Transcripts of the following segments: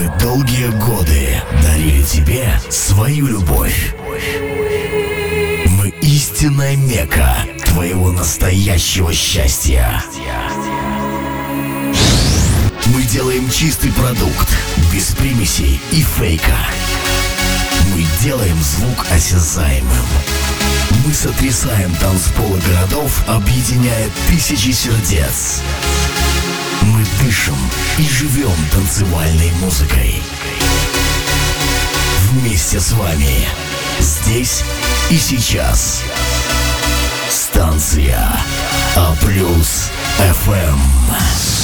Мы долгие годы дарили тебе свою любовь. Мы истинная мека твоего настоящего счастья. Мы делаем чистый продукт, без примесей и фейка. Мы делаем звук осязаемым. Мы сотрясаем танцполы городов, объединяя тысячи сердец. Мы дышим и живем танцевальной музыкой. Вместе с вами. Здесь и сейчас. Станция А плюс FM.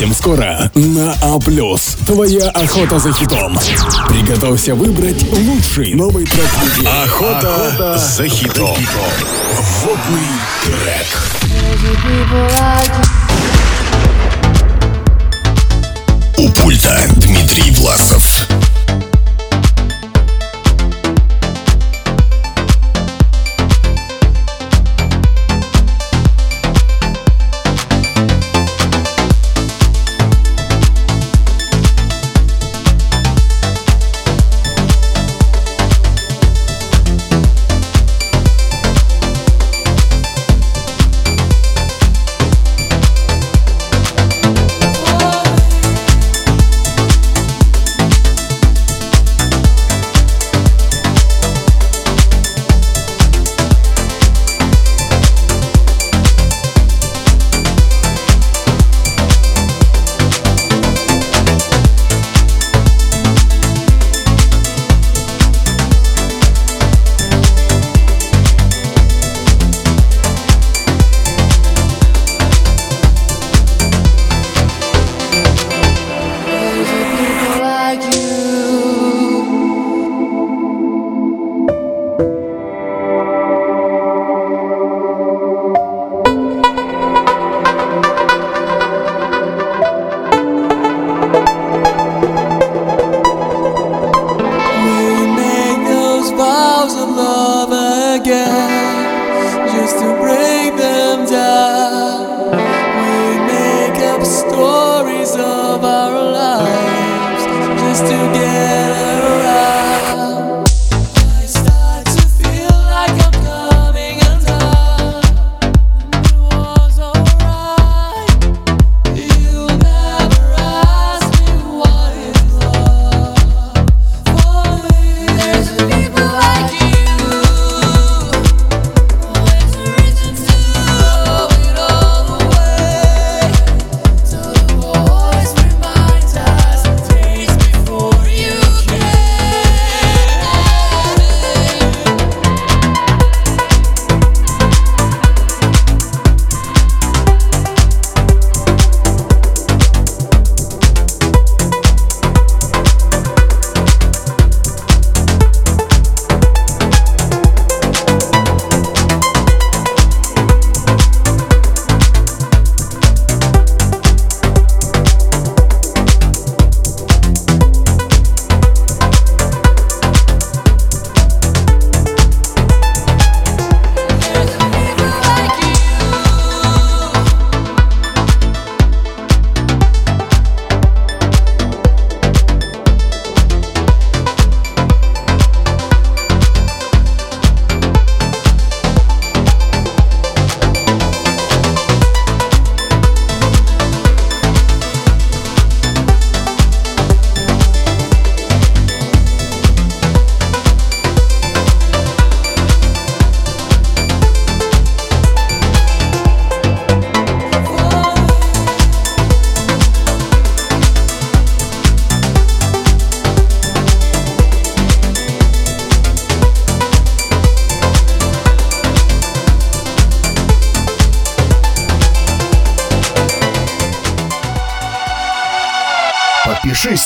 Совсем скоро на А+. Твоя охота за хитом. Приготовься выбрать лучший новый трек. Охота, охота за хитом. Водный трек. У пульта Дмитрий Власов.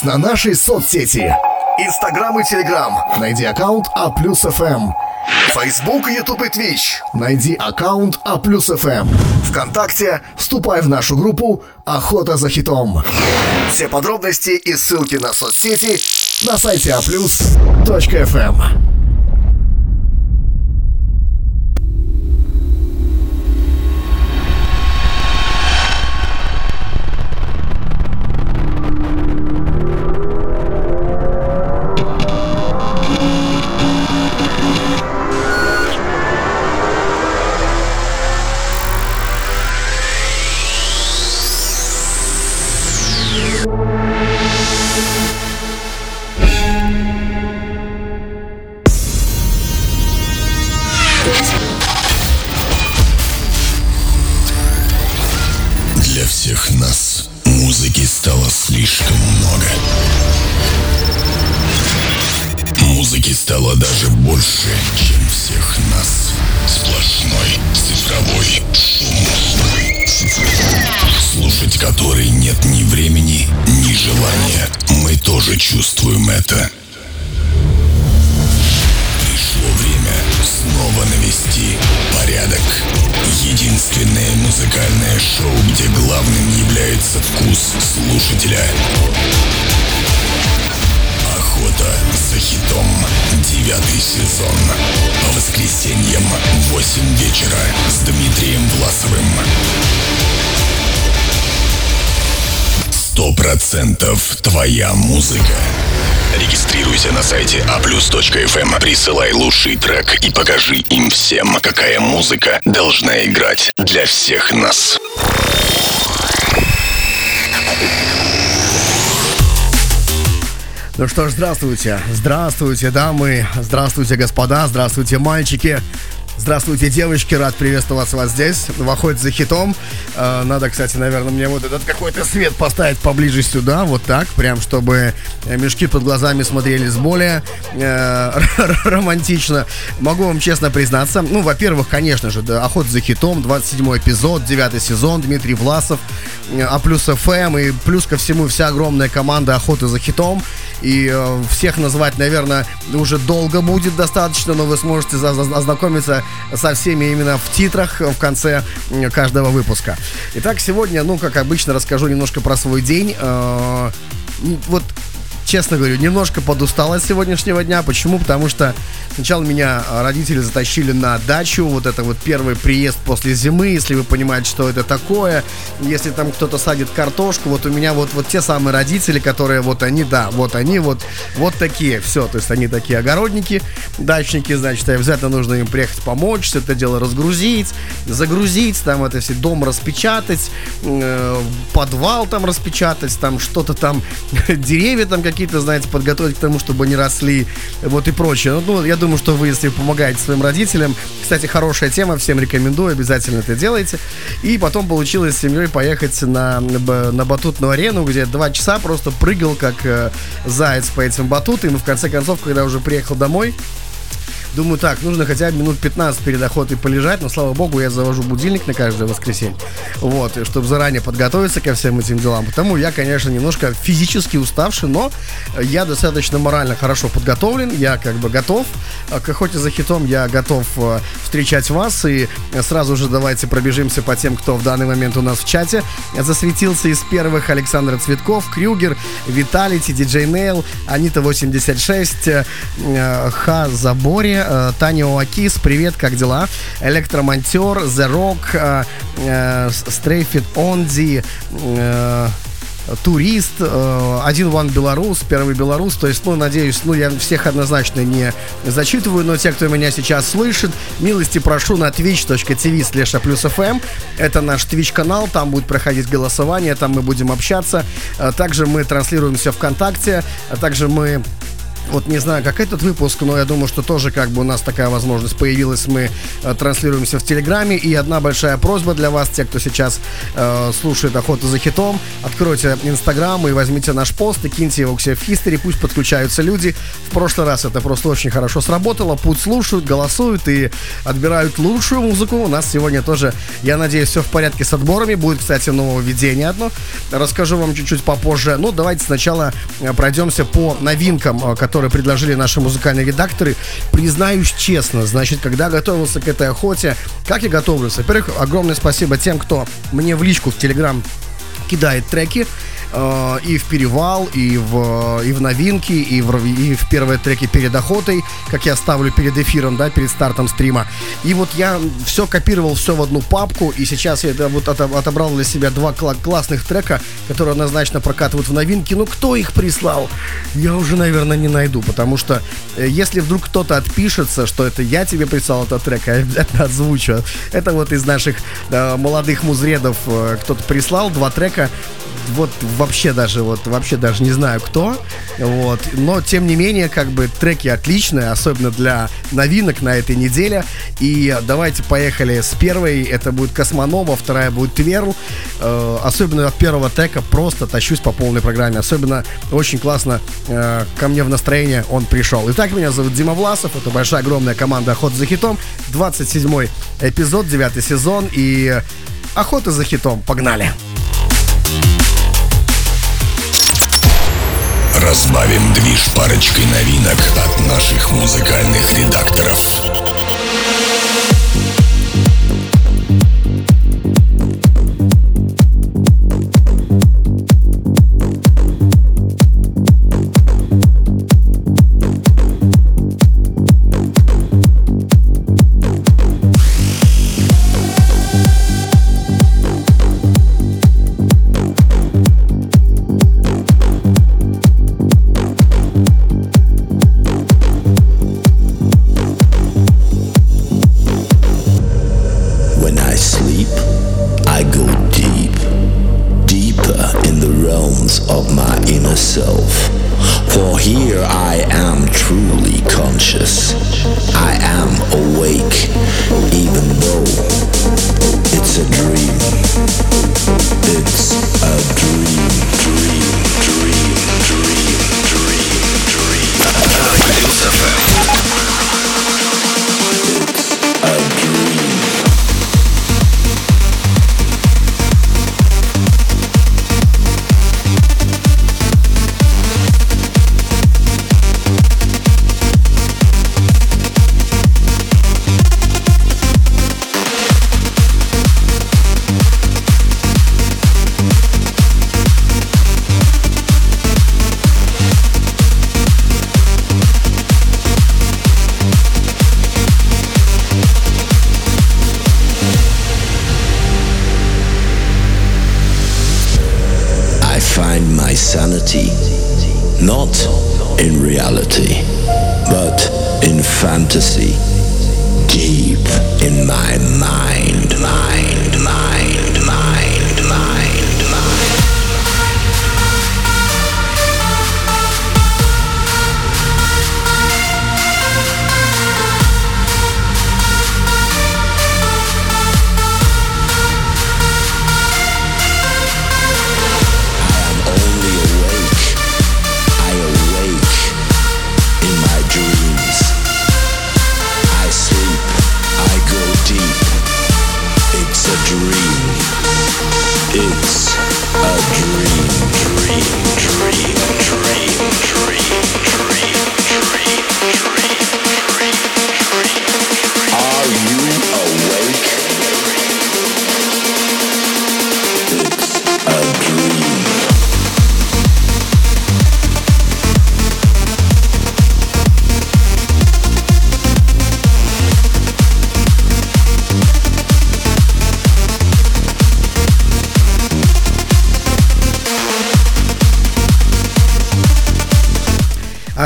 На нашей соцсети. Инстаграм и Телеграм. Найди аккаунт А плюс ФМ. Фейсбук, Ютуб и Твич. Найди аккаунт А плюс ФМ. Вконтакте вступай в нашу группу «Охота за хитом». Все подробности и ссылки на соцсети на сайте aplus.fm. присылай лучший трек и покажи им всем, какая музыка должна играть для всех нас. Ну что ж, здравствуйте. Здравствуйте, дамы. Здравствуйте, господа. Здравствуйте, мальчики. Здравствуйте, девочки, рад приветствовать вас здесь, в охоте за хитом. Э, надо, кстати, наверное, мне вот этот какой-то свет поставить поближе сюда, вот так, прям, чтобы мешки под глазами смотрелись более э, романтично. Могу вам честно признаться, ну, во-первых, конечно же, да, охота за хитом, 27 эпизод, 9 сезон, Дмитрий Власов, э, А плюс ФМ и плюс ко всему вся огромная команда охоты за хитом. И э, всех назвать, наверное, уже долго будет достаточно, но вы сможете ознакомиться со всеми именно в титрах в конце каждого выпуска. Итак, сегодня, ну, как обычно, расскажу немножко про свой день. Э, вот честно говорю, немножко подустал от сегодняшнего дня. Почему? Потому что сначала меня родители затащили на дачу. Вот это вот первый приезд после зимы, если вы понимаете, что это такое. Если там кто-то садит картошку, вот у меня вот, вот те самые родители, которые вот они, да, вот они вот, вот такие. Все, то есть они такие огородники, дачники, значит, обязательно нужно им приехать помочь, все это дело разгрузить, загрузить, там это все дом распечатать, э, подвал там распечатать, там что-то там, деревья там как какие-то, знаете, подготовить к тому, чтобы они росли, вот и прочее. Ну, ну, я думаю, что вы, если помогаете своим родителям, кстати, хорошая тема, всем рекомендую, обязательно это делайте. И потом получилось с семьей поехать на, на батутную арену, где два часа просто прыгал, как э, заяц по этим батутам. И в конце концов, когда уже приехал домой, Думаю, так, нужно хотя бы минут 15 перед охотой полежать, но, слава богу, я завожу будильник на каждое воскресенье. Вот, чтобы заранее подготовиться ко всем этим делам. Потому я, конечно, немножко физически уставший, но я достаточно морально хорошо подготовлен, я как бы готов. А к охоте за хитом я готов э, встречать вас, и сразу же давайте пробежимся по тем, кто в данный момент у нас в чате. Засветился из первых Александр Цветков, Крюгер, Виталити, Диджей Нейл, Анита 86, э, Ха Заборе, э, Таня Оакис, привет, как дела? Электромонтер, The Rock, э, э, Онди, э, турист, э, один ван белорус, первый белорус, то есть, ну, надеюсь, ну, я всех однозначно не зачитываю, но те, кто меня сейчас слышит, милости прошу на twitch.tv slash плюс fm, это наш Twitch канал, там будет проходить голосование, там мы будем общаться, также мы транслируемся ВКонтакте, а также мы вот не знаю, как этот выпуск, но я думаю, что тоже как бы у нас такая возможность появилась. Мы э, транслируемся в Телеграме. И одна большая просьба для вас, те, кто сейчас э, слушает «Охоту за хитом», откройте Инстаграм и возьмите наш пост и киньте его к себе в хистори, пусть подключаются люди. В прошлый раз это просто очень хорошо сработало. Путь слушают, голосуют и отбирают лучшую музыку. У нас сегодня тоже, я надеюсь, все в порядке с отборами. Будет, кстати, нововведение одно. Расскажу вам чуть-чуть попозже. Ну, давайте сначала э, пройдемся по новинкам, э, которые которые предложили наши музыкальные редакторы. Признаюсь честно, значит, когда готовился к этой охоте, как я готовился? Во-первых, огромное спасибо тем, кто мне в личку в Телеграм кидает треки э, и в перевал, и в, и в новинки, и в, и в первые треки перед охотой, как я ставлю перед эфиром, да, перед стартом стрима. И вот я все копировал, все в одну папку, и сейчас я вот отобрал для себя два кла- классных трека, которые однозначно прокатывают в новинки. Ну, кто их прислал? Я уже, наверное, не найду, потому что э, если вдруг кто-то отпишется, что это я тебе прислал этот трек, я обязательно озвучу. Это вот из наших э, молодых музредов э, кто-то прислал два трека вот вообще даже, вот вообще даже не знаю кто, вот, но тем не менее, как бы треки отличные, особенно для новинок на этой неделе, и давайте поехали с первой, это будет Космонова, вторая будет Тверл, э, особенно от первого трека просто тащусь по полной программе, особенно очень классно э, ко мне в настроение он пришел. Итак, меня зовут Дима Власов, это большая огромная команда Охот за хитом, 27 эпизод, 9 сезон, и Охота за хитом, погнали! Разбавим движ парочкой новинок от наших музыкальных редакторов.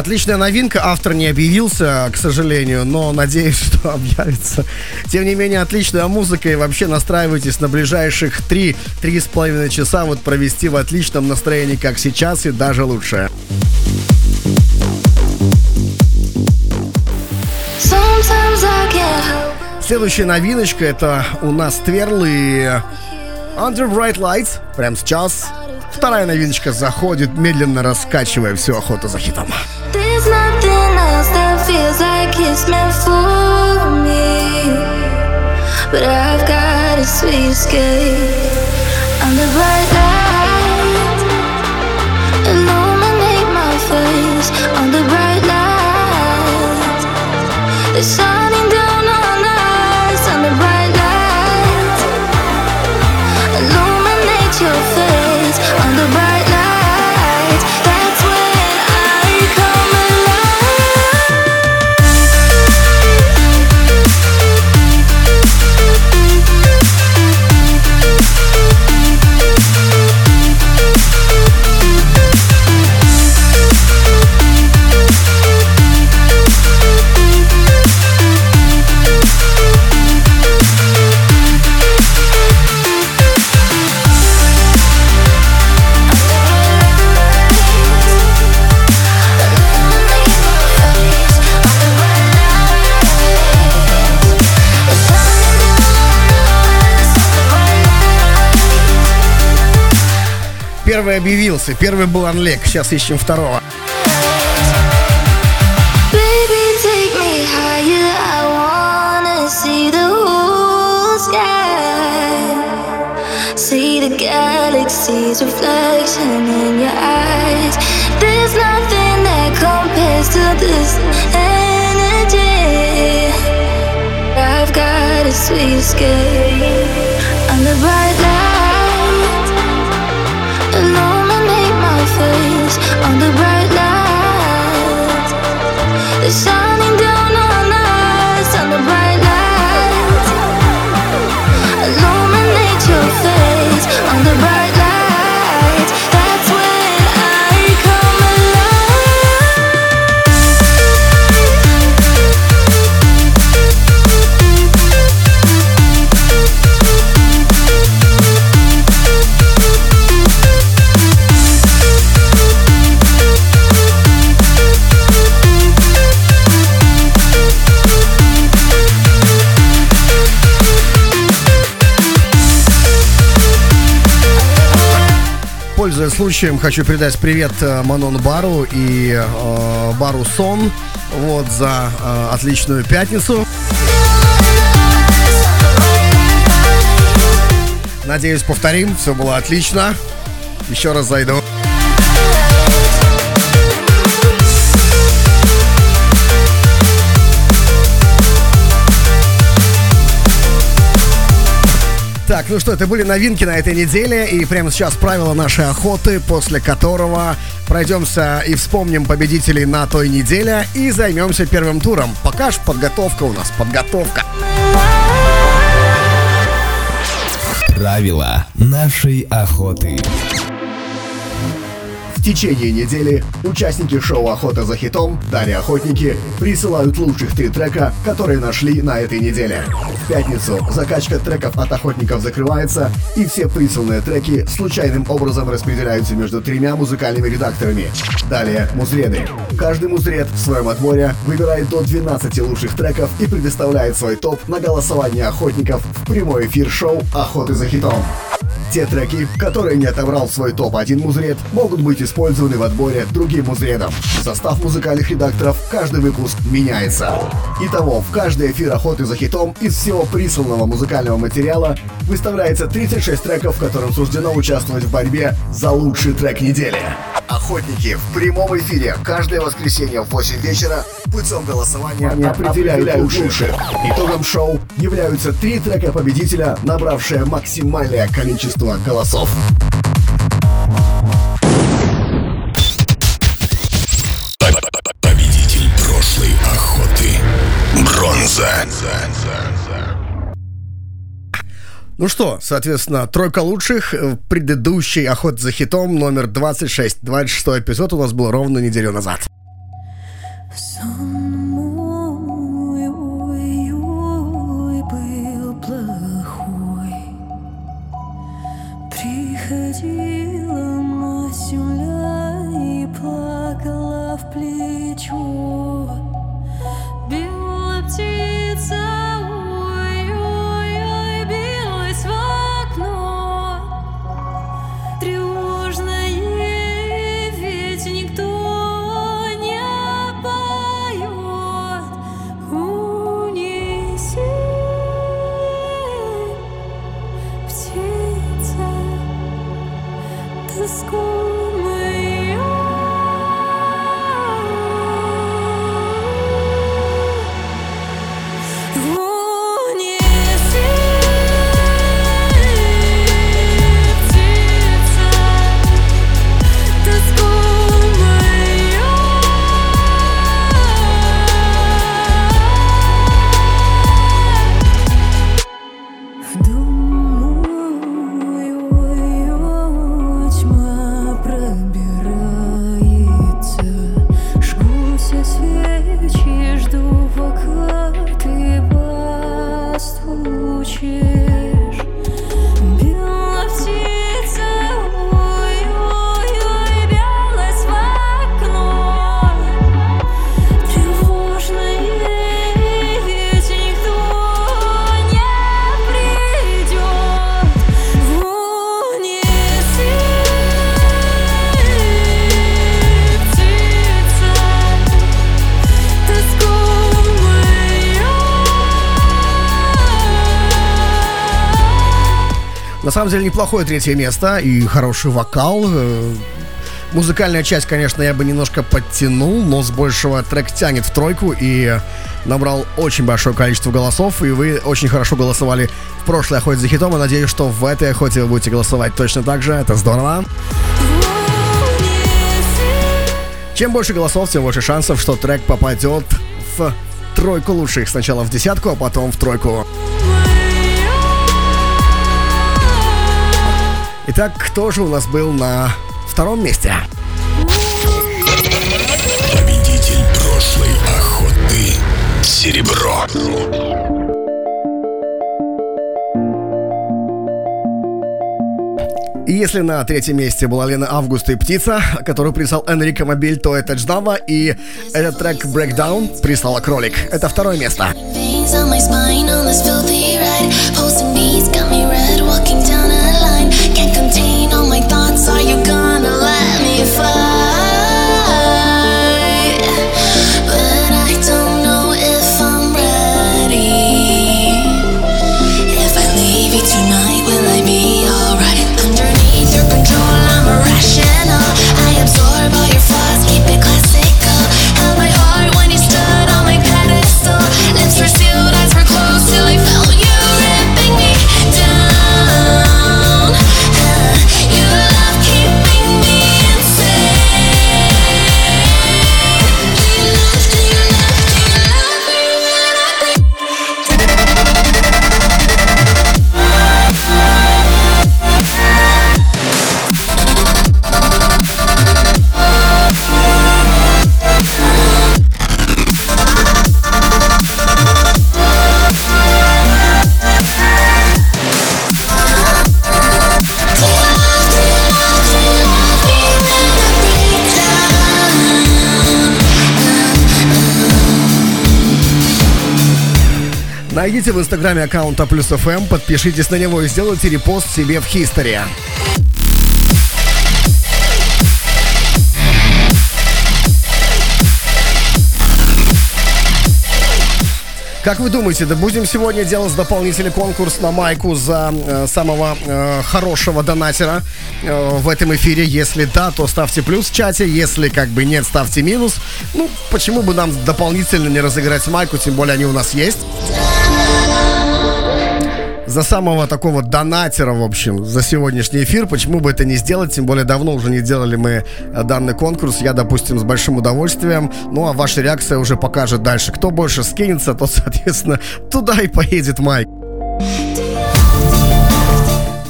Отличная новинка, автор не объявился, к сожалению, но надеюсь, что объявится. Тем не менее, отличная музыка и вообще настраивайтесь на ближайших 3-3,5 часа вот провести в отличном настроении, как сейчас, и даже лучше. Следующая новиночка это у нас Тверлы Under Bright Lights, прямо сейчас. Вторая новиночка заходит, медленно раскачивая всю охоту за хитом. It's meant for me. But I've got a sweet escape. Under bright light, объявился, первый был Анлек, сейчас ищем второго. see the galaxy galaxy's reflection in your eyes. There's nothing that compares to this energy. I've got a sweet escape under bright light. on the bright lights. They're shining down on us on the bright lights. Illuminate your face on the bright случаем, хочу передать привет э, Манон Бару и э, Бару Сон вот, за э, отличную пятницу. Надеюсь, повторим, все было отлично. Еще раз зайду. Ну что, это были новинки на этой неделе, и прямо сейчас правила нашей охоты, после которого пройдемся и вспомним победителей на той неделе и займемся первым туром. Пока ж подготовка у нас, подготовка. Правила нашей охоты. Течение недели участники шоу «Охота за хитом» Далее Охотники присылают лучших три трека, которые нашли на этой неделе. В пятницу закачка треков от охотников закрывается, и все присланные треки случайным образом распределяются между тремя музыкальными редакторами. Далее музреды. Каждый музред в своем отборе выбирает до 12 лучших треков и предоставляет свой топ на голосование охотников в прямой эфир шоу «Охоты за хитом». Те треки, которые не отобрал свой топ-1 музред, могут быть использованы в отборе другим музредом. Состав музыкальных редакторов каждый выпуск меняется. Итого, в каждый эфир охоты за хитом из всего присланного музыкального материала выставляется 36 треков, которым суждено участвовать в борьбе за лучший трек недели. Охотники в прямом эфире каждое воскресенье в 8 вечера путем голосования определяют лучших. Итогом шоу являются три трека победителя, набравшие максимальное количество голосов. Победитель прошлой охоты. Бронза. Ну что, соответственно, тройка лучших в предыдущей охоте за хитом номер 26. 26 эпизод у нас был ровно неделю назад. Сон самом деле неплохое третье место и хороший вокал. Э, музыкальная часть, конечно, я бы немножко подтянул, но с большего трек тянет в тройку и набрал очень большое количество голосов, и вы очень хорошо голосовали в прошлой охоте за хитом, и надеюсь, что в этой охоте вы будете голосовать точно так же, это здорово. Чем больше голосов, тем больше шансов, что трек попадет в тройку лучших. Сначала в десятку, а потом в тройку. Итак, кто же у нас был на втором месте? Победитель прошлой охоты. Серебро. И если на третьем месте была Лена Августа и Птица, которую прислал Энрико Мобиль, то это Дждава, и этот трек Breakdown прислала Кролик. Это второе место. Are Найдите в инстаграме аккаунта Плюс ФМ, подпишитесь на него и сделайте репост себе в Хистори. Как вы думаете, да будем сегодня делать дополнительный конкурс на майку за э, самого э, хорошего донатера э, в этом эфире? Если да, то ставьте плюс в чате. Если как бы нет, ставьте минус. Ну, почему бы нам дополнительно не разыграть майку, тем более они у нас есть за самого такого донатера, в общем, за сегодняшний эфир. Почему бы это не сделать? Тем более давно уже не делали мы э, данный конкурс. Я, допустим, с большим удовольствием. Ну, а ваша реакция уже покажет дальше. Кто больше скинется, тот, соответственно, туда и поедет Майк.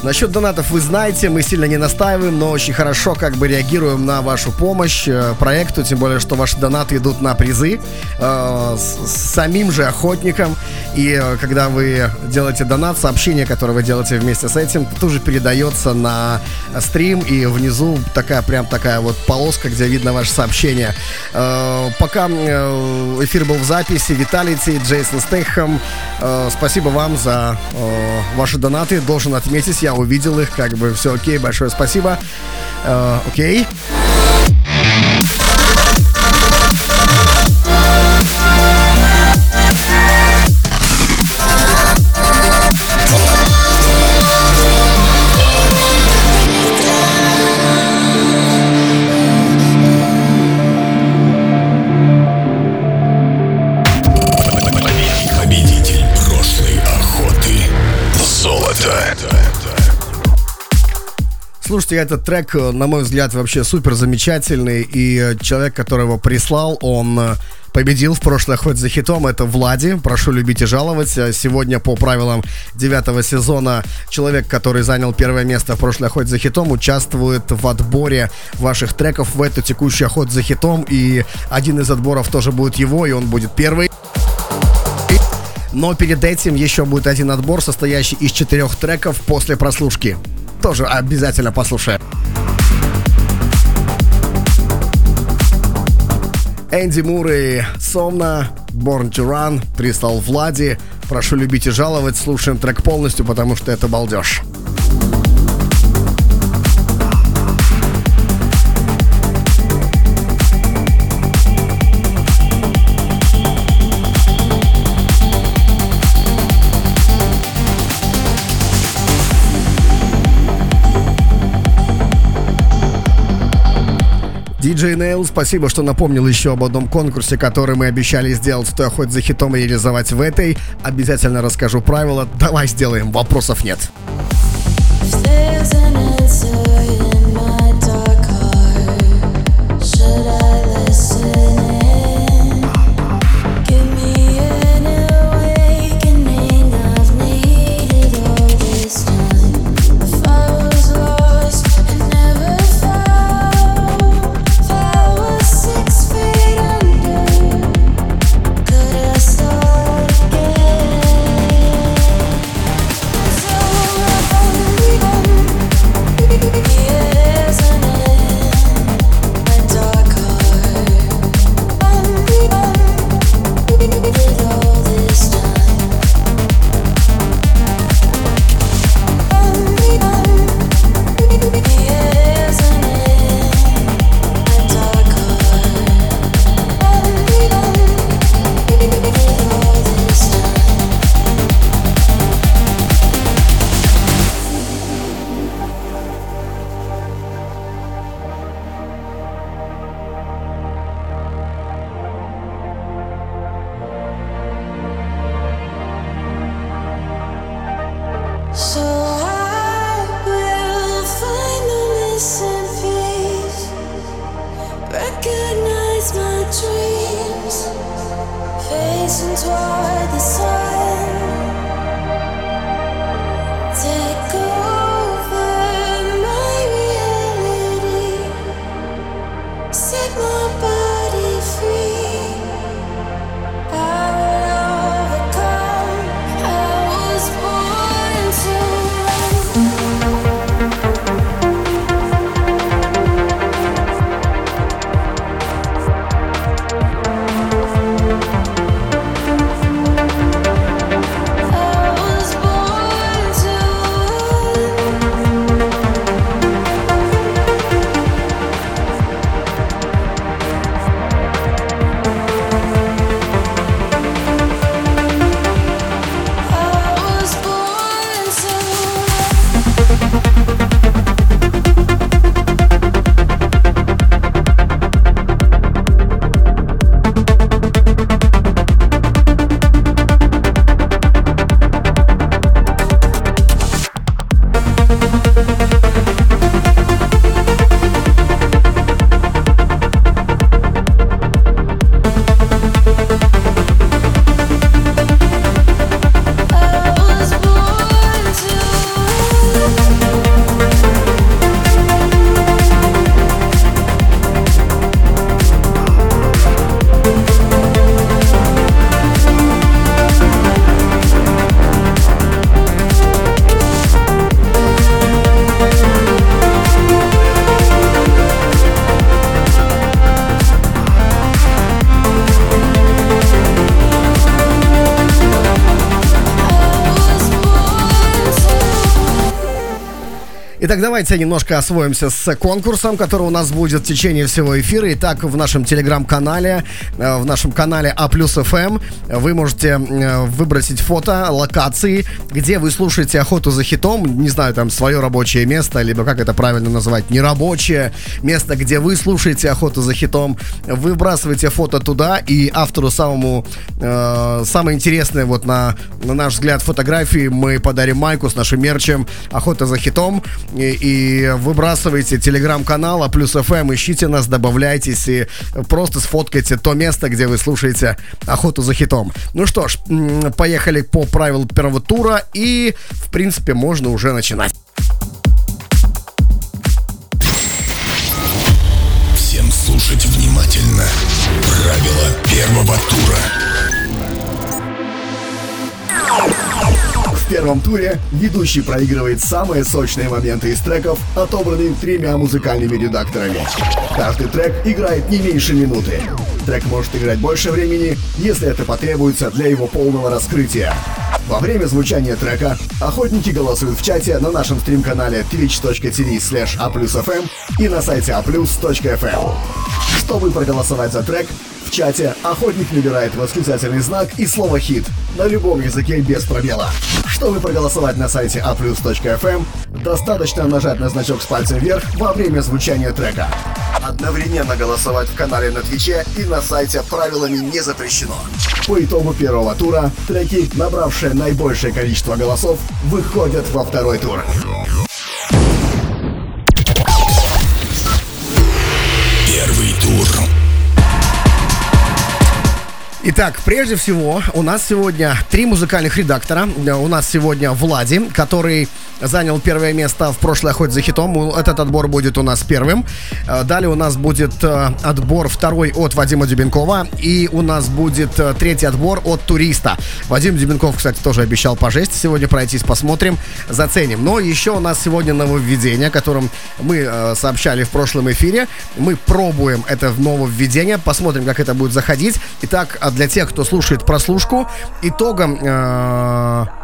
Насчет донатов вы знаете, мы сильно не настаиваем, но очень хорошо как бы реагируем на вашу помощь э, проекту, тем более, что ваши донаты идут на призы э, с, самим же охотникам. И э, когда вы делаете донат, сообщение, которое вы делаете вместе с этим, тоже передается на стрим, и внизу такая прям такая вот полоска, где видно ваше сообщение. Э, пока э, эфир был в записи, Виталий Джейсон Стейхам, э, спасибо вам за э, ваши донаты. Должен отметить, я увидел их, как бы все окей, большое спасибо. Э, окей. Слушайте, этот трек, э, на мой взгляд, вообще супер замечательный. И э, человек, который его прислал, он э, победил в прошлой охоте за хитом. Это Влади. Прошу любить и жаловать. Сегодня по правилам девятого сезона человек, который занял первое место в прошлой охоте за хитом, участвует в отборе ваших треков в эту текущую охоту за хитом. И один из отборов тоже будет его, и он будет первый. Но перед этим еще будет один отбор, состоящий из четырех треков после прослушки тоже обязательно послушаем. Энди Мур и Сомна, Born to Run, прислал Влади. Прошу любить и жаловать, слушаем трек полностью, потому что это балдеж. Диджей Нейл. Спасибо, что напомнил еще об одном конкурсе, который мы обещали сделать в той охоте за хитом реализовать в этой. Обязательно расскажу правила. Давай сделаем, вопросов нет. Итак, давайте немножко освоимся с конкурсом, который у нас будет в течение всего эфира. Итак, в нашем телеграм-канале, э, в нашем канале А плюс ФМ вы можете э, выбросить фото локации, где вы слушаете охоту за хитом, не знаю, там свое рабочее место, либо как это правильно называть, нерабочее место, где вы слушаете охоту за хитом. Вы выбрасываете фото туда, и автору самому, э, самое интересное, вот на, на наш взгляд, фотографии мы подарим майку с нашим мерчем «Охота за хитом» и, выбрасывайте телеграм-канал, а плюс FM, эм, ищите нас, добавляйтесь и просто сфоткайте то место, где вы слушаете охоту за хитом. Ну что ж, поехали по правилу первого тура и, в принципе, можно уже начинать. Всем слушать внимательно. Правила первого тура. Первом туре ведущий проигрывает самые сочные моменты из треков, отобранные тремя музыкальными редакторами. Каждый трек играет не меньше минуты. Трек может играть больше времени, если это потребуется для его полного раскрытия. Во время звучания трека охотники голосуют в чате на нашем стрим-канале twitch.tv slash a+fm и на сайте aplus.fm. Чтобы проголосовать за трек, в чате охотник набирает восклицательный знак и слово «хит» на любом языке без пробела. Чтобы проголосовать на сайте aplus.fm, достаточно нажать на значок с пальцем вверх во время звучания трека. одновременно голосовать в канале на Твиче и на сайте правилами не запрещено. По итогу первого тура треки, набравшие наибольшее количество голосов, выходят во второй тур. Первый тур. Итак, прежде всего, у нас сегодня три музыкальных редактора. У нас сегодня Влади, который занял первое место в прошлой охоте за хитом. Этот отбор будет у нас первым. Э, далее у нас будет э, отбор второй от Вадима Дюбенкова. И у нас будет э, третий отбор от туриста. Вадим Дюбенков, кстати, тоже обещал по жести сегодня пройтись, посмотрим, заценим. Но еще у нас сегодня нововведение, о котором мы сообщали в прошлом эфире. Мы пробуем это нововведение, посмотрим, как это будет заходить. Итак, для тех, кто слушает прослушку, итогом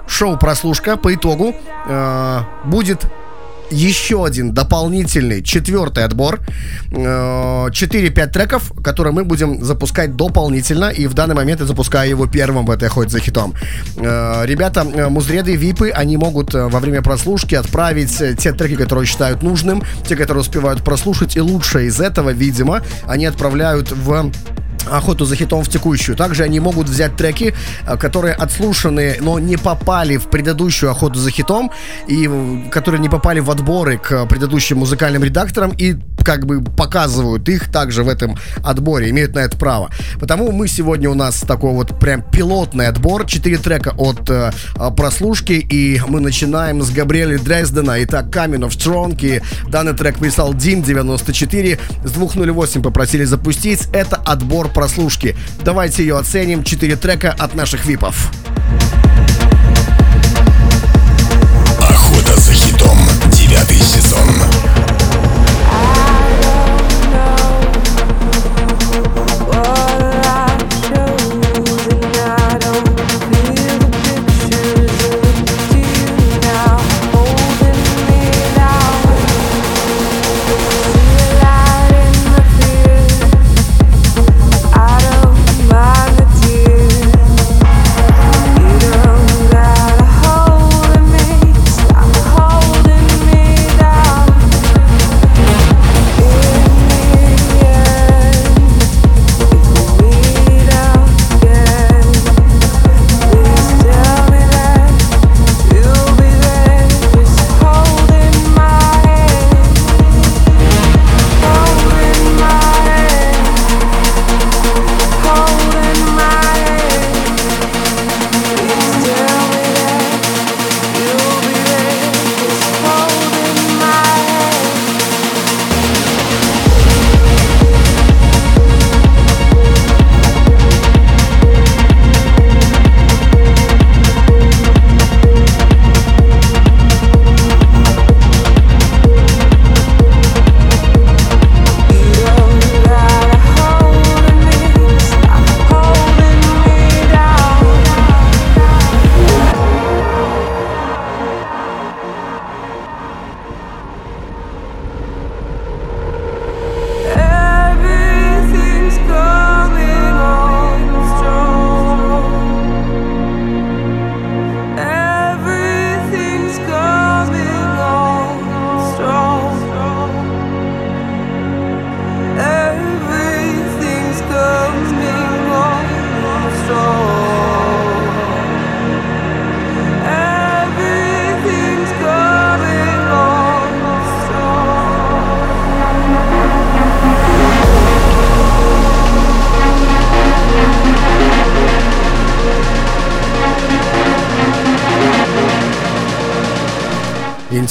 шоу «Прослушка» по итогу э, будет еще один дополнительный четвертый отбор. 4-5 э, треков, которые мы будем запускать дополнительно. И в данный момент я запускаю его первым в этой охоте за хитом. Э, ребята, э, музреды, випы, они могут во время прослушки отправить те треки, которые считают нужным, те, которые успевают прослушать. И лучшее из этого, видимо, они отправляют в охоту за хитом в текущую. Также они могут взять треки, которые отслушаны, но не попали в предыдущую охоту за хитом, и которые не попали в отборы к предыдущим музыкальным редакторам, и как бы показывают их также в этом отборе, имеют на это право. Потому мы сегодня у нас такой вот прям пилотный отбор, 4 трека от э, прослушки, и мы начинаем с Габриэля Дрездена. Итак, Coming of Strong, и данный трек писал Дим 94, с 208 попросили запустить. Это отбор прослушки. Давайте ее оценим. Четыре трека от наших випов. Девятый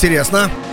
Интересно.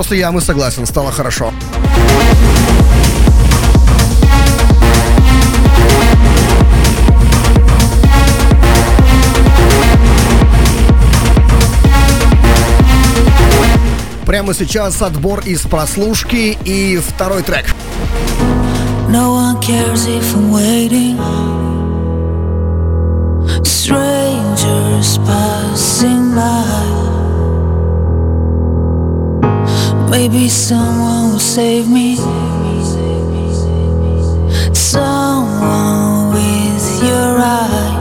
После ямы согласен, стало хорошо. Прямо сейчас отбор из прослушки и второй трек. No one cares if I'm waiting. Strangers passing by. Maybe someone will save me. Someone with your eyes.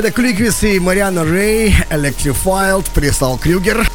Это Кликвис и Мариана Рэй, Electrified, прислал Крюгер.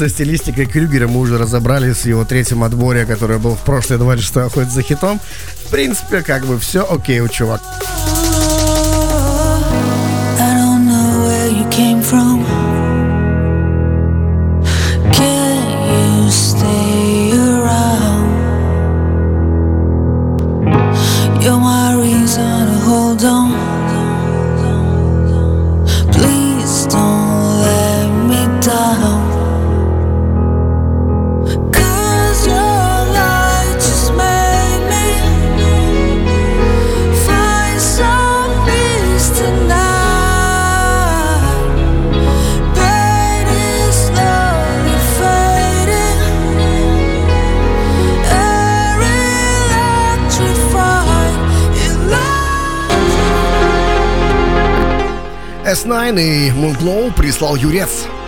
Со стилистикой Крюгера мы уже разобрались в его третьем отборе, который был в прошлой 26 охоте за хитом. В принципе, как бы все окей у чувака. Прислал Юрец.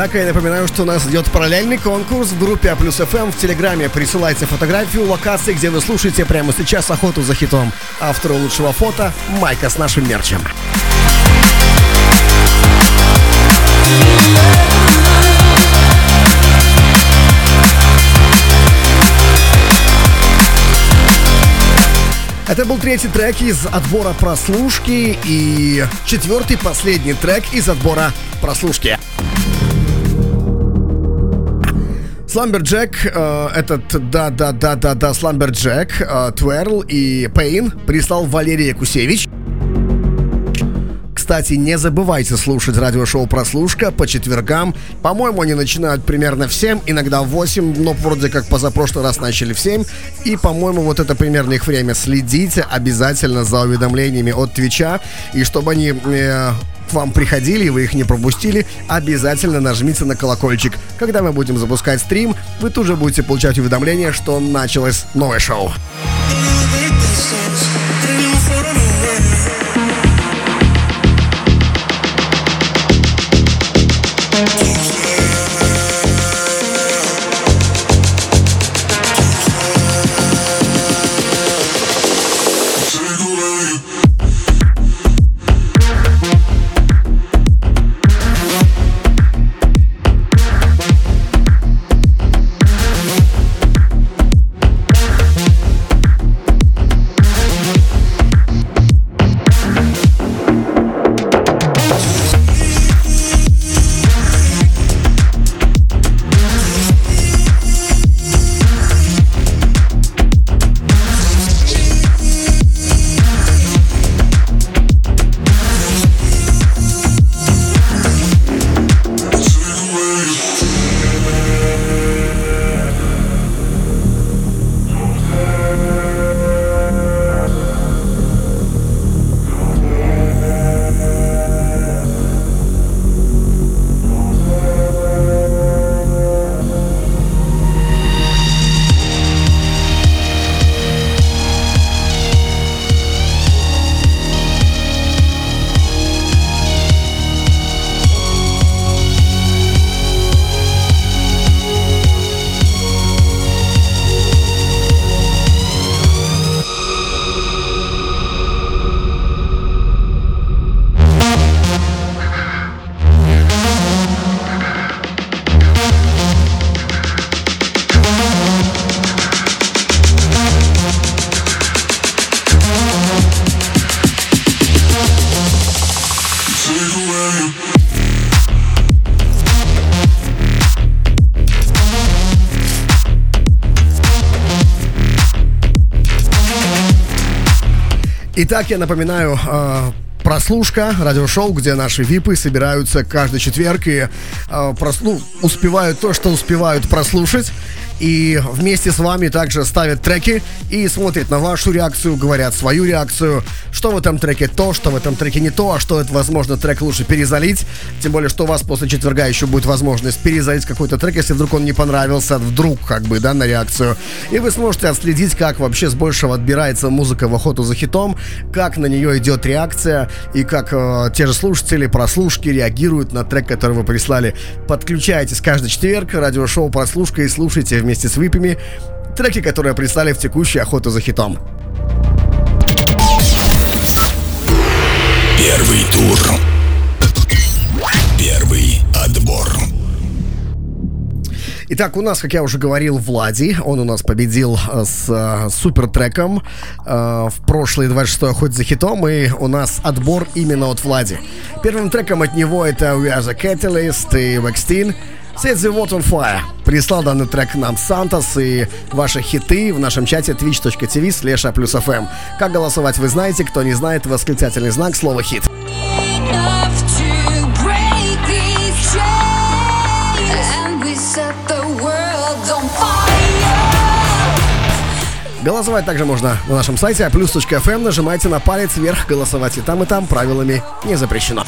Итак, я напоминаю, что у нас идет параллельный конкурс в группе А плюс ФМ в Телеграме. Присылайте фотографию локации, где вы слушаете прямо сейчас охоту за хитом. Автору лучшего фото Майка с нашим мерчем. Это был третий трек из отбора прослушки и четвертый последний трек из отбора прослушки. Slumberjack, э, этот, да-да-да-да-да, Slumberjack, э, TWERL и Pain прислал Валерия Кусевич. Кстати, не забывайте слушать радиошоу «Прослушка» по четвергам. По-моему, они начинают примерно в 7, иногда в 8, но вроде как позапрошлый раз начали в 7. И, по-моему, вот это примерно их время. Следите обязательно за уведомлениями от Твича. И чтобы они э, к вам приходили и вы их не пропустили, обязательно нажмите на колокольчик. Когда мы будем запускать стрим, вы тут же будете получать уведомление, что началось новое шоу. Итак, я напоминаю, э, прослушка, радиошоу, где наши випы собираются каждый четверг и э, прос, ну, успевают то, что успевают прослушать. И вместе с вами также ставят треки и смотрят на вашу реакцию, говорят свою реакцию, что в этом треке то, что в этом треке не то, а что это, возможно, трек лучше перезалить. Тем более, что у вас после четверга еще будет возможность перезалить какой-то трек, если вдруг он не понравился, вдруг, как бы, да, на реакцию. И вы сможете отследить, как вообще с большего отбирается музыка в охоту за хитом, как на нее идет реакция и как э, те же слушатели, прослушки реагируют на трек, который вы прислали. Подключайтесь каждый четверг, радиошоу «Прослушка» и слушайте вместе с выпами треки, которые прислали в текущую охоту за хитом. Первый тур. Первый отбор. Итак, у нас, как я уже говорил, Влади. Он у нас победил э, с э, супер э, в прошлый 26 охоте за хитом. И у нас отбор именно от Влади. Первым треком от него это We Are The Catalyst и Векстин. Set the What on Fire. Прислал данный трек нам Сантос и ваши хиты в нашем чате twitch.tv slash плюс FM. Как голосовать вы знаете, кто не знает, восклицательный знак, слово хит. Голосовать также можно на нашем сайте plus.fm. Нажимайте на палец вверх голосовать и там, и там правилами не запрещено.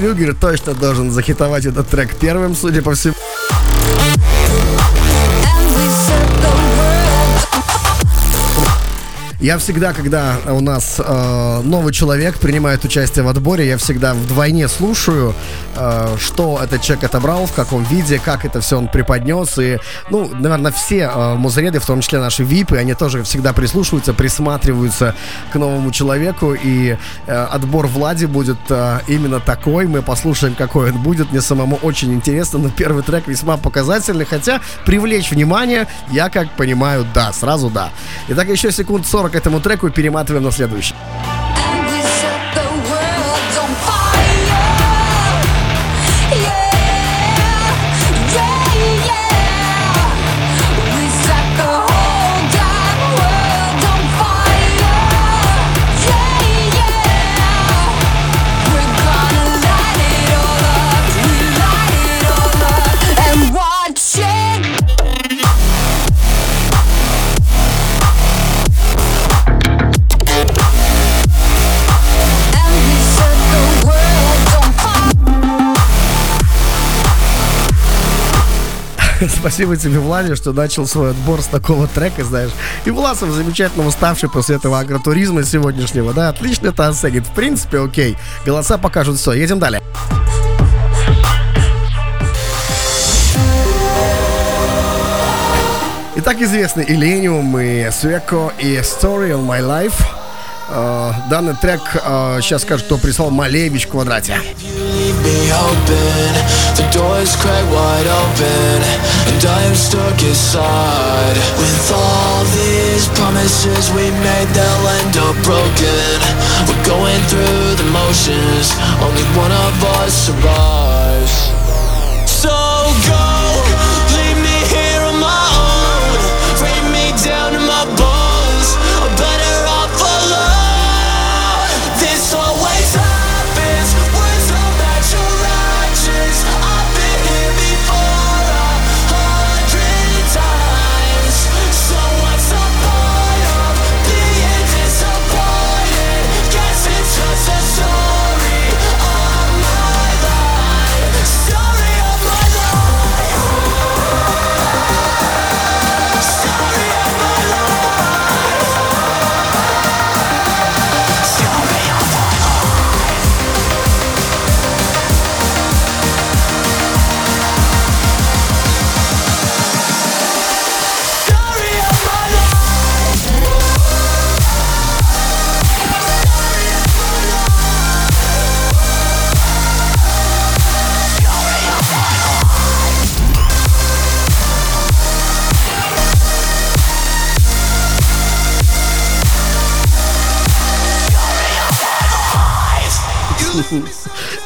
Крюгер точно должен захитовать этот трек первым, судя по всему. Я всегда, когда у нас э, новый человек принимает участие в отборе, я всегда вдвойне слушаю, э, что этот человек отобрал, в каком виде, как это все он преподнес. И, ну, наверное, все э, музреды, в том числе наши випы, они тоже всегда прислушиваются, присматриваются к новому человеку. И э, отбор Влади будет э, именно такой. Мы послушаем, какой он будет. Мне самому очень интересно, но первый трек весьма показательный. Хотя привлечь внимание, я как понимаю, да, сразу да. Итак, еще секунд 40 к этому треку и перематываем на следующий. Спасибо тебе, Влади, что начал свой отбор с такого трека, знаешь. И Власов замечательно уставший после этого агротуризма сегодняшнего, да, отлично это оценит. В принципе, окей. Голоса покажут все. Едем далее. Итак, известны Illenium и Суэко и Story on My Life. Uh, данный трек, uh, сейчас скажу, кто прислал Малевич в квадрате. The door's cracked wide open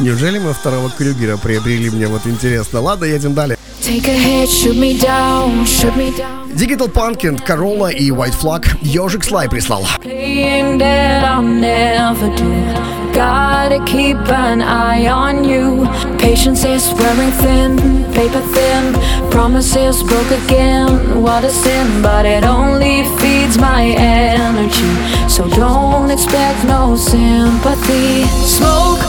Неужели мы второго Крюгера приобрели, мне вот интересно. Ладно, едем далее. Take a hit, shoot me down, shoot me down. Digital Punkin, Corolla и White Flag. Ежик Слай прислал. Playing dead, I'll never do. Gotta keep an eye on you. Patience is wearing thin, paper thin. Promises broke again. What a sin, but it only feeds my energy. So don't expect no sympathy. Smoke,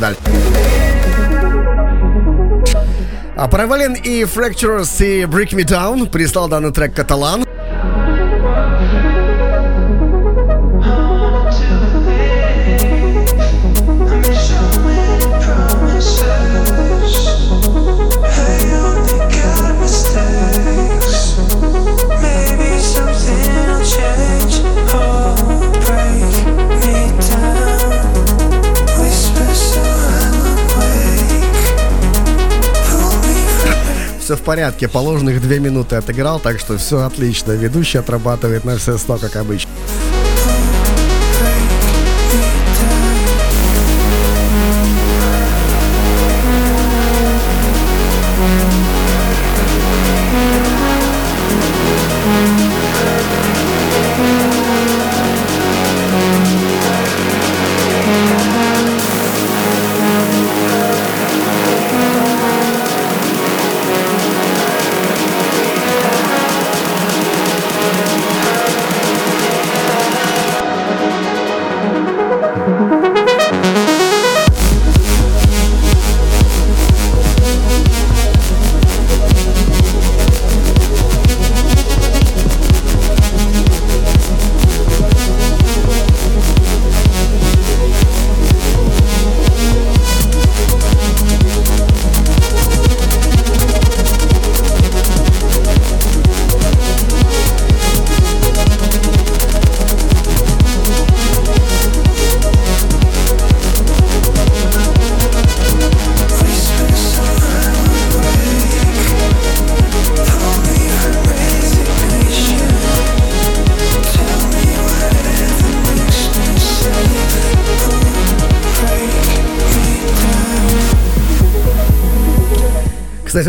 Дальше. А Провален и Fractures и Break Me Down прислал данный трек Каталан. Все в порядке. Положенных две минуты отыграл, так что все отлично. Ведущий отрабатывает на все сто, как обычно.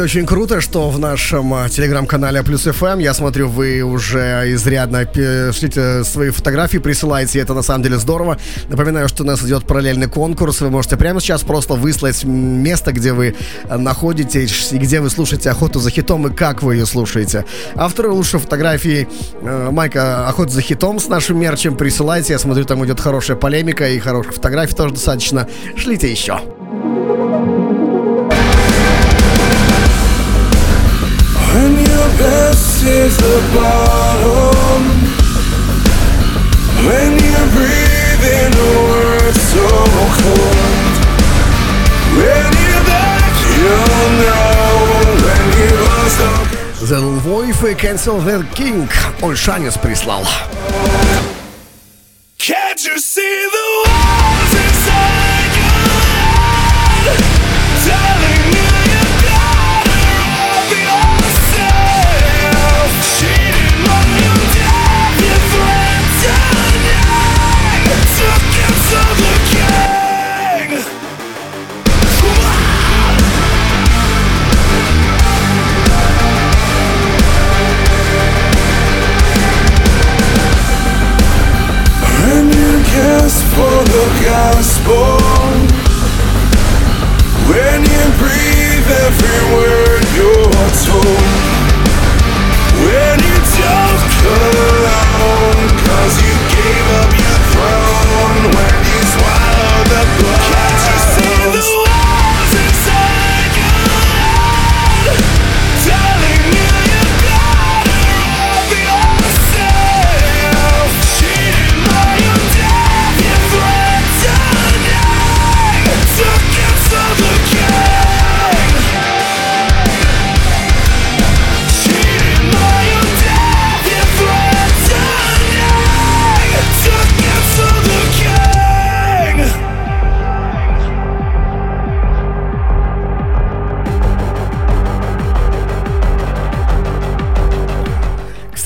Очень круто, что в нашем а, телеграм-канале Плюс ФМ, я смотрю, вы уже изрядно шлите свои фотографии, присылаете, это на самом деле здорово. Напоминаю, что у нас идет параллельный конкурс, вы можете прямо сейчас просто выслать место, где вы а, находитесь, и где вы слушаете охоту за хитом, и как вы ее слушаете. Авторы лучшей фотографии э, Майка «Охота за хитом» с нашим мерчем присылайте, я смотрю, там идет хорошая полемика, и хороших фотографий тоже достаточно. Шлите еще. Is the bottom When you're breathing a word so cold When you're back, you'll know When you lost all The Wolf Cancel the King Он Шанец прислал Can't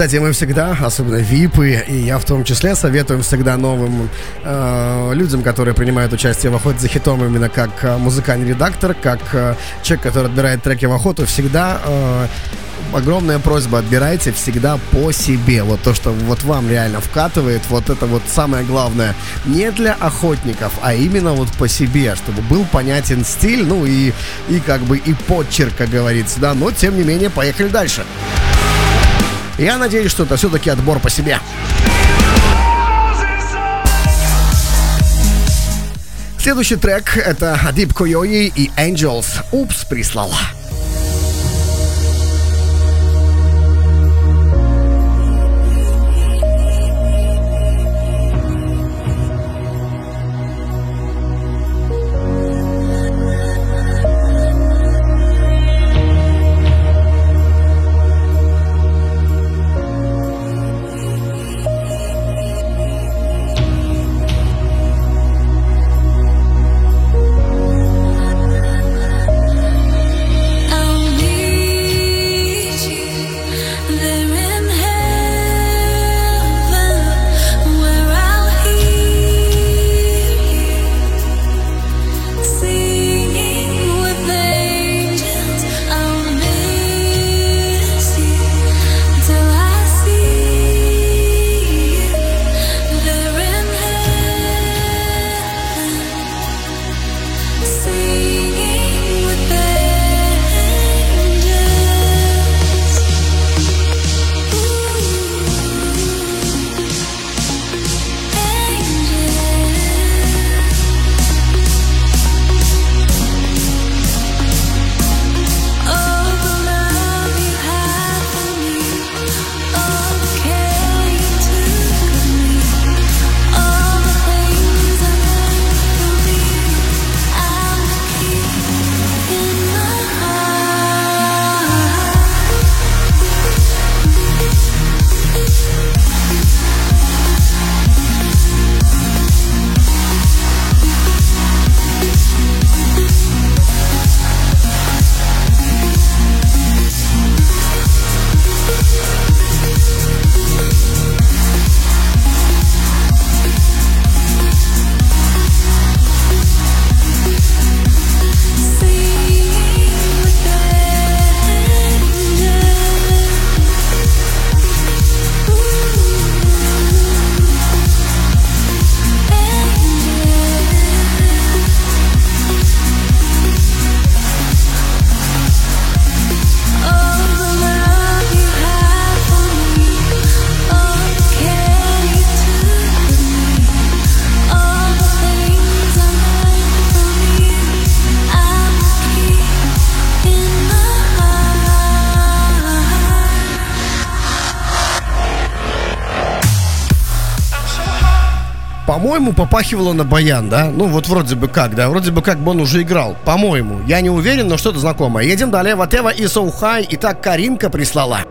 Кстати, мы всегда, особенно ВИПы, и я в том числе, советуем всегда новым э, людям, которые принимают участие в охоте за хитом, именно как э, музыкальный редактор, как э, человек, который отбирает треки в охоту, всегда э, огромная просьба, отбирайте всегда по себе. Вот то, что вот вам реально вкатывает, вот это вот самое главное. Не для охотников, а именно вот по себе, чтобы был понятен стиль, ну и, и как бы и подчерк, как говорится, да. Но, тем не менее, поехали дальше. Я надеюсь, что это все-таки отбор по себе. Следующий трек — это Адип Койои и Angels. Упс, прислала. По-моему, попахивало на баян, да? Ну, вот вроде бы как, да? Вроде бы как бы он уже играл. По-моему. Я не уверен, но что-то знакомое. Едем далее. Ватева и Соухай. Итак, Каринка прислала.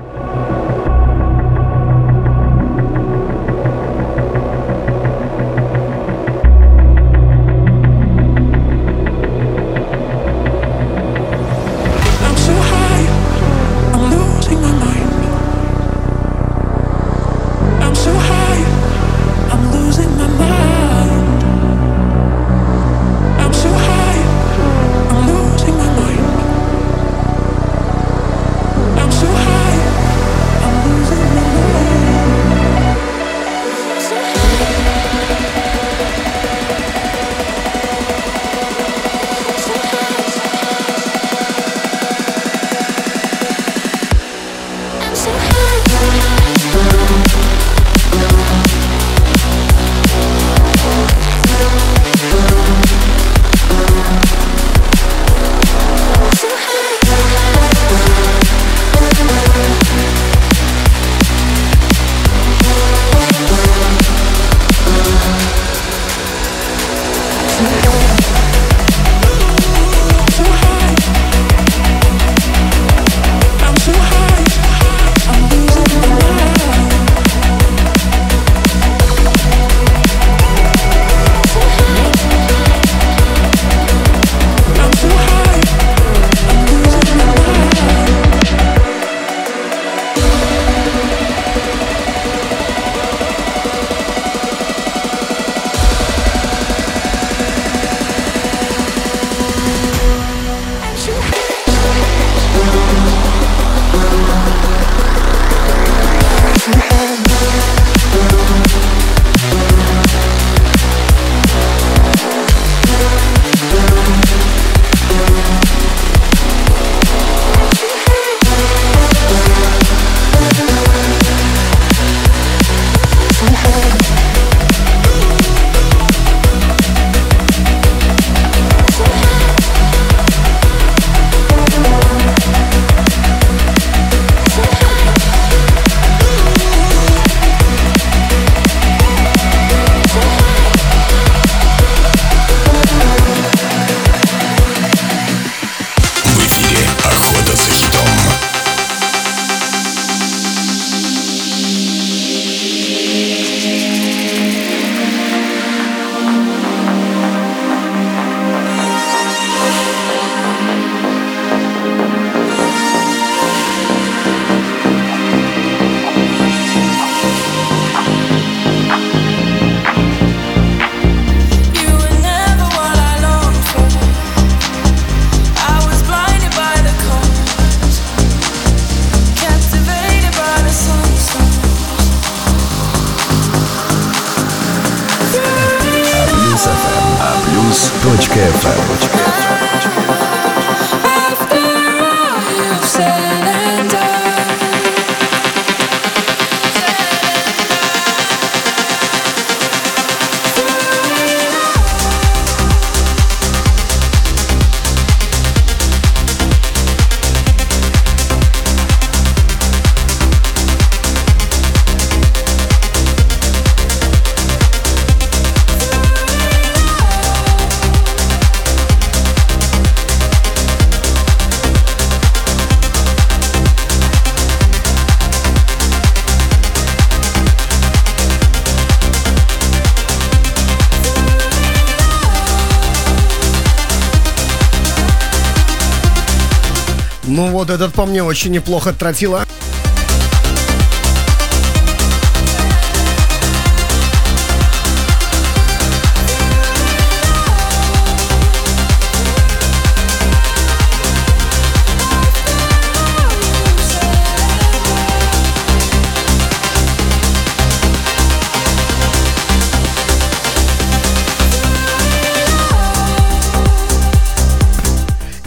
Очень неплохо тротила.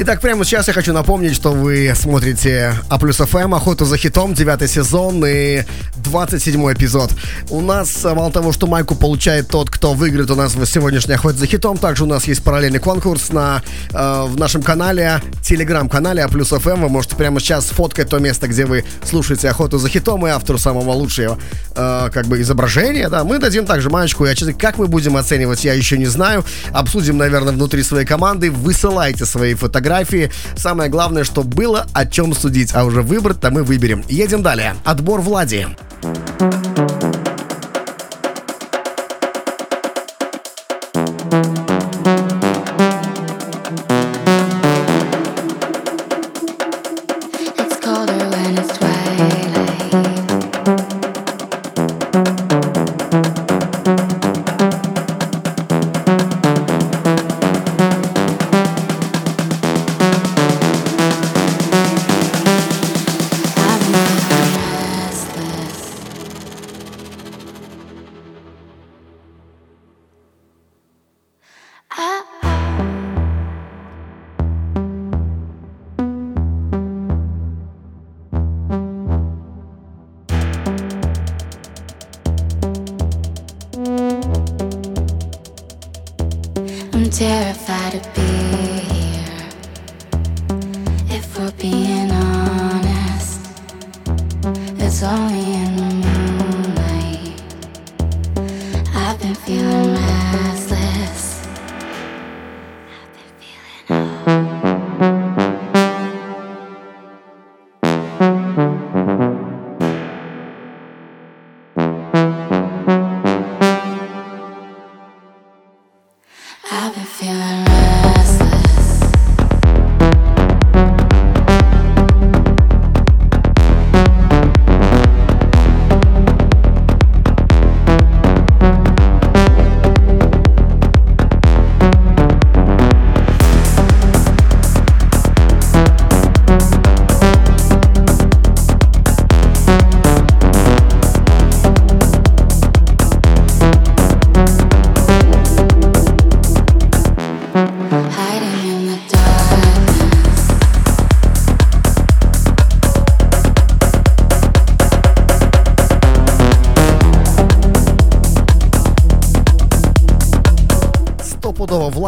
Итак, прямо сейчас я хочу напомнить, что вы смотрите А плюс ФМ, Охоту за хитом, девятый сезон и 27 эпизод. У нас, э, мало того, что майку получает тот, кто выиграет у нас в сегодняшней Охоте за хитом, также у нас есть параллельный конкурс на, э, в нашем канале, телеграм-канале А плюс ФМ. Вы можете прямо сейчас фоткать то место, где вы слушаете Охоту за хитом и автору самого лучшего э, как бы изображения, да. Мы дадим также маечку, я честно, как мы будем оценивать, я еще не знаю. Обсудим, наверное, внутри своей команды. Высылайте свои фотографии. Самое главное, что было о чем судить, а уже выбрать-то мы выберем. Едем далее. Отбор Влади.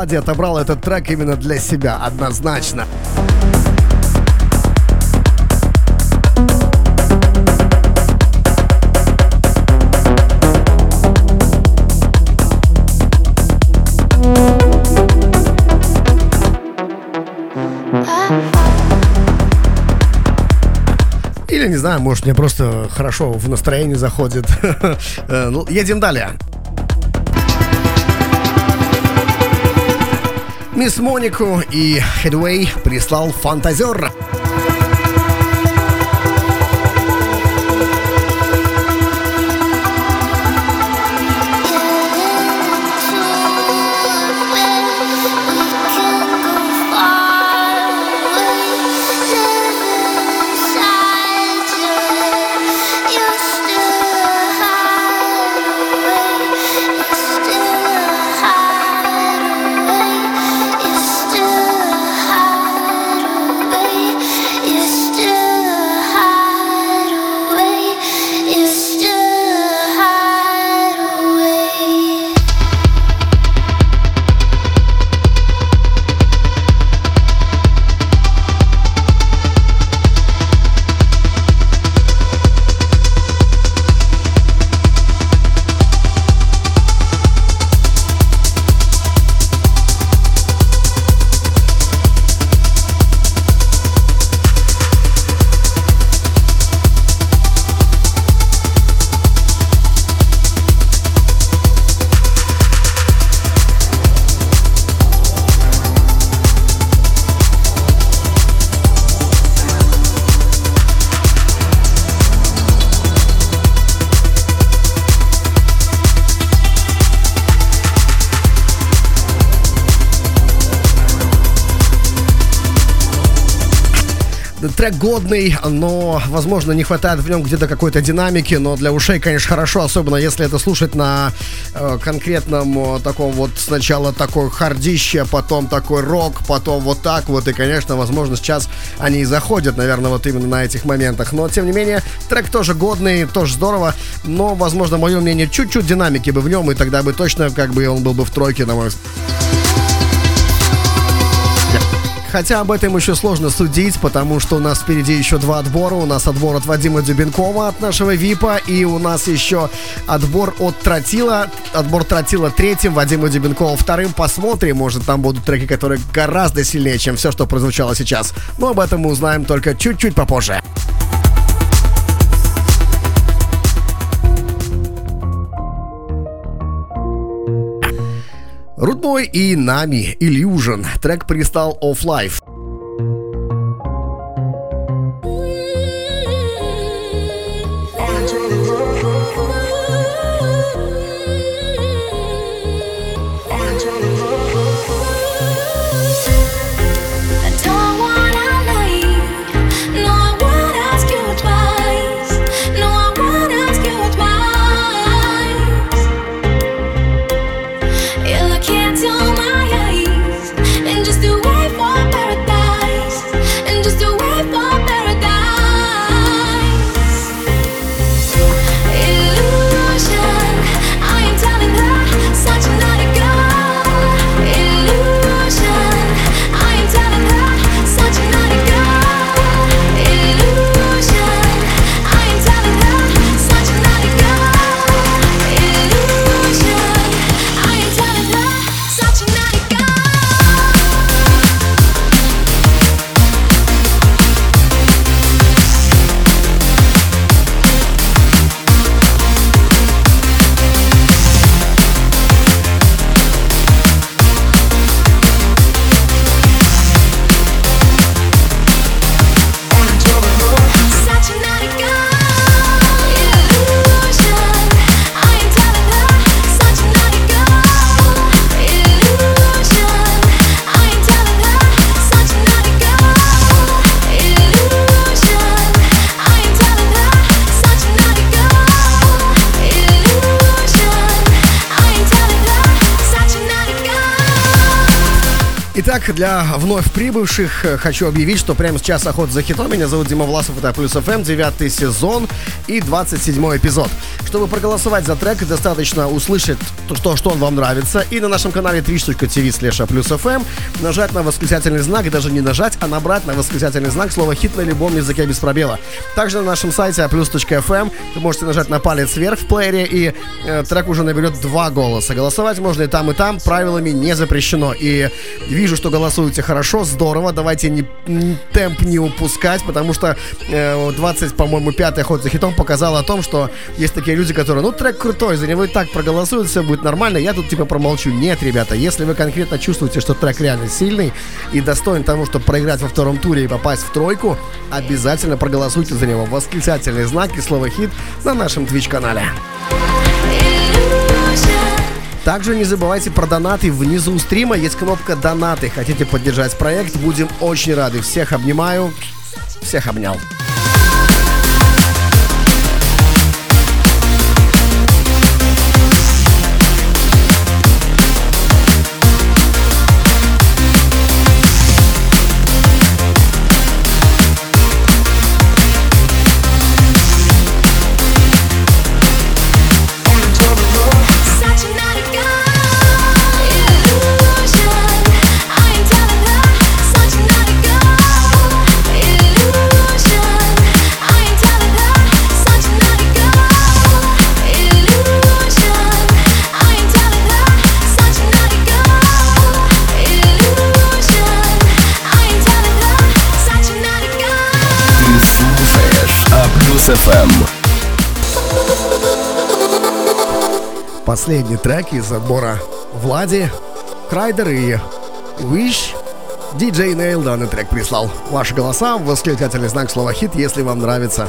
Влади отобрал этот трек именно для себя, однозначно. Или, не знаю, может, мне просто хорошо в настроении заходит. Э, ну, едем далее. Мисс Монику и Хедвей прислал фантазер. Трек годный, но, возможно, не хватает в нем где-то какой-то динамики, но для ушей, конечно, хорошо, особенно если это слушать на э, конкретном э, таком вот сначала такой хардище, потом такой рок, потом вот так вот, и, конечно, возможно, сейчас они и заходят, наверное, вот именно на этих моментах, но, тем не менее, трек тоже годный, тоже здорово, но, возможно, мое мнение, чуть-чуть динамики бы в нем, и тогда бы точно, как бы, он был бы в тройке, на мой взгляд. Хотя об этом еще сложно судить, потому что у нас впереди еще два отбора. У нас отбор от Вадима Дюбенкова от нашего ВИПа, и у нас еще отбор от Тротила. Отбор Тротила третьим, Вадима Дюбенкова вторым. Посмотрим, может там будут треки, которые гораздо сильнее, чем все, что прозвучало сейчас. Но об этом мы узнаем только чуть-чуть попозже. И Нами Illusion. Трек пристал Off Life. Для вновь прибывших э, хочу объявить, что прямо сейчас охот за хитом. Меня зовут Дима Власов, это Плюс ФМ, девятый сезон и 27 эпизод. Чтобы проголосовать за трек, достаточно услышать, что, что он вам нравится, и на нашем канале twitch.tv slash плюс FM нажать на восклицательный знак, даже не нажать, а набрать на восклицательный знак слово «хит» на любом языке без пробела. Также на нашем сайте aplus.fm вы можете нажать на палец вверх в плеере, и э, трек уже наберет два голоса. Голосовать можно и там, и там, правилами не запрещено. И вижу, что голосуете хорошо, здорово, давайте не, темп не упускать, потому что э, 20, по-моему, пятый ход за хитом показал о том, что есть такие люди, которые, ну, трек крутой, за него и так проголосуют, все будет нормально, я тут типа промолчу. Нет, ребята, если вы конкретно чувствуете, что трек реально сильный и достоин тому, чтобы проиграть во втором туре и попасть в тройку, обязательно проголосуйте за него. Восклицательный знак и слово хит на нашем Twitch-канале. Также не забывайте про донаты. Внизу стрима есть кнопка «Донаты». Хотите поддержать проект? Будем очень рады. Всех обнимаю. Всех обнял. FM. Последний трек из отбора Влади, Крайдер и Wish. Диджей Нейл данный трек прислал. Ваши голоса, восклицательный знак слова хит, если вам нравится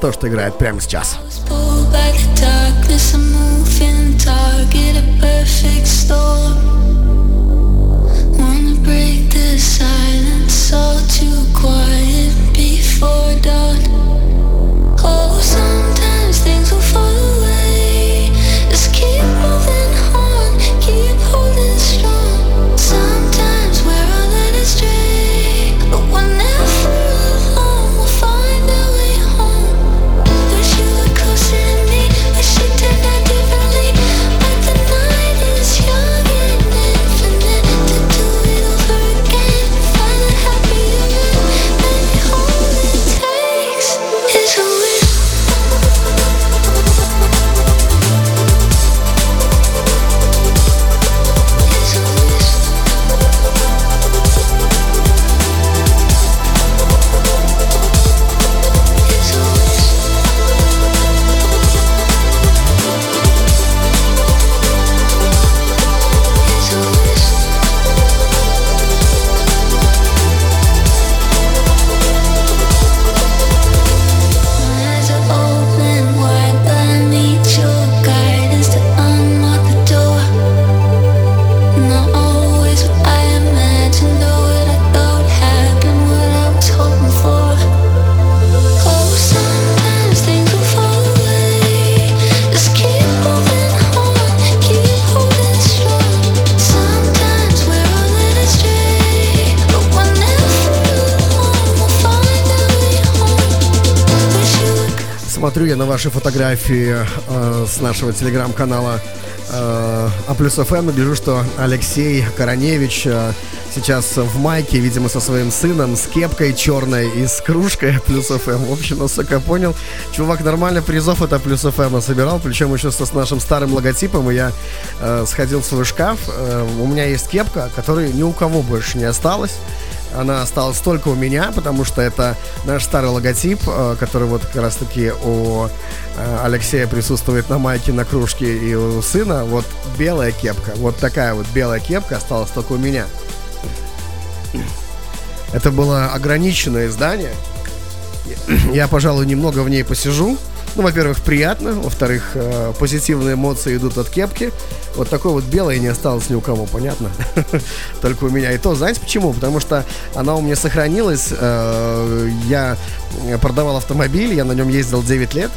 то, что играет прямо сейчас. Wanna break the silence, all too quiet. Be смотрю я на ваши фотографии э, с нашего телеграм-канала э, А плюс ФМ гляжу, что Алексей Короневич э, сейчас в майке, видимо, со своим сыном, с кепкой черной и с кружкой плюс ФМ. В общем, насколько понял, чувак нормально призов это плюс ФМ собирал, причем еще с, с нашим старым логотипом. И я э, сходил в свой шкаф. Э, у меня есть кепка, которой ни у кого больше не осталось. Она осталась только у меня, потому что это наш старый логотип, э, который вот как раз таки у э, Алексея присутствует на майке, на кружке и у сына. Вот белая кепка, вот такая вот белая кепка осталась только у меня. Это было ограниченное издание. Я, пожалуй, немного в ней посижу. Ну, во-первых, приятно, во-вторых, э, позитивные эмоции идут от кепки. Вот такой вот белой не осталось ни у кого, понятно? Только у меня. И то, знаете почему? Потому что она у меня сохранилась. Э, я продавал автомобиль, я на нем ездил 9 лет.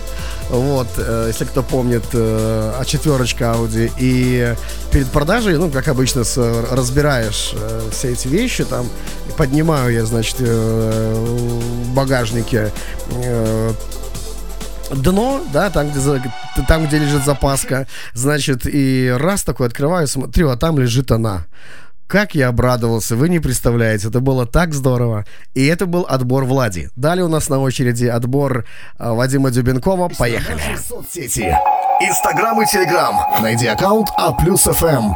Вот, э, если кто помнит, э, а четверочка Audi. И перед продажей, ну, как обычно, с, разбираешь э, все эти вещи, там, поднимаю я, значит, э, в багажнике э, дно, да, там где, там, где лежит запаска, значит, и раз такой открываю, смотрю, а там лежит она. Как я обрадовался, вы не представляете, это было так здорово. И это был отбор Влади. Далее у нас на очереди отбор э, Вадима Дюбенкова. Поехали. Инстаграм и Телеграм. Найди аккаунт А плюс ФМ.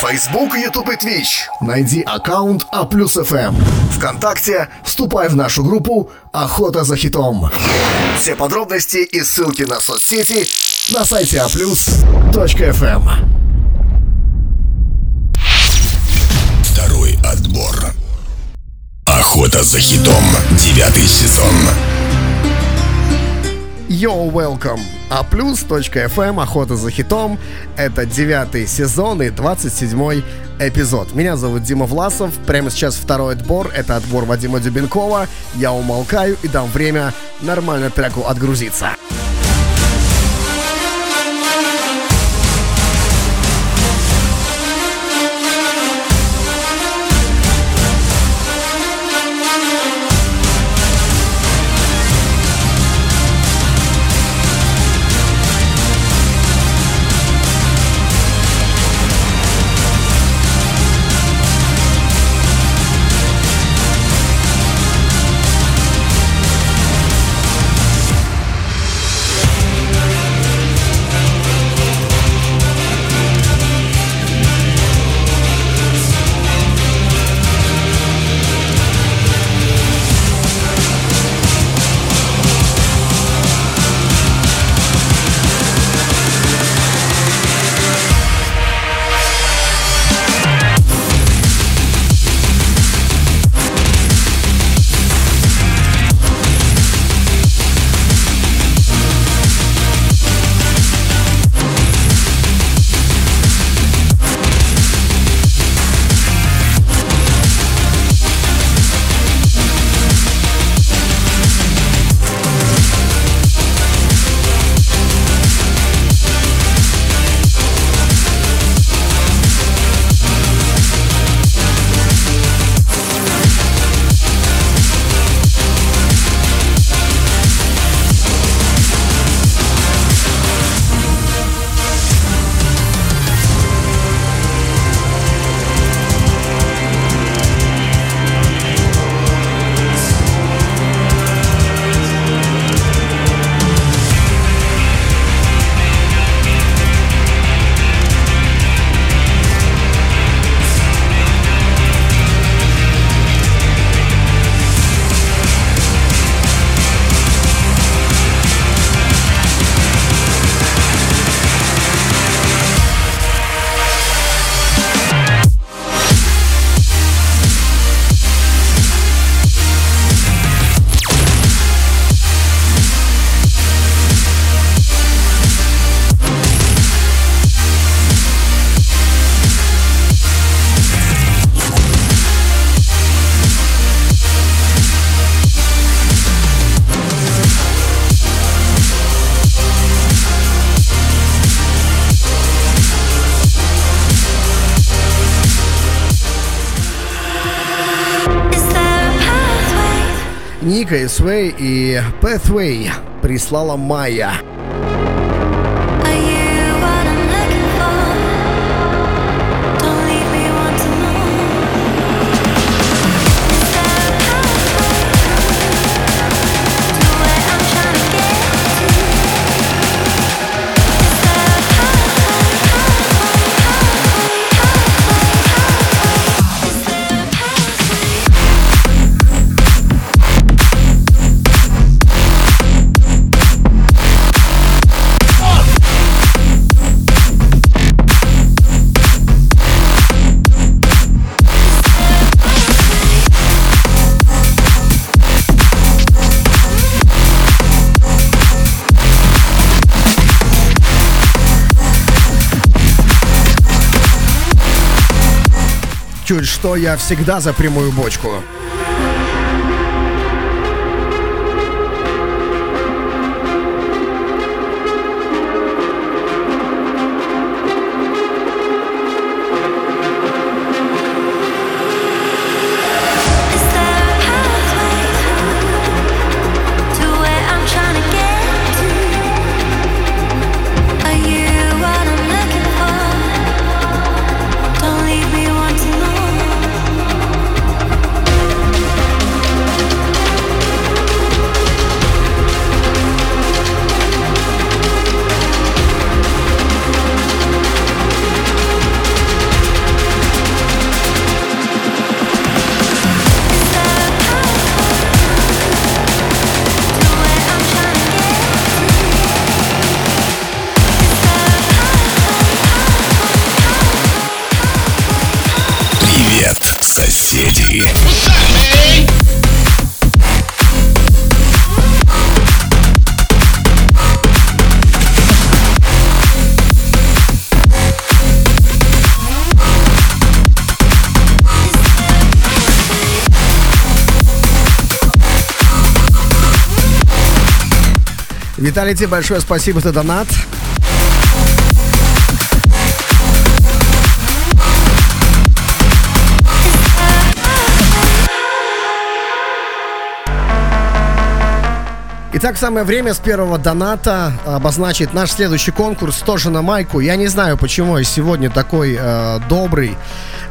Фейсбук, Ютуб и Твич. Найди аккаунт А плюс ФМ. Вконтакте вступай в нашу группу «Охота за хитом». Все подробности и ссылки на соцсети на сайте aplus.fm. Второй отбор. Охота за хитом. Девятый сезон. Yo, welcome! А плюс.фм Охота за хитом. Это девятый сезон и 27 эпизод. Меня зовут Дима Власов. Прямо сейчас второй отбор. Это отбор Вадима Дюбенкова. Я умолкаю и дам время нормально треку отгрузиться. Свей и Pathway прислала Майя. Чуть что, я всегда за прямую бочку. Виталий, тебе большое спасибо за донат. Итак, самое время с первого доната обозначить наш следующий конкурс тоже на майку. Я не знаю, почему я сегодня такой э, добрый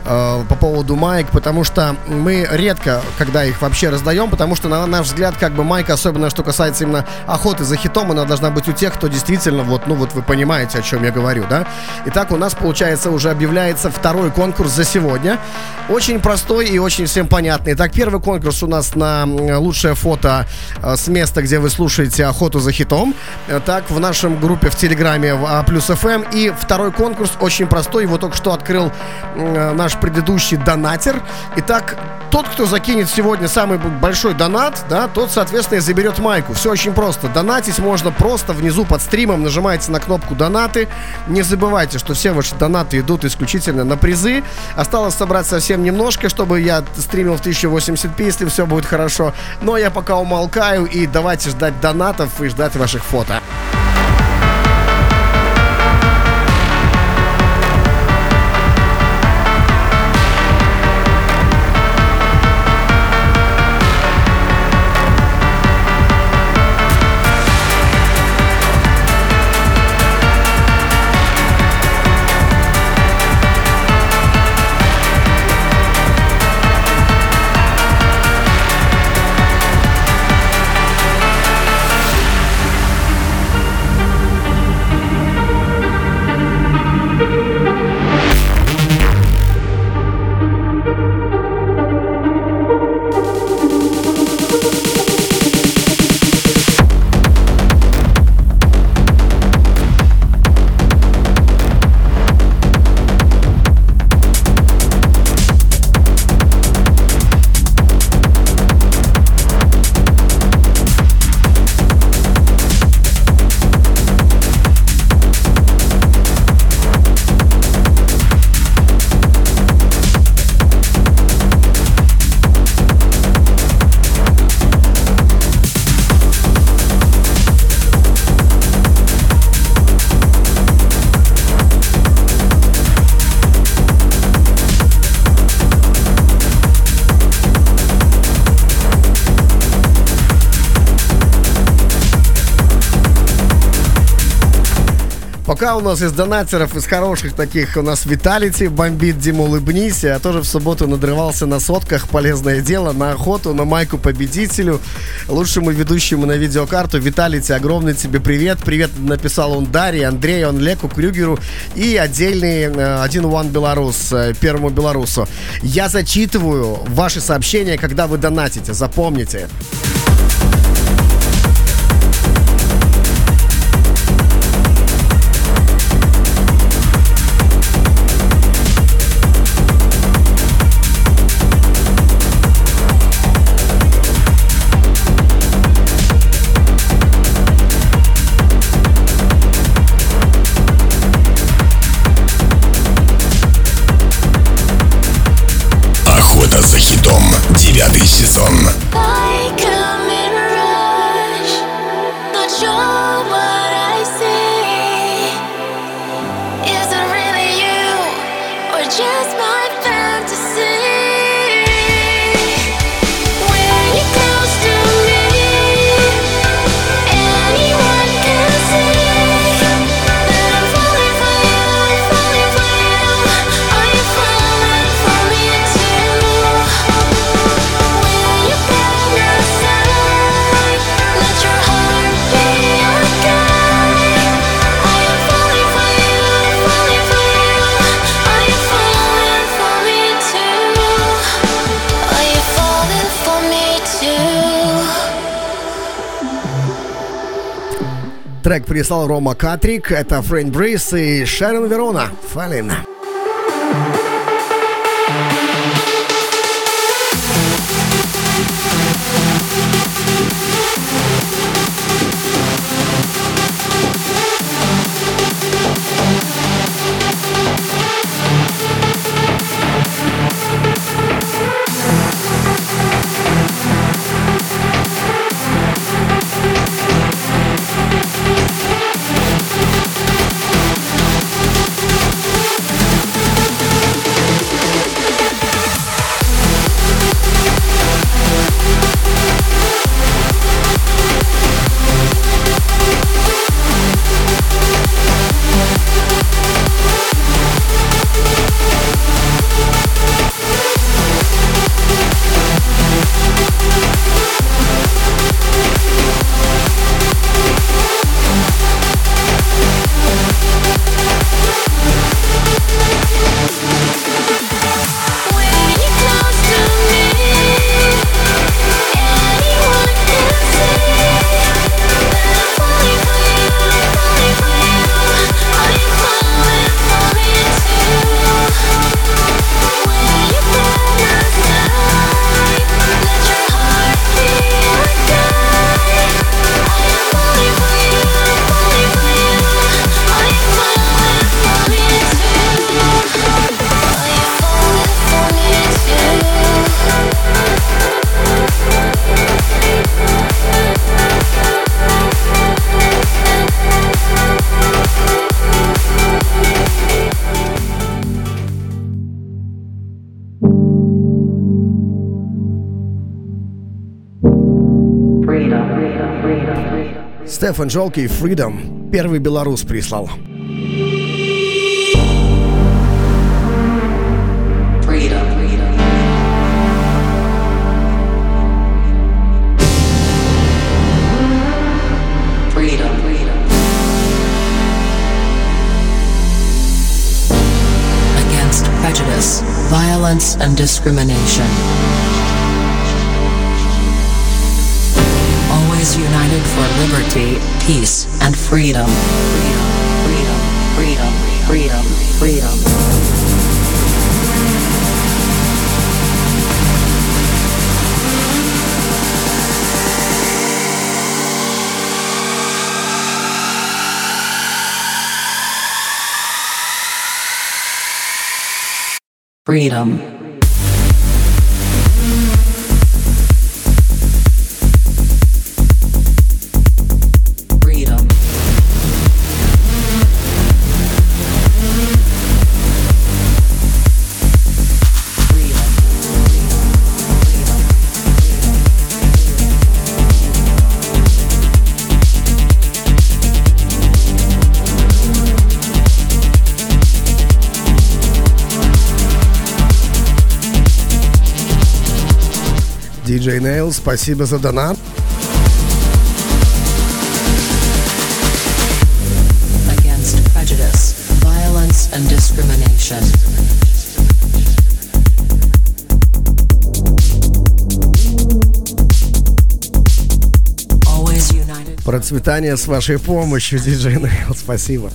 э, по поводу майк, потому что мы редко, когда их вообще раздаем, потому что, на наш взгляд, как бы майка, особенно что касается именно охоты за хитом, она должна быть у тех, кто действительно, вот, ну вот вы понимаете, о чем я говорю, да? Итак, у нас, получается, уже объявляется второй конкурс за сегодня. Очень простой и очень всем понятный. Итак, первый конкурс у нас на лучшее фото э, с места, где вы слушаете охоту за хитом. Э, так, в нашем группе в Телеграме в А плюс ФМ. Эм. И второй конкурс очень простой. Его только что открыл э, наш предыдущий донатер. Итак, тот, кто закинет сегодня самый большой донат, да, тот, соответственно, и заберет майку. Все очень просто. Донатить можно просто внизу под стримом. Нажимаете на кнопку донаты. Не забывайте, что все ваши донаты идут исключительно на призы. Осталось собрать совсем немножко, чтобы я стримил в 1080p, если все будет хорошо. Но я пока умолкаю и давайте ждать донатов и ждать ваших фото. Пока у нас из донатеров, из хороших таких, у нас Виталити бомбит, Дима улыбнись. Я тоже в субботу надрывался на сотках, полезное дело, на охоту, на майку победителю, лучшему ведущему на видеокарту. Виталити, огромный тебе привет. Привет написал он Дарье, Андрею, он Леку, Крюгеру и отдельный э, один One Белорус, э, первому белорусу. Я зачитываю ваши сообщения, когда вы донатите, запомните. Прислал Рома Катрик, это Фрэнк Брис и Шерон Верона. Фалин. Стефан Жолкий Freedom. Первый белорус прислал. violence and discrimination. Liberty, peace, and freedom. Freedom, freedom, freedom, freedom, freedom. Freedom. DJ Nail, спасибо за донат. And discrimination. Процветание с вашей помощью, DJ Nail, спасибо.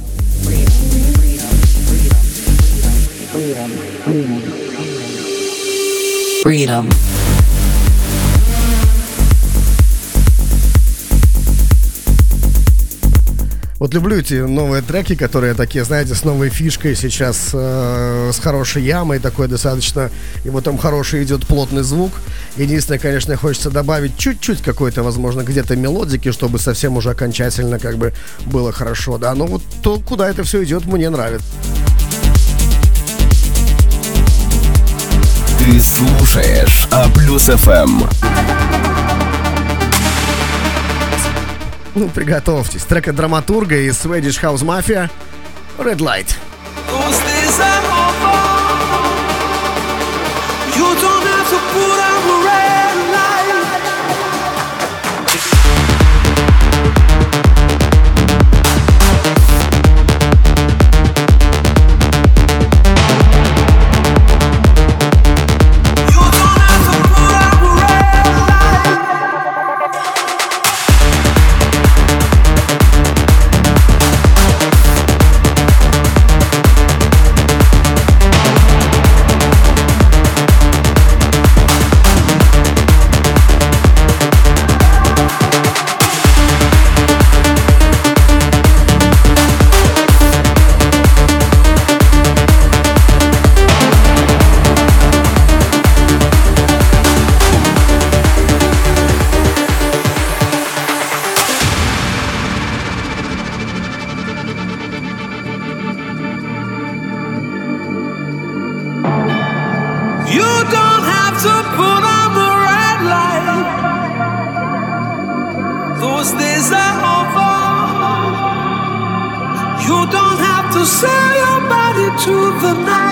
Freedom. Вот люблю эти новые треки, которые такие, знаете, с новой фишкой сейчас, э, с хорошей ямой, такой достаточно, и вот там хороший идет плотный звук. Единственное, конечно, хочется добавить чуть-чуть какой-то, возможно, где-то мелодики, чтобы совсем уже окончательно как бы было хорошо, да. Но вот то, куда это все идет, мне нравится. Ты слушаешь А плюс ФМ. Ну, приготовьтесь. Трек от драматурга из Swedish House Mafia Red Light. The night.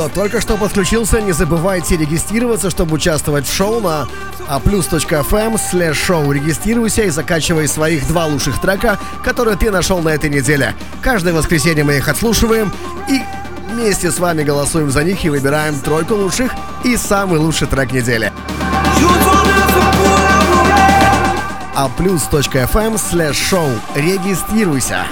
Кто только что подключился, не забывайте регистрироваться, чтобы участвовать в шоу на aplus.fm slash шоу. Регистрируйся и закачивай своих два лучших трека, которые ты нашел на этой неделе. Каждое воскресенье мы их отслушиваем и вместе с вами голосуем за них и выбираем тройку лучших и самый лучший трек недели. Aplus.fm slash шоу. Регистрируйся.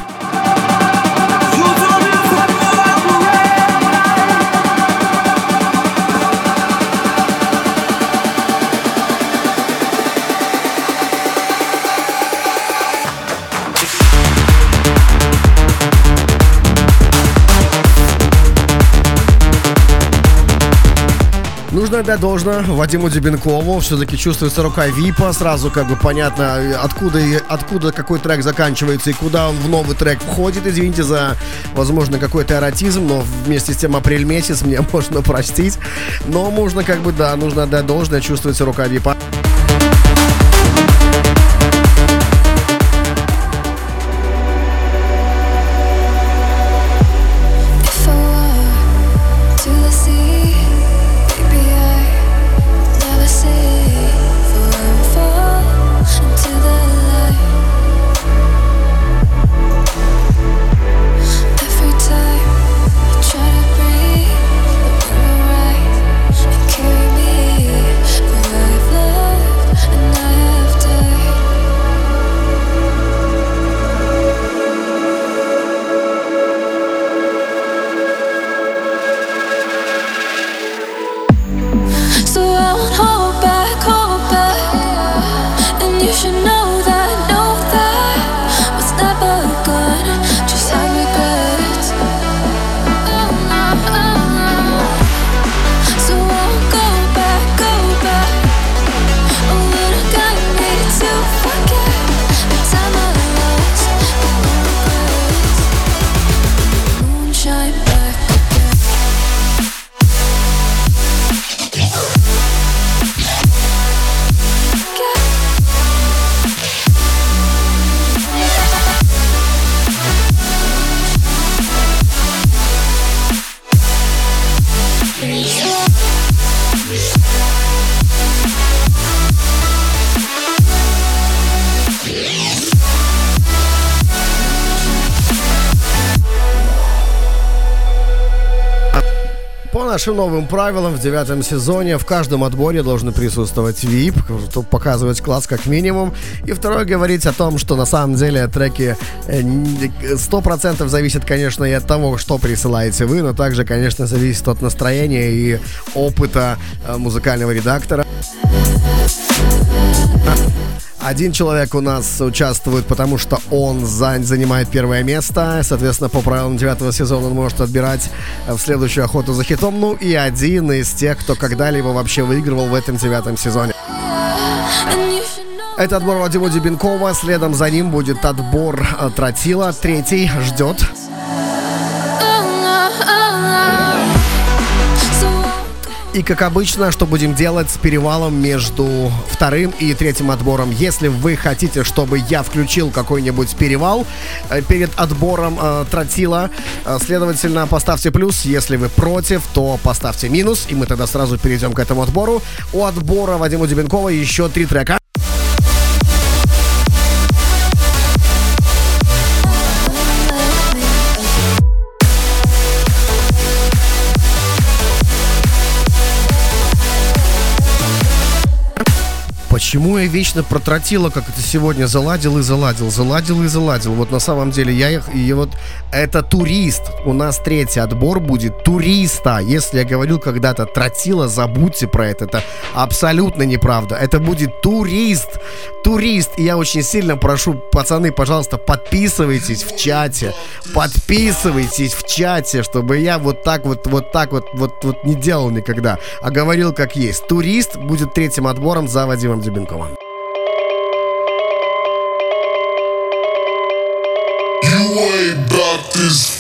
Нужно отдать должное Вадиму Дебенкову. Все-таки чувствуется рука Випа. Сразу как бы понятно, откуда, откуда какой трек заканчивается и куда он в новый трек входит. Извините за, возможно, какой-то эротизм, но вместе с тем апрель месяц мне можно простить. Но можно как бы, да, нужно отдать должное. Чувствуется рука Випа. Нашим новым правилам в девятом сезоне в каждом отборе должен присутствовать VIP, показывать класс как минимум. И второе, говорить о том, что на самом деле треки 100% э, зависят, конечно, и от того, что присылаете вы, но также, конечно, зависит от настроения и опыта э, музыкального редактора. Один человек у нас участвует, потому что он занимает первое место. Соответственно, по правилам девятого сезона он может отбирать э, в следующую охоту за хитом. Ну и один из тех, кто когда-либо вообще выигрывал в этом девятом сезоне. Это отбор Вадима Дебенкова. Следом за ним будет отбор э, Тротила. Третий ждет. И как обычно, что будем делать с перевалом между вторым и третьим отбором. Если вы хотите, чтобы я включил какой-нибудь перевал э, перед отбором э, тротила, э, следовательно, поставьте плюс. Если вы против, то поставьте минус, и мы тогда сразу перейдем к этому отбору. У отбора Вадима Дебенкова еще три трека. Почему я вечно протротила, как это сегодня заладил и заладил, заладил и заладил? Вот на самом деле я их, и вот это турист. У нас третий отбор будет туриста. Если я говорил когда-то тротила, забудьте про это. Это абсолютно неправда. Это будет турист. Турист. И я очень сильно прошу, пацаны, пожалуйста, подписывайтесь в чате. Подписывайтесь в чате, чтобы я вот так вот, вот так вот, вот, вот не делал никогда, а говорил как есть. Турист будет третьим отбором за Вадимом Дебенковым. You ain't about this this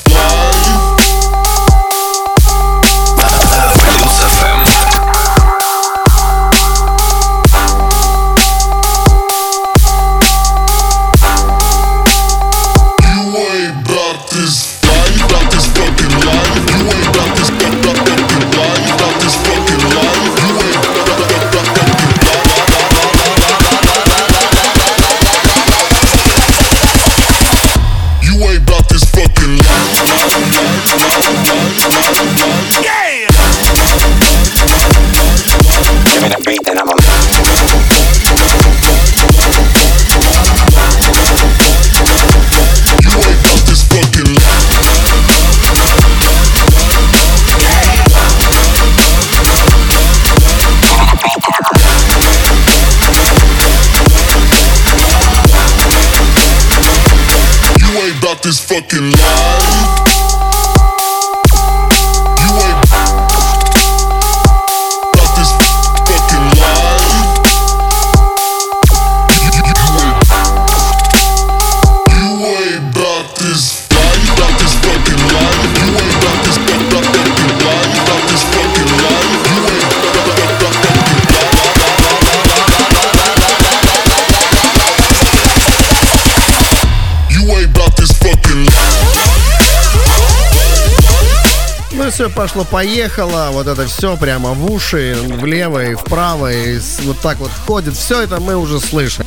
все пошло-поехало, вот это все прямо в уши, влево и вправо, и вот так вот ходит. Все это мы уже слышим.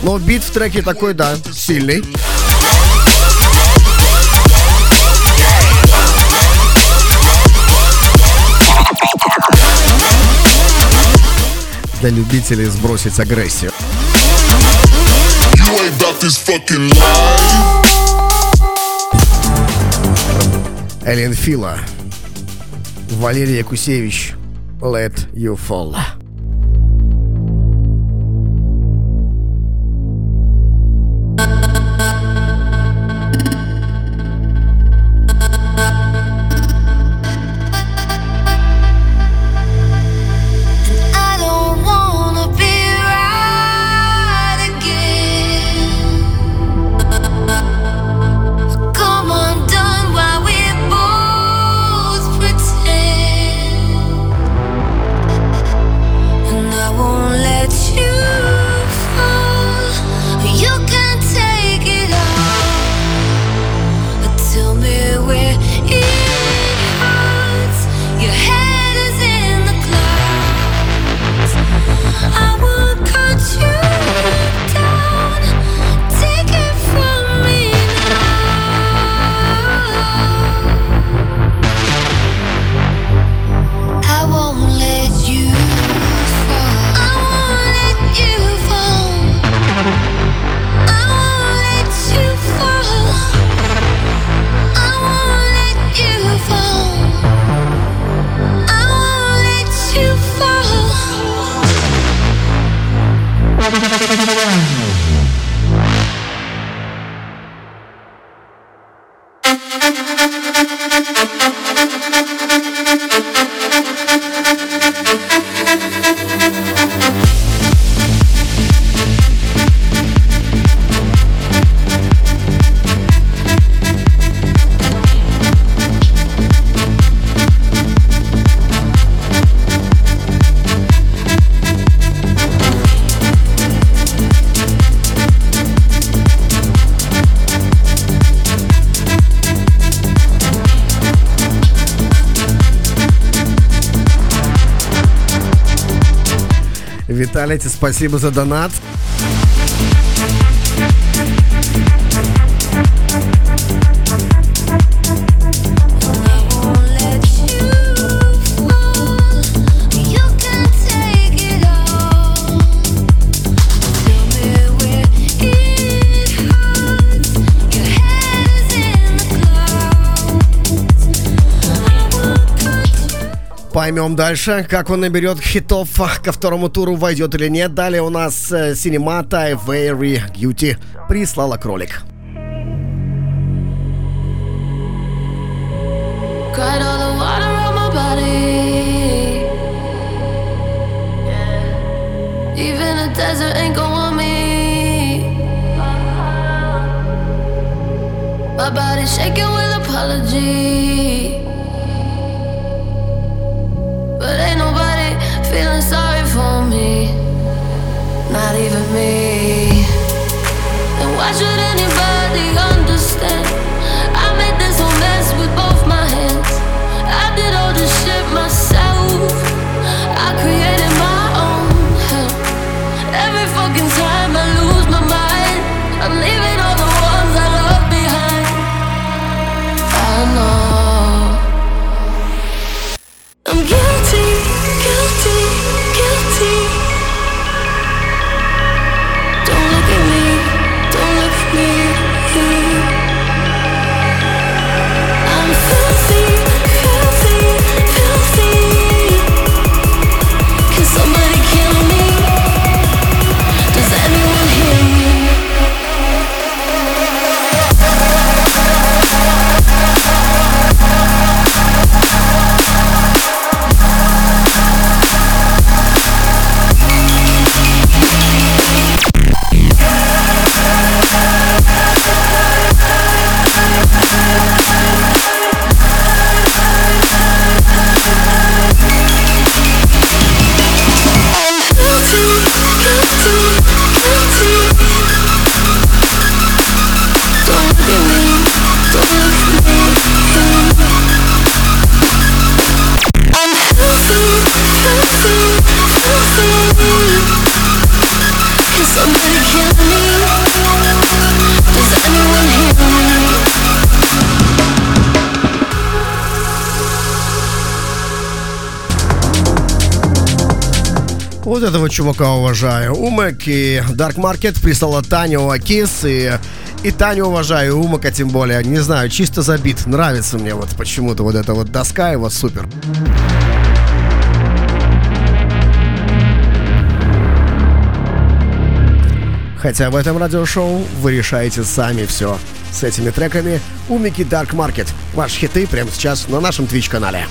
Но бит в треке такой, да, сильный. Для любителей сбросить агрессию. You ain't got this fucking life. Эллен Фила, Валерий Якусевич, Let You Fall. Виталий, спасибо за донат. Поймем дальше, как он наберет хитов ко второму туру, войдет или нет. Далее у нас Синемата Very Beauty прислала кролик. Чувака уважаю. Умек и Dark Market прислала Таню Акис и и Таню уважаю, и Умака тем более. Не знаю, чисто забит. Нравится мне вот почему-то вот эта вот доска его супер. Хотя в этом радиошоу вы решаете сами все. С этими треками Умики Dark Market. Ваши хиты прямо сейчас на нашем Twitch-канале.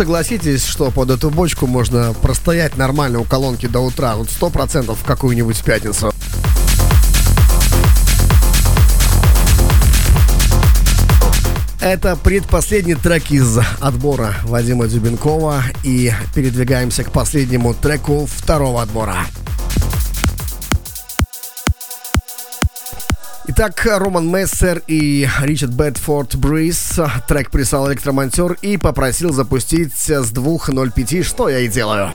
Согласитесь, что под эту бочку можно простоять нормально у колонки до утра. Вот сто процентов в какую-нибудь пятницу. Это предпоследний трек из отбора Вадима Дюбенкова. И передвигаемся к последнему треку второго отбора. Итак, Роман Мессер и Ричард Бетфорд Бриз трек прислал электромонтер и попросил запустить с 2.05, что я и делаю.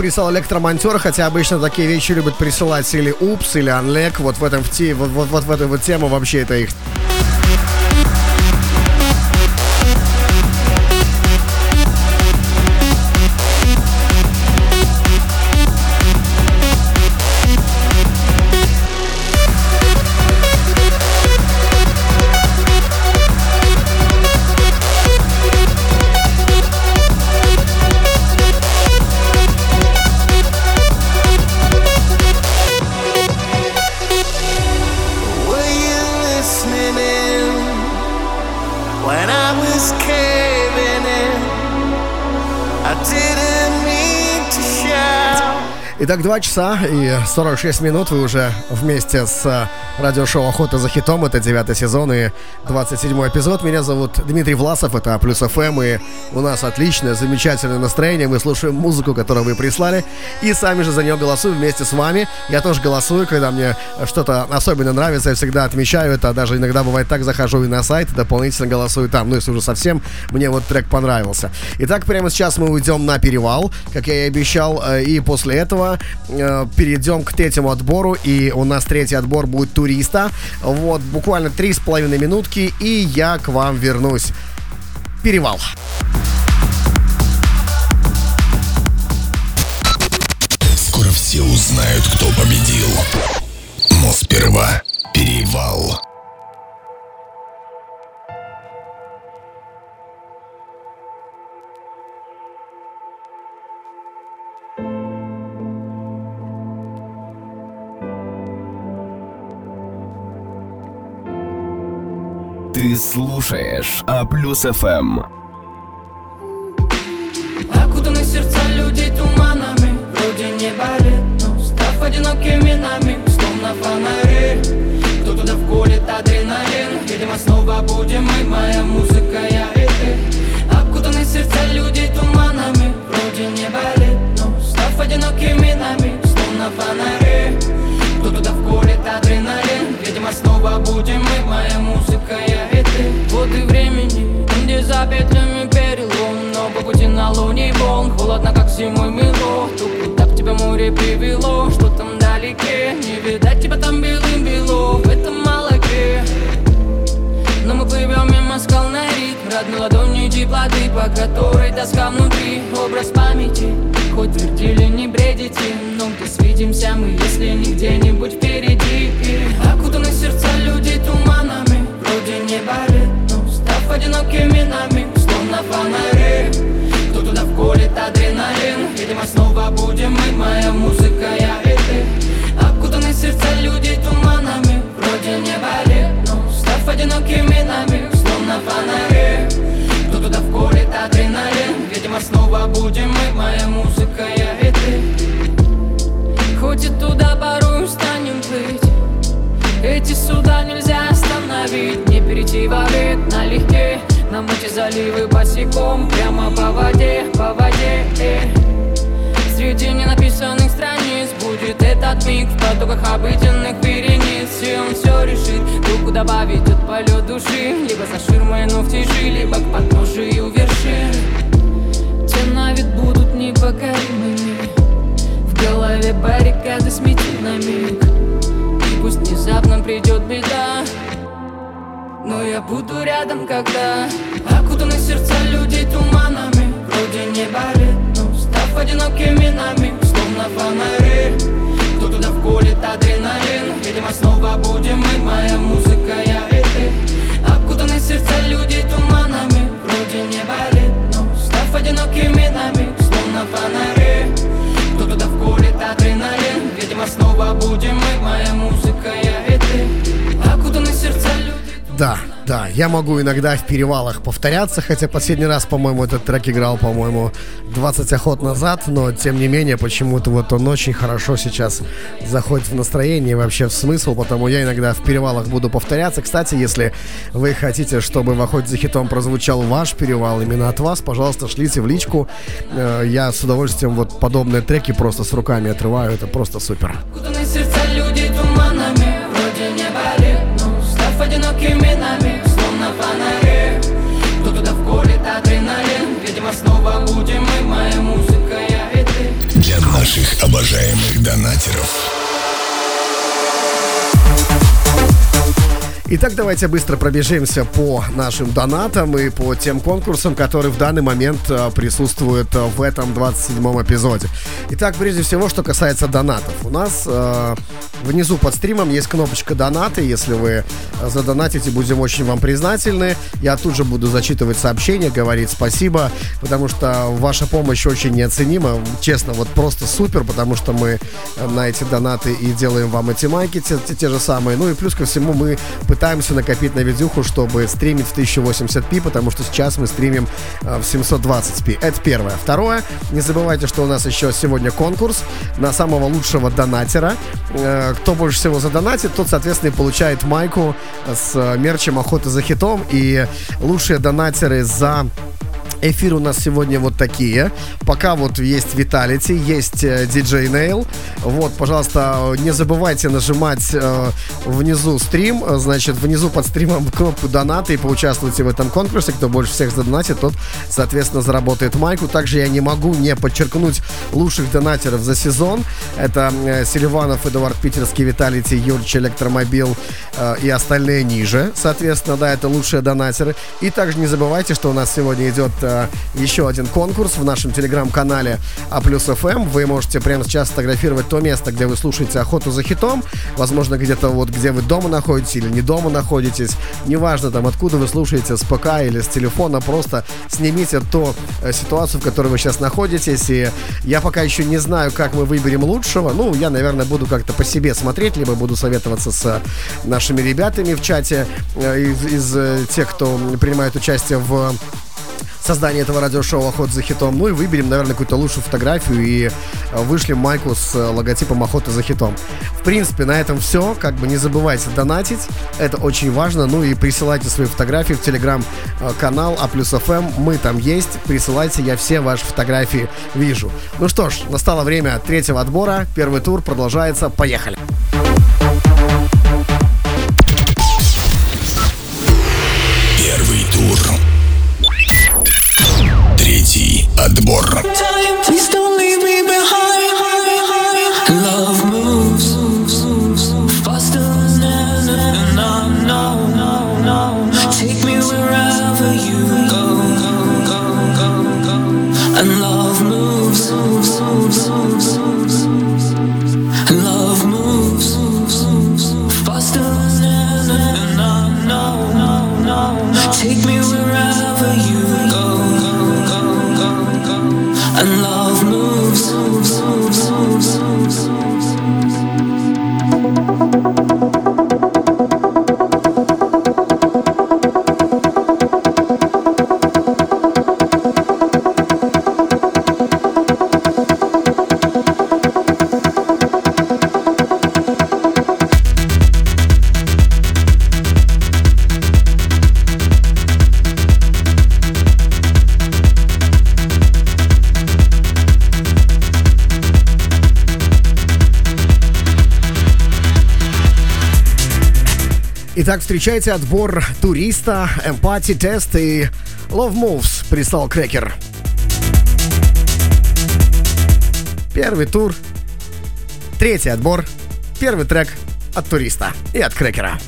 прислал электромонтер, хотя обычно такие вещи любят присылать или Упс, или Анлек. Вот в этом в те, вот, вот, вот в этой вот тему вообще это их Итак, 2 часа и 46 минут вы уже вместе с э, радиошоу «Охота за хитом». Это девятый сезон и 27 эпизод. Меня зовут Дмитрий Власов, это Плюс ФМ, и у нас отличное, замечательное настроение. Мы слушаем музыку, которую вы прислали, и сами же за нее голосуем вместе с вами. Я тоже голосую, когда мне что-то особенно нравится, я всегда отмечаю это. Даже иногда бывает так, захожу и на сайт, дополнительно голосую там. Ну, если уже совсем мне вот трек понравился. Итак, прямо сейчас мы уйдем на перевал, как я и обещал, э, и после этого э, перейдем к третьему отбору, и у нас третий отбор будет туриста. Вот, буквально три с половиной минутки, и я к вам вернусь. Перевал. Скоро все узнают, кто победил. Но сперва перевал. Ты слушаешь А плюс ФМ. Окутаны сердца людей туманами Вроде не болит, но став одинокими нами Словно фонари. Кто-то вколет адреналин Видимо, снова будем мы, моя музыка, я и ты. Окутаны сердца людей туманами Вроде не болит, но став одинокими нами Словно фонари. Кто туда вколет адреналин Видимо снова будем мы, моя музыка, я и ты Воды времени, где за петлями перелом Но по пути на луне волн Холодно, как зимой мыло. То, куда к тебе море привело Что там вдалеке Не видать тебя там белым-бело В этом молоке. Но мы плывем мимо скал на риф Родной ладони теплоты, по которой тоска внутри. Образ памяти, хоть твердили не бредите Но где свидимся мы, если не где-нибудь впереди Окутаны не болит, но став одинокими нами Словно фонари. Кто туда вколет адреналин. Видимо снова будем мы, моя музыка, я и ты. Окутаны сердца людей туманами Вроде не болит, но став одинокими нами Словно фонари. Кто туда вколет адреналин. Видимо снова будем мы, моя музыка, я и ты. Хоть и туда плыть Эти суда нельзя остановить. Не перейти во век налегке. Нам эти заливы босиком Прямо по воде, по воде э. Среди ненаписанных страниц Будет этот миг. В потоках обыденных верениц. И он все решит, руку добавить от полет души. Либо за ширмой, но в тиши Либо к подножию вершин. Те на вид будут непокоримыми В голове баррикады сметит на миг И пусть внезапно придет беда но я буду рядом, когда Окутаны сердца людей туманами. Вроде не болит, но став одинокими нами Словно фонари. Кто туда вколет адреналин. Видимо снова будем мы, моя музыка, я и ты. Окутаны сердца людей туманами. Вроде не болит, но став одинокими нами Словно фонари. Кто туда вколет адреналин снова будем мы, моя музыка, я и ты. Окутаны сердца людей Да, да, я могу иногда в перевалах повторяться, хотя последний раз, по-моему, этот трек играл, по-моему, 20 охот назад, но тем не менее, почему-то вот он очень хорошо сейчас заходит в настроение вообще в смысл, потому я иногда в перевалах буду повторяться. Кстати, если вы хотите, чтобы в охоте за хитом прозвучал ваш перевал именно от вас, пожалуйста, шлите в личку. Э, Я с удовольствием вот подобные треки просто с руками отрываю, это просто супер. Окутаны сердца людей снова будем мы, моя музыка, я и ты Для наших обожаемых донатеров. Итак, давайте быстро пробежимся по нашим донатам и по тем конкурсам, которые в данный момент э, присутствуют э, в этом 27-м эпизоде. Итак, прежде всего, что касается донатов. У нас э, внизу под стримом есть кнопочка донаты. Если вы задонатите, будем очень вам признательны. Я тут же буду зачитывать сообщения, говорить спасибо, потому что ваша помощь очень неоценима. Честно, вот просто супер, потому что мы на эти донаты и делаем вам эти майки, те, те, те же самые. Ну и плюс ко всему мы пытаемся накопить на видюху, чтобы стримить в 1080p, потому что сейчас мы стримим э, в 720p. Это первое. Второе, не забывайте, что у нас еще сегодня конкурс на самого лучшего донатера. Э, Кто больше всего задонатит, тот, соответственно, и получает майку с э, мерчем «Охота за хитом». И лучшие донатеры за Эфир у нас сегодня вот такие. Пока вот есть Vitality, есть диджей Нейл. Вот, пожалуйста, не забывайте нажимать э, внизу стрим, э, значит, внизу под стримом кнопку донаты и поучаствуйте в этом конкурсе. Кто больше всех задонатит, тот, соответственно, заработает майку. Также я не могу не подчеркнуть лучших донатеров за сезон. Это э, Селиванов, Эдуард Питерский, Vitality, Юрч, Электромобил э, и остальные ниже. Соответственно, да, это лучшие донатеры. И также не забывайте, что у нас сегодня идет э, еще один конкурс в нашем телеграм-канале А плюс ФМ. Вы можете прямо сейчас сфотографировать то место, где вы слушаете охоту за хитом. Возможно, где-то вот где вы дома находитесь или не дома находитесь. Неважно там, откуда вы слушаете, с ПК или с телефона. Просто снимите ту э, ситуацию, в которой вы сейчас находитесь. И я пока еще не знаю, как мы выберем лучшего. Ну, я, наверное, буду как-то по себе смотреть, либо буду советоваться с э, нашими ребятами в чате э, из, из тех, кто принимает участие в создания этого радиошоу «Охота за хитом». Ну и выберем, наверное, какую-то лучшую фотографию и э, вышли майку с э, логотипом «Охота за хитом». В принципе, на этом все. Как бы не забывайте донатить. Это очень важно. Ну и присылайте свои фотографии в телеграм-канал э, А плюс ФМ. Эм». Мы там есть. Присылайте, я все ваши фотографии вижу. Ну что ж, настало время третьего отбора. Первый тур продолжается. Поехали! Первый тур. Отбор. Please don't leave me behind. Love moves faster than and no. Take me wherever you go. And love moves. Love moves faster than and no. Take me. Поехали! Итак, встречайте отбор туриста, Empathy Test и Love Moves прислал Крекер. Первый тур, третий отбор, первый трек от туриста и от Крекера.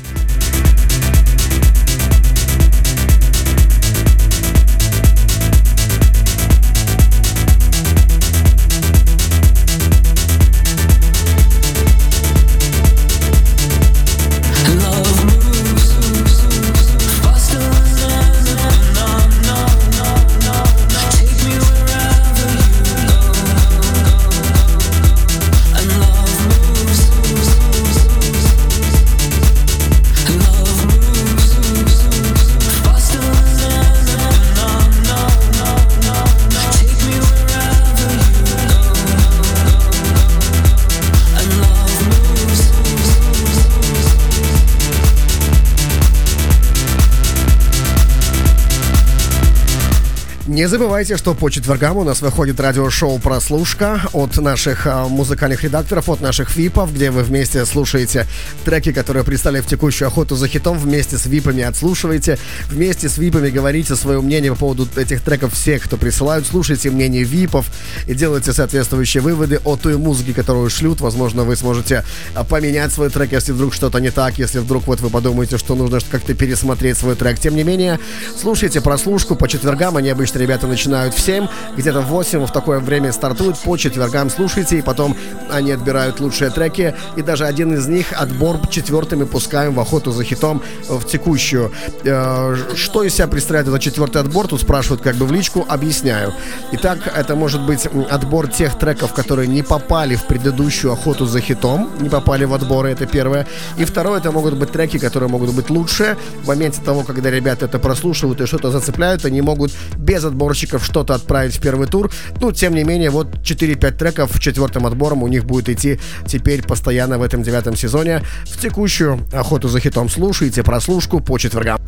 Не забывайте, что по четвергам у нас выходит радиошоу «Прослушка» от наших а, музыкальных редакторов, от наших випов, где вы вместе слушаете треки, которые пристали в текущую охоту за хитом, вместе с випами отслушиваете, вместе с випами говорите свое мнение по поводу этих треков всех, кто присылают, слушайте мнение випов и делайте соответствующие выводы о той музыке, которую шлют. Возможно, вы сможете а, поменять свой трек, если вдруг что-то не так, если вдруг вот вы подумаете, что нужно как-то пересмотреть свой трек. Тем не менее, слушайте прослушку по четвергам, они обычно ребята начинают в 7, где-то в 8 в такое время стартуют, по четвергам слушайте, и потом они отбирают лучшие треки, и даже один из них отбор четвертыми пускаем в охоту за хитом в текущую. Э, что из себя представляет этот четвертый отбор, тут спрашивают как бы в личку, объясняю. Итак, это может быть отбор тех треков, которые не попали в предыдущую охоту за хитом, не попали в отборы, это первое. И второе, это могут быть треки, которые могут быть лучше. В моменте того, когда ребята это прослушивают и что-то зацепляют, они могут без отборщиков что-то отправить в первый тур. Ну, тем не менее, вот 4-5 треков четвертым отбором у них будет идти теперь постоянно в этом девятом сезоне. В текущую охоту за хитом слушайте прослушку по четвергам.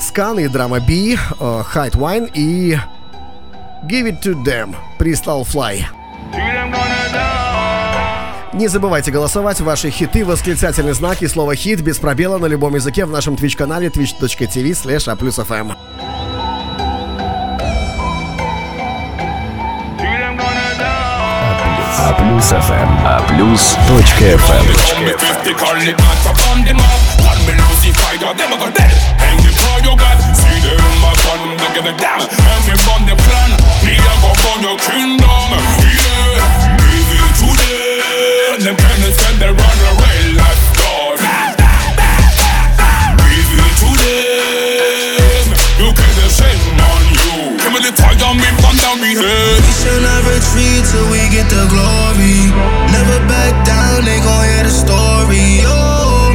Скан и Драма Би, Хайт Вайн и Give It To Them прислал Fly. Не забывайте голосовать. Ваши хиты, восклицательный знак и слово «хит» без пробела на любом языке в нашем twitch-канале twitch.tv slash a+fm. А плюс ФМ. А плюс точка ФМ. Them can spend their run a real life story. Leave it to them. You can the shame on you. Give me the tiger, me run down me head. We shall not retreat till we get the glory. Never back down, they gon' hear the story. Oh,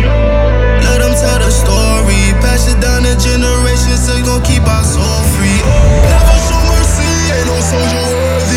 let them tell the story. Pass it down the generations, so you gon' keep our soul free. Oh, never show mercy, ain't no soldier worthy.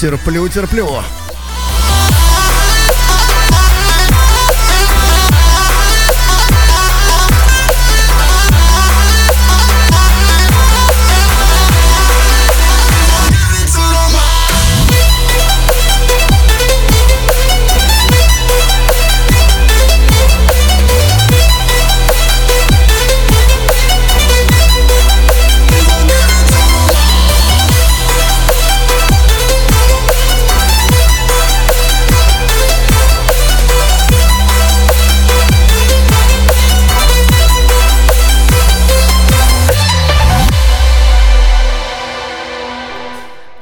Терплю, терплю.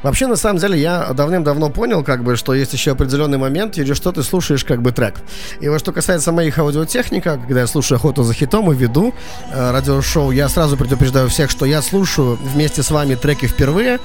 Вообще, на самом деле, я давным-давно понял, как бы, что есть еще определенный момент, через что ты слушаешь, как бы, трек. И вот что касается моих аудиотехника, когда я слушаю охоту за хитом и веду э, радиошоу, я сразу предупреждаю всех, что я слушаю вместе с вами треки впервые.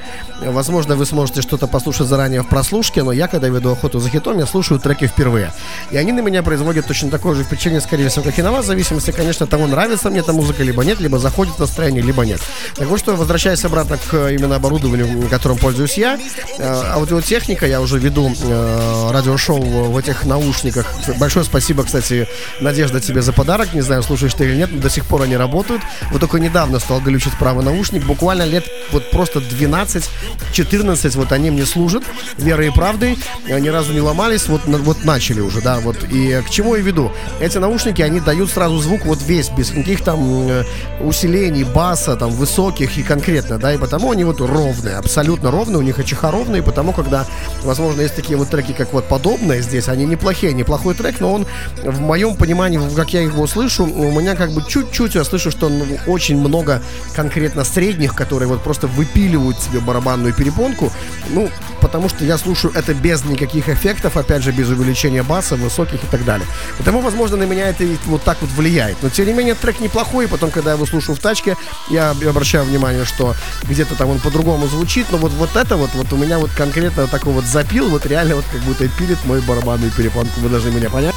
Возможно, вы сможете что-то послушать заранее в прослушке, но я, когда веду охоту за хитом, я слушаю треки впервые. И они на меня производят точно такое же впечатление, скорее всего, как и на вас, в зависимости, конечно, от того, нравится мне эта музыка, либо нет, либо заходит настроение, либо нет. Так вот, что возвращаясь обратно к именно оборудованию, которым пользуюсь я, э, аудиотехника, я уже веду э, радиошоу в этих наушниках. Большое спасибо, кстати, Надежда, тебе за подарок. Не знаю, слушаешь ты или нет, но до сих пор они работают. Вот только недавно стал глючить правый наушник. Буквально лет вот просто 12-14 вот они мне служат верой и правдой. Ни разу не ломались, вот, вот начали уже, да, вот. И к чему я веду? Эти наушники, они дают сразу звук вот весь, без каких там э, усилений, баса, там, высоких и конкретно, да, и потому они вот ровные, абсолютно ровные, у них АЧХ ровные, потому когда, возможно, есть такие вот треки, как вот подобные здесь, они неплохие, неплохой трек, но он, в моем понимании, как я его слышу, у меня как бы чуть-чуть я слышу, что ну, очень много конкретно средних, которые вот просто выпиливают себе барабанную перепонку, ну, потому что я слушаю это без никаких эффектов, опять же, без увеличения баса, высоких и так далее. Потому, возможно, на меня это вот так вот влияет. Но, тем не менее, трек неплохой, потом, когда я его слушаю в тачке, я обращаю внимание, что где-то там он по-другому звучит, но вот, вот это вот, вот у меня вот конкретно такой вот запил, вот реально вот как будто пилит мой барабанную перепонку, вы должны меня понять.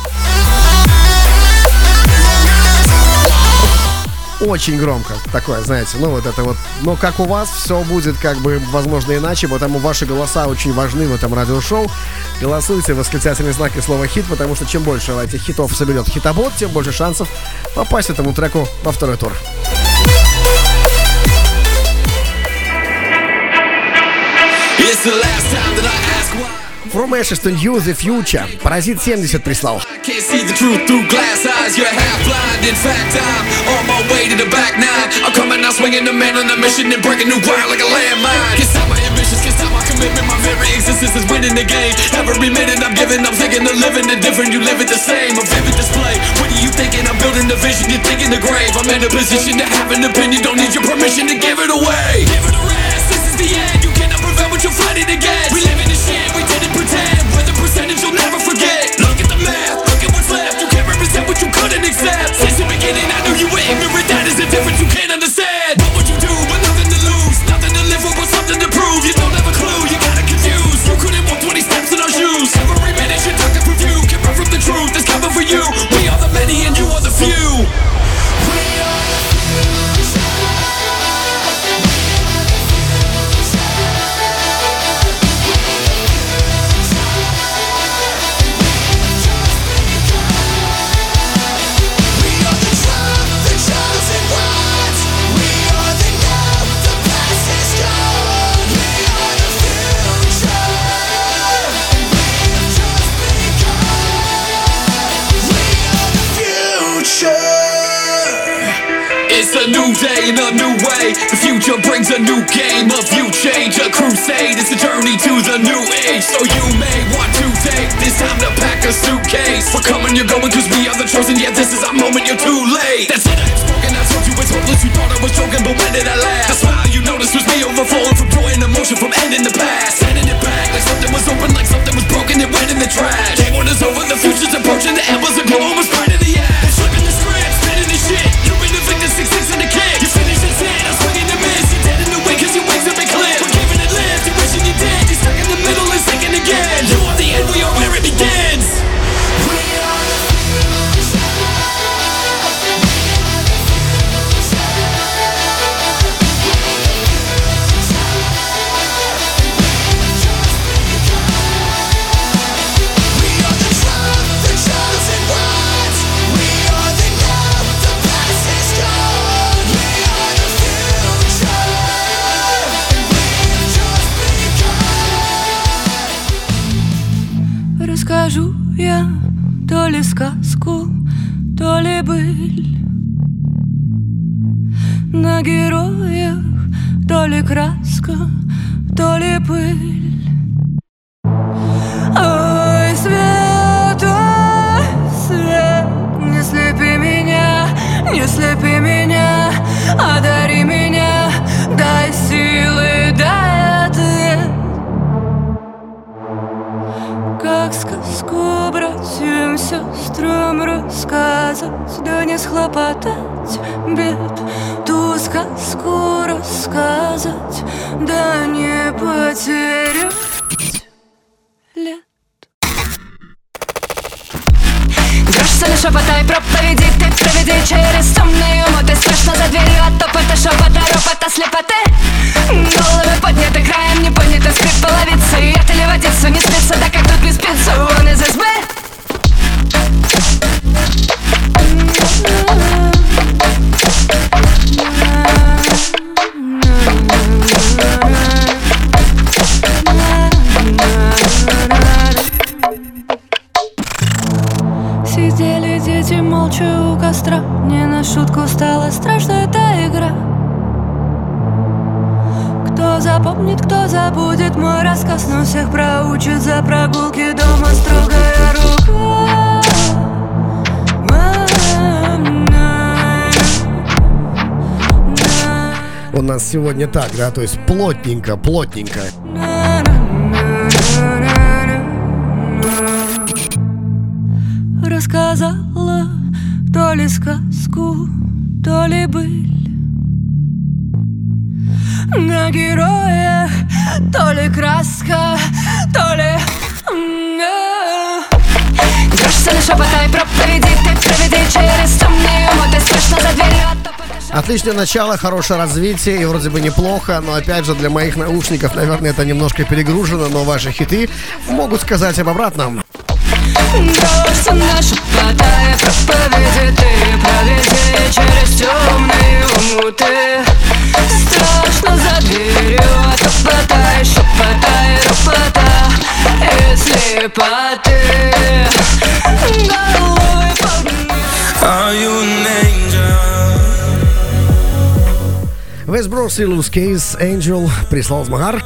очень громко такое, знаете, ну вот это вот, но как у вас, все будет как бы, возможно, иначе, потому ваши голоса очень важны в этом радиошоу. Голосуйте, восклицательный знак и слово хит, потому что чем больше этих хитов соберет хитобот, тем больше шансов попасть этому треку во второй тур. From Ashes to You, The Future. Паразит 70 прислал. Can't see the truth through glass eyes, you're half blind. In fact, I'm on my way to the back nine. I'm coming out swinging the man on the mission and breaking new ground like a landmine. Can't stop my ambitions, can't stop my commitment. My very existence is winning the game. Every minute I'm giving, I'm thinking of living the different. You live it the same, a vivid display. What are you thinking? I'm building the vision, you're thinking the grave. I'm in a position to have an opinion, don't need your permission to give it away. Give it a you're fighting against. We live in the shit, we didn't pretend. With the percentage you'll never forget. Look at the math, look at what's left. You can't represent what you couldn't accept. Since the beginning, I knew you were ignorant. That is the difference you can't understand. What would you do future brings a new game, of you change, a crusade. It's a journey to the new age. So you may want to take this time to pack a suitcase. We're coming, you're going, cause we are the chosen. Yeah, this is our moment, you're too late. That's it, I've spoken. I told you it's hopeless. You thought I was joking, but when did I laugh? The smile you noticed was me overflowing from joy and emotion from ending the past. Sending it back like something was open, like something was broken. It went in the trash. Day one is over, the future's approaching. The embers are glowing, we're spreading то ли сказку, то ли быль. На героях то ли краска, то ли пыль сестрам рассказать, да не схлопотать бед. Ту сказку рассказать, да не потерять лет. Дрожься не шепотай, проповеди Ты проведи через темные умуты Страшно за дверью от топота, шепота, ропота, слепоты нас сегодня так, да, то есть плотненько, плотненько. Рассказала то ли сказку, то ли быль. На героя то ли краска, то ли Дрожься не шепотай, проповеди Ты проведи через темные умуты Слышно за дверью Отличное начало, хорошее развитие и вроде бы неплохо, но опять же для моих наушников, наверное, это немножко перегружено, но ваши хиты могут сказать об обратном. Дрожься не шепотай, проповеди Ты проведи через темные умуты Страшно за дверью, а топотай, шепотай, ропота И слепоты Головой Are you an angel? Вес Брос и Луз Кейс Angel прислал Змагар.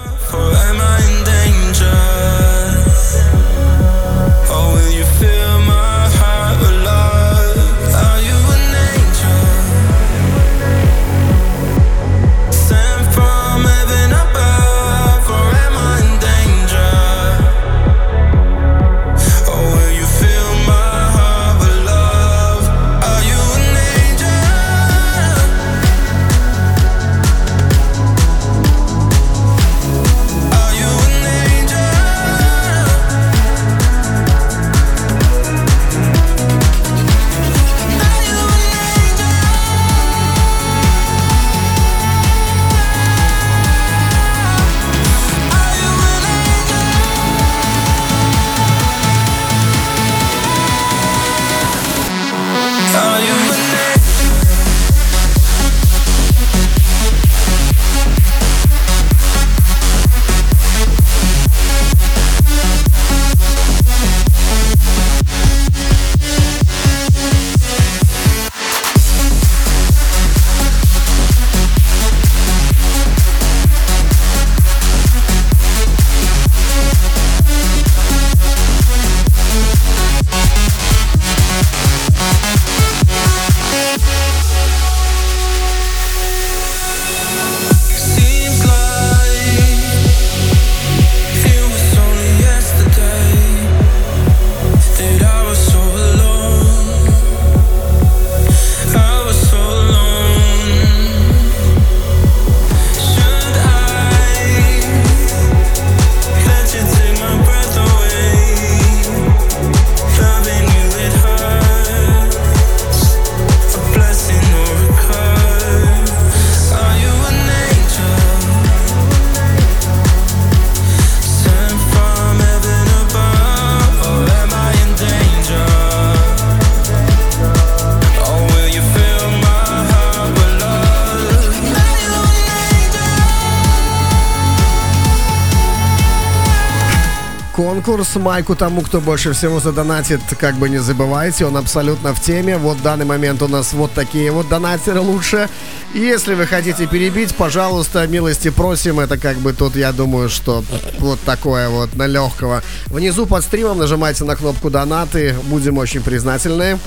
Конкурс Майку тому, кто больше всего задонатит, как бы не забывайте, он абсолютно в теме. Вот в данный момент у нас вот такие вот донатеры лучше. Если вы хотите перебить, пожалуйста, милости просим. Это как бы тут, я думаю, что вот такое вот на легкого. Внизу под стримом нажимайте на кнопку донаты. Будем очень признательны.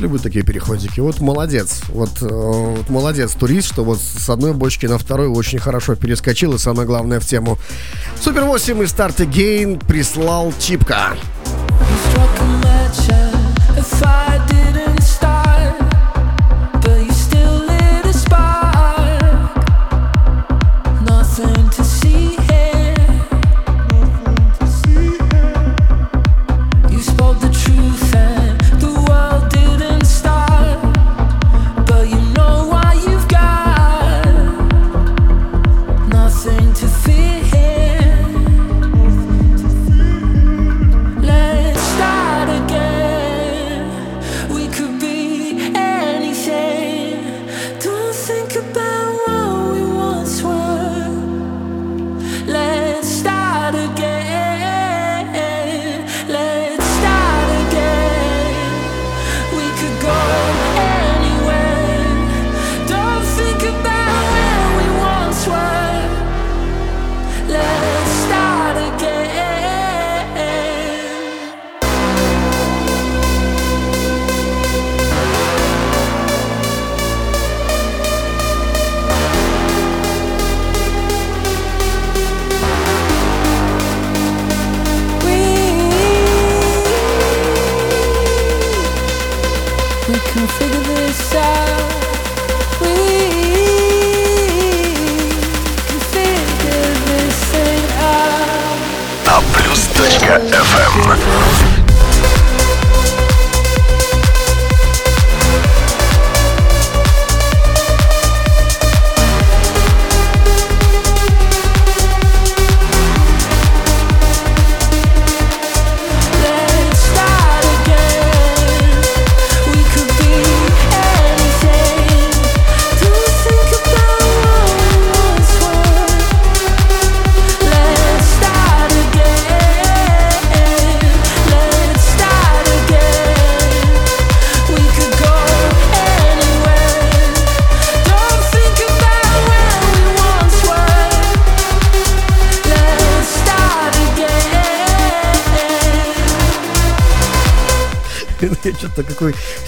Любят такие переходики. Вот молодец. Вот, э, вот молодец турист, что вот с одной бочки на вторую очень хорошо перескочил. И самое главное в тему. Супер 8 и Start Again прислал Чипка.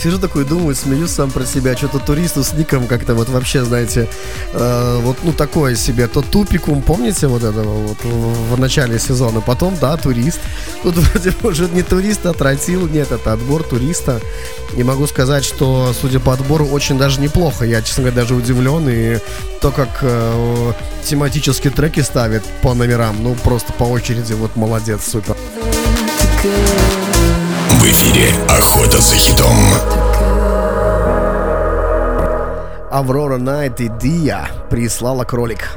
Сижу такой, думаю, смеюсь сам про себя. Что-то туристу с ником как-то вот вообще, знаете, э, вот, ну, такое себе. То тупикум, помните вот этого вот в, в начале сезона? Потом, да, турист. Тут вроде может не турист, а тротил. Нет, это отбор туриста. И могу сказать, что, судя по отбору, очень даже неплохо. Я, честно говоря, даже удивлен. И то, как э, тематические треки ставят по номерам, ну, просто по очереди, вот молодец, супер. В эфире «Охота за хитом». Аврора Найт и Дия прислала кролик.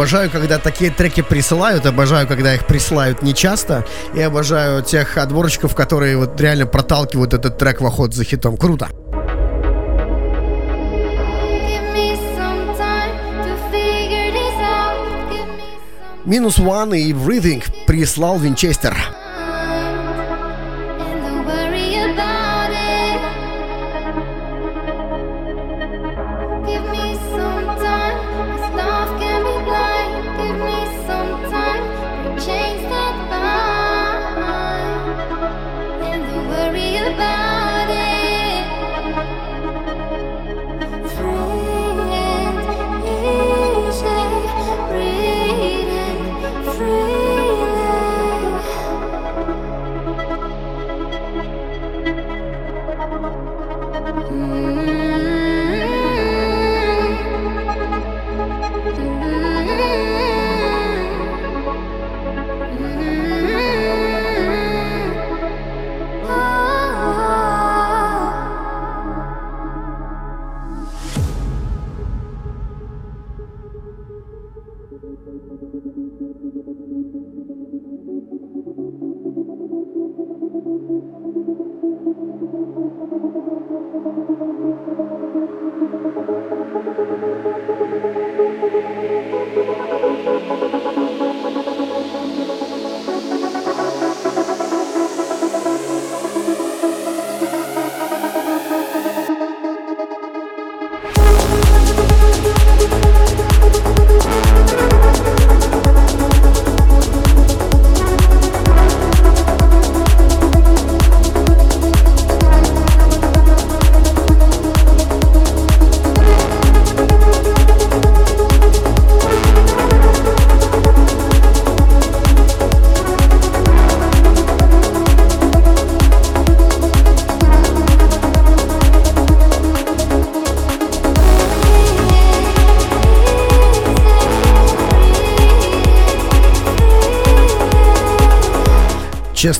Обожаю, когда такие треки присылают, обожаю, когда их присылают нечасто, и обожаю тех отборочков, которые вот реально проталкивают этот трек в охот за хитом. Круто. Минус One и Breathing прислал Винчестер.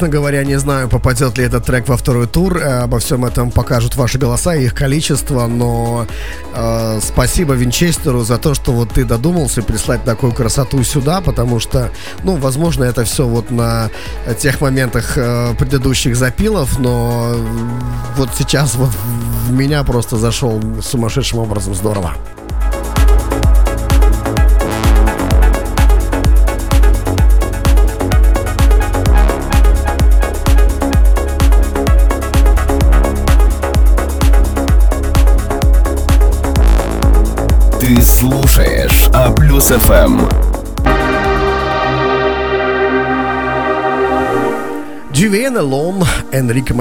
Честно говоря, не знаю, попадет ли этот трек во второй тур. Э, обо всем этом покажут ваши голоса и их количество. Но э, спасибо Винчестеру за то, что вот ты додумался прислать такую красоту сюда, потому что, ну, возможно, это все вот на тех моментах э, предыдущих запилов, но вот сейчас вот в меня просто зашел сумасшедшим образом здорово. А плюс ФМ. Julian Лон, Энрико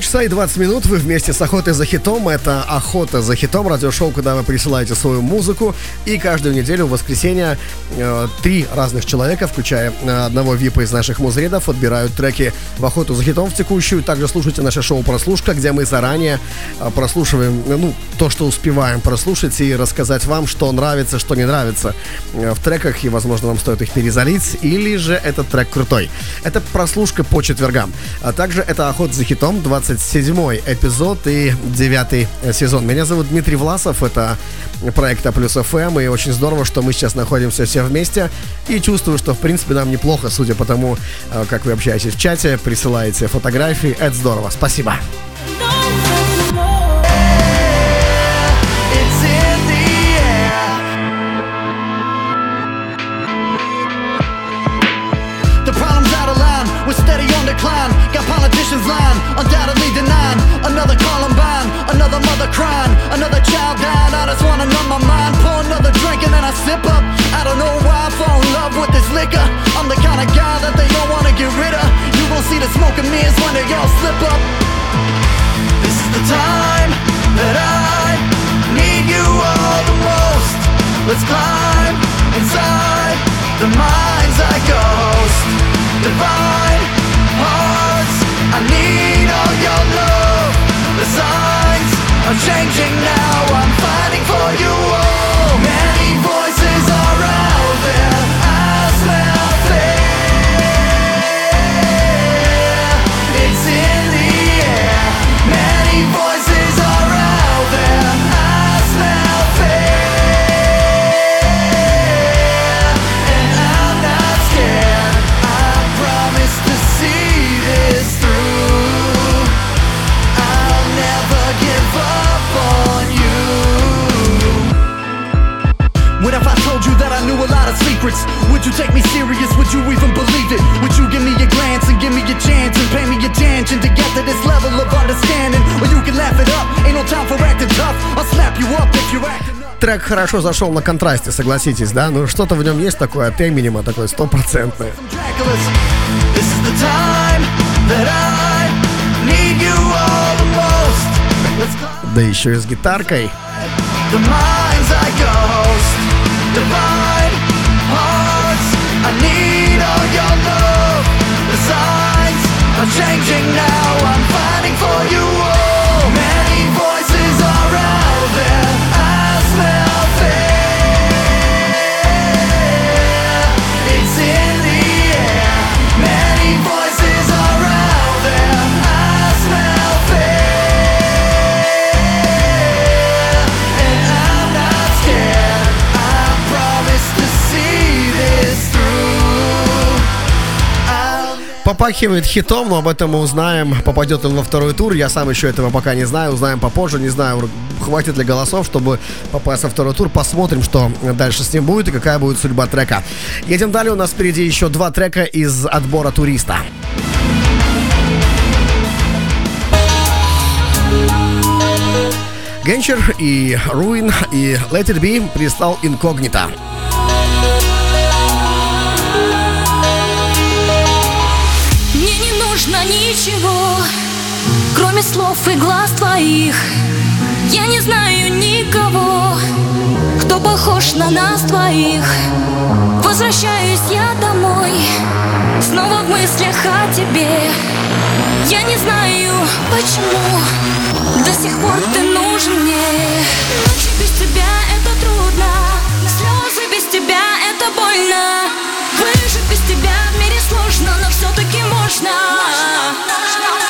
Часа и 20 минут вы вместе с Охотой за хитом. Это Охота за хитом, радиошоу, куда вы присылаете свою музыку. И каждую неделю в воскресенье э, три разных человека, включая э, одного випа из наших музредов, отбирают треки в Охоту за хитом в текущую. Также слушайте наше шоу «Прослушка», где мы заранее э, прослушиваем, э, ну, то, что успеваем прослушать и рассказать вам, что нравится, что не нравится э, в треках, и, возможно, вам стоит их перезалить, или же этот трек крутой. Это прослушка по четвергам. А также это Охота за хитом, 27 эпизод и 9 сезон. Меня зовут Дмитрий Власов, это проект А плюс ФМ, и очень здорово, что мы сейчас находимся все вместе, и чувствую, что, в принципе, нам неплохо, судя по тому, э, как вы общаетесь в чате, присылаете фотографии, это здорово, спасибо. Another crying, another child dying. I just wanna numb my mind, pour another drink and then I sip up. I don't know why I fall in love with this liquor. I'm the kind of guy that they don't wanna get rid of. You gon' see the smoke and mirrors when they all slip up. This is the time that I need you all the most. Let's climb inside the mind's eye ghost. Divine hearts, I need all your love. Signs are changing now. I'm fighting for you all. Many voices secrets? Would you take me serious? Would you even believe it? Would you give me a glance and give me a chance and pay me attention to get to this level of understanding? Or you can laugh it up, ain't no time for acting tough. I'll slap you up if you're acting Трек хорошо зашел на контрасте, согласитесь, да? Ну, что-то в нем есть такое от Эминема, такое стопроцентное. This is the time that I need you all the most. Да еще и с гитаркой. the mind's eye ghost. Divine your. The signs are changing now. I'm fighting for you Попахивает хитом, но об этом мы узнаем, попадет он во второй тур. Я сам еще этого пока не знаю, узнаем попозже. Не знаю, хватит ли голосов, чтобы попасть во второй тур. Посмотрим, что дальше с ним будет и какая будет судьба трека. Едем далее, у нас впереди еще два трека из отбора туриста. Генчер и Руин и Let It Be пристал инкогнито. Нужно ничего, кроме слов и глаз твоих. Я не знаю никого, кто похож на нас двоих. Возвращаюсь я домой, снова в мыслях о тебе. Я не знаю почему, до сих пор ты нужен мне. Ночи без тебя это трудно, слезы без тебя это больно. Выжить без тебя в мире сложно, но все-таки можно. Звезды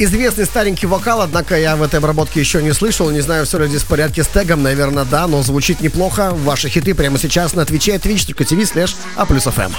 Известный старенький вокал, однако я в этой обработке еще не слышал. Не знаю, все ли здесь в порядке с тегом, наверное, да, но звучит неплохо. Ваши хиты прямо сейчас на Твиче, twitch.tv slash a плюс FM.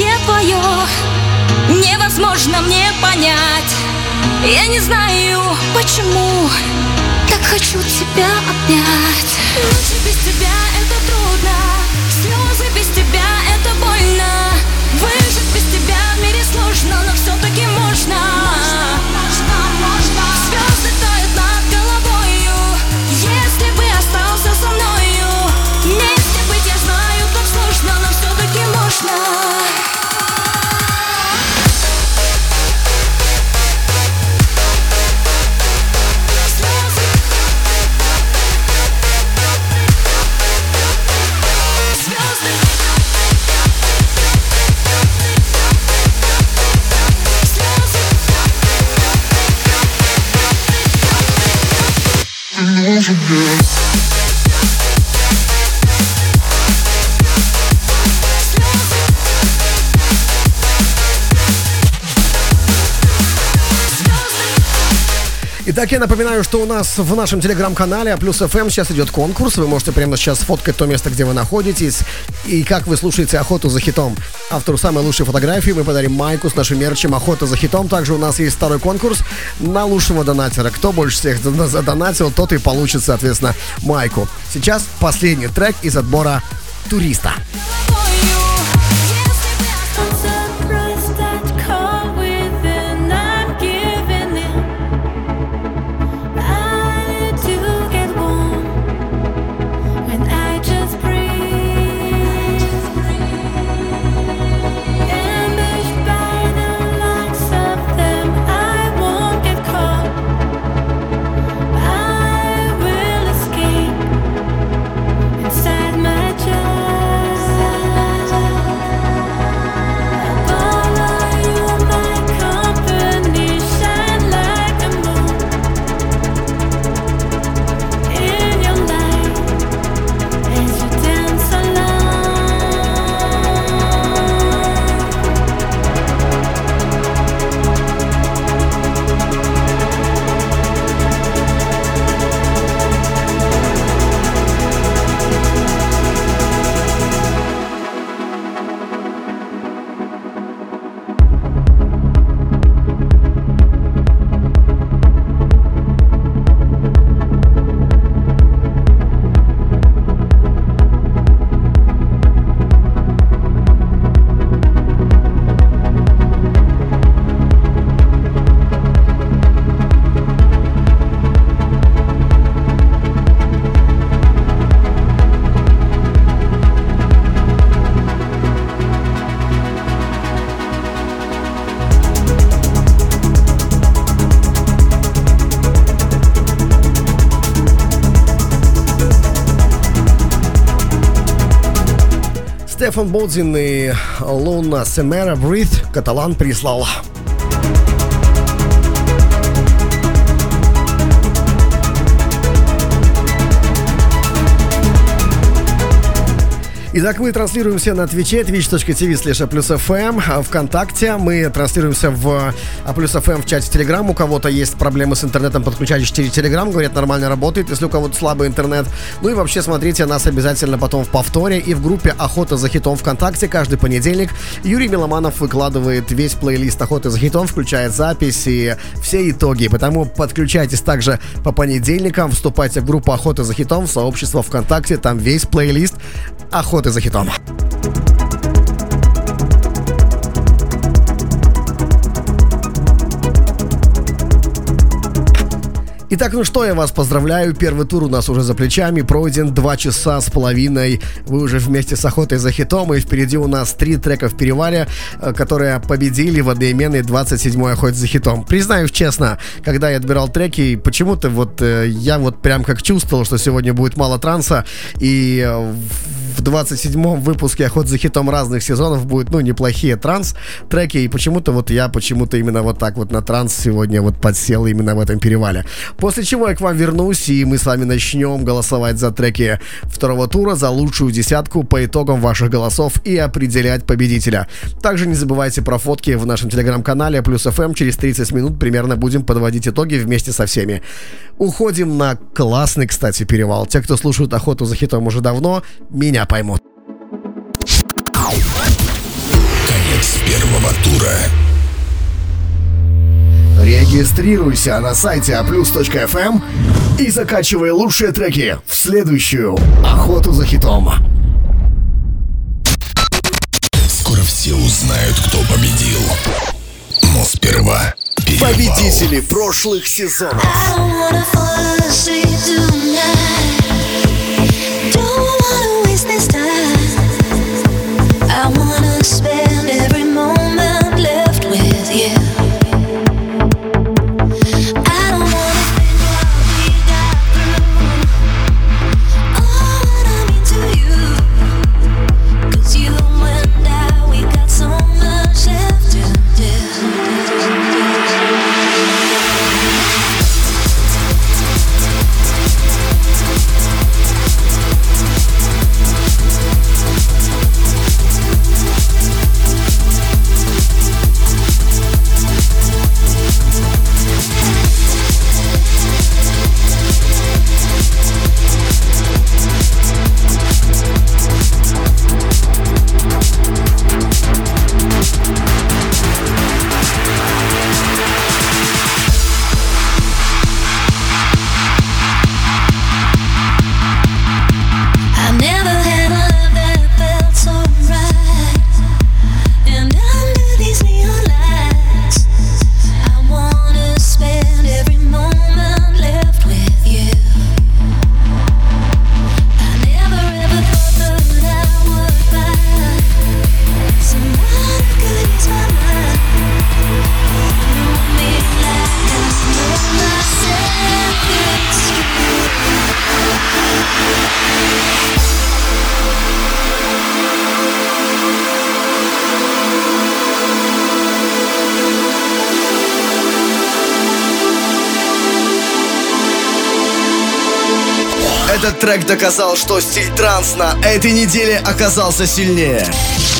Сумасшествие твое Невозможно мне понять. Я не знаю, почему Так хочу тебя обнять. Ночи без тебя это трудно Слезы без тебя Итак, я напоминаю, что у нас в нашем телеграм-канале плюс FM сейчас идет конкурс. Вы можете прямо сейчас сфоткать то место, где вы находитесь и как вы слушаете охоту за хитом. Автору самой лучшей фотографии мы подарим майку с нашим мерчем «Охота за хитом». Также у нас есть второй конкурс на лучшего донатера. Кто больше всех задонатил, тот и получит, соответственно, майку. Сейчас последний трек из отбора «Туриста». Стефан Бодзин и Луна Семера Breathe каталан прислал. Итак, мы транслируемся на Твиче, twitch.tv slash FM, ВКонтакте. Мы транслируемся в А плюс FM в чате Телеграм. У кого-то есть проблемы с интернетом, подключайтесь через Телеграм. Говорят, нормально работает, если у кого-то слабый интернет. Ну и вообще смотрите нас обязательно потом в повторе и в группе Охота за хитом ВКонтакте каждый понедельник. Юрий Миломанов выкладывает весь плейлист Охоты за хитом, включает запись и все итоги. Потому подключайтесь также по понедельникам, вступайте в группу Охота за хитом, в сообщество ВКонтакте, там весь плейлист Охоты за хитом. Итак, ну что, я вас поздравляю. Первый тур у нас уже за плечами. Пройден два часа с половиной. Вы уже вместе с охотой за хитом. И впереди у нас три трека в переваре, э, которые победили в одноименной 27-й охоте за хитом. Признаюсь честно, когда я отбирал треки, почему-то вот э, я вот прям как чувствовал, что сегодня будет мало транса. И э, в 27-м выпуске охот за хитом разных сезонов будет, ну, неплохие транс-треки, и почему-то вот я почему-то именно вот так вот на транс сегодня вот подсел именно в этом перевале. После чего я к вам вернусь, и мы с вами начнем голосовать за треки второго тура, за лучшую десятку по итогам ваших голосов и определять победителя. Также не забывайте про фотки в нашем телеграм-канале Плюс ФМ. Через 30 минут примерно будем подводить итоги вместе со всеми. Уходим на классный, кстати, перевал. Те, кто слушают охоту за хитом уже давно, меня поймут. Конец первого тура. Регистрируйся на сайте aplus.fm и закачивай лучшие треки в следующую охоту за хитом. Скоро все узнают, кто победил. Но сперва перевал. Победители прошлых сезонов. Spend Этот трек доказал, что стиль транс на этой неделе оказался сильнее.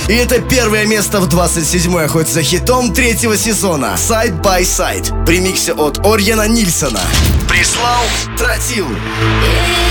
И это первое место в 27-й охоте за хитом третьего сезона Side by Side при миксе от Орьена Нильсона. Прислал Тротил. We'll